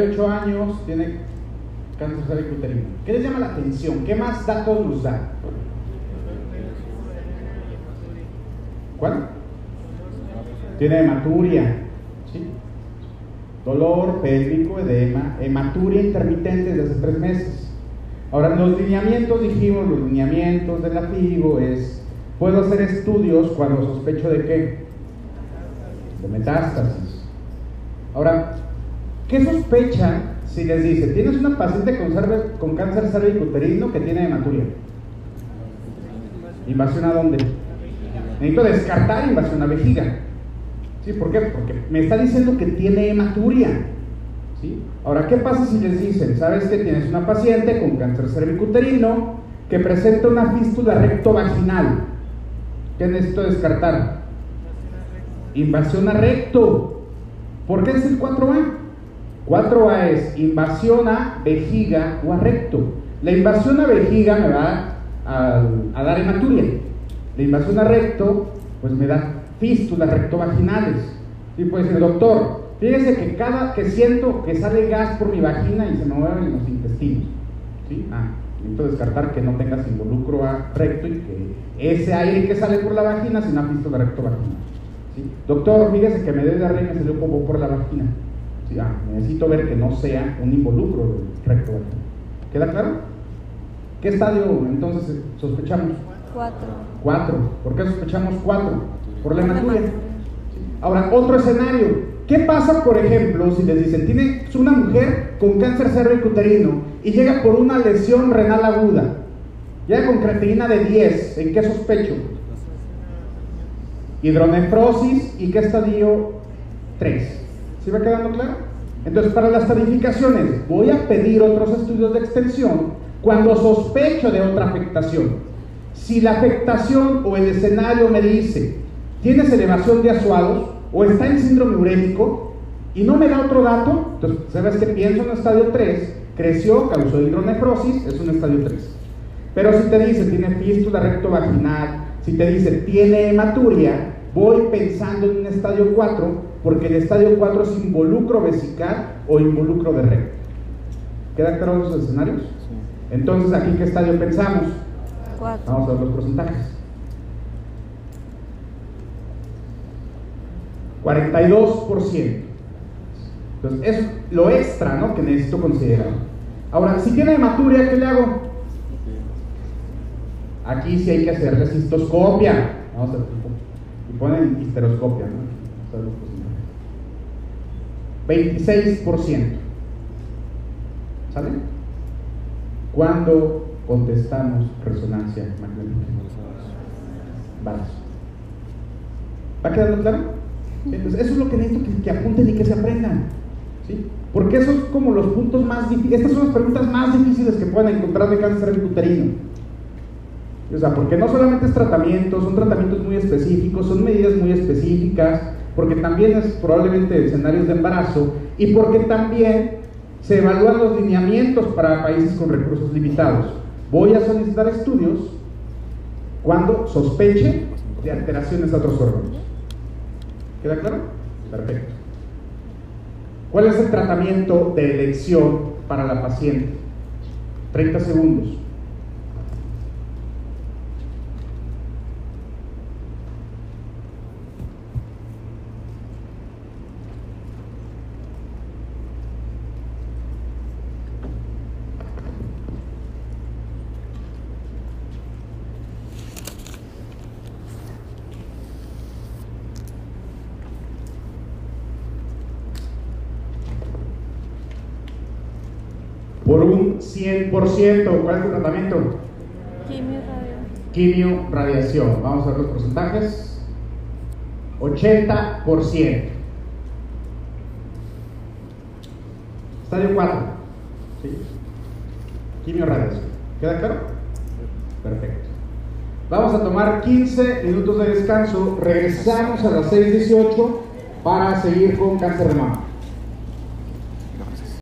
48 años, tiene cáncer cervicuterino. ¿Qué les llama la atención? ¿Qué más datos nos da? ¿Cuál? Tiene hematuria, dolor pélvico, edema, hematuria intermitente desde tres meses. Ahora, los lineamientos, dijimos, los lineamientos de la es, puedo hacer estudios cuando sospecho de qué? De metástasis. Ahora, ¿Qué sospecha si les dice, tienes una paciente con, con cáncer cervicuterino que tiene hematuria? ¿Invasión a dónde? Necesito descartar invasión a vejiga. ¿Sí? ¿Por qué? Porque me está diciendo que tiene hematuria. ¿Sí? Ahora, ¿qué pasa si les dicen, sabes que tienes una paciente con cáncer cervicuterino que presenta una fístula recto-vaginal? ¿Qué necesito descartar? Invasión a recto. ¿Por qué es el 4A? 4A es invasión a vejiga o a recto. La invasión a vejiga me va a, dar hematuria. La invasión a recto, pues me da fístulas rectovaginales. Y pues el doctor, fíjese que cada que siento que sale gas por mi vagina y se me mueven los intestinos. Ah, necesito descartar que no tengas involucro a recto y que ese aire que sale por la vagina es una fístula rectovaginal. ¿Sí? Doctor, fíjese que me dé de y se le popó por la vagina necesito ver que no sea un involucro del recto ¿Queda claro? ¿Qué estadio entonces sospechamos? Cuatro. Cuatro. ¿Por qué sospechamos cuatro? Por la hematuria. Ahora, otro escenario. ¿Qué pasa, por ejemplo, si les dicen, tiene una mujer con cáncer cervicuterino y llega por una lesión renal aguda? Llega con creatinina de 10. ¿En qué sospecho? Hidronefrosis. ¿Y qué estadio? 3. ¿Sí va quedando claro? Entonces, para las tarificaciones, voy a pedir otros estudios de extensión cuando sospecho de otra afectación. Si la afectación o el escenario me dice, tienes elevación de asuados o está en síndrome urémico y no me da otro dato, entonces, ¿sabes qué? Pienso en estadio 3, creció, causó hidronefrosis, es un estadio 3. Pero si te dice, tiene fístula rectovaginal, si te dice, tiene hematuria, voy pensando en un estadio 4 porque el estadio 4 es involucro vesical o involucro de recto. ¿Queda claro los escenarios? Entonces, ¿aquí qué estadio pensamos? Vamos a ver los porcentajes. 42%. Entonces, es lo extra ¿no? que necesito considerar. Ahora, si tiene hematuria, ¿qué le hago? Aquí sí hay que hacer cistoscopia. Vamos a ver. Y ponen histeroscopia, ¿no? 26%. ¿Sale? Cuando contestamos resonancia magnética. ¿Va quedando claro? Entonces, eso es lo que necesito que, que apunten y que se aprendan. ¿sí? Porque esos son como los puntos más difíciles. Estas son las preguntas más difíciles que pueden encontrar de cáncer uterino. O sea, porque no solamente es tratamiento, son tratamientos muy específicos, son medidas muy específicas, porque también es probablemente escenarios de embarazo y porque también se evalúan los lineamientos para países con recursos limitados. Voy a solicitar estudios cuando sospeche de alteraciones a otros órganos. ¿Queda claro? Perfecto. ¿Cuál es el tratamiento de elección para la paciente? 30 segundos. Por un 100%. ¿Cuál es el tratamiento? Quimio, radiación. Quimio, radiación. Vamos a ver los porcentajes. 80%. Estadio 4. ¿Sí? Quimio, radiación. ¿Queda claro? Perfecto. Vamos a tomar 15 minutos de descanso. Regresamos a las 6.18 para seguir con cáncer de mama.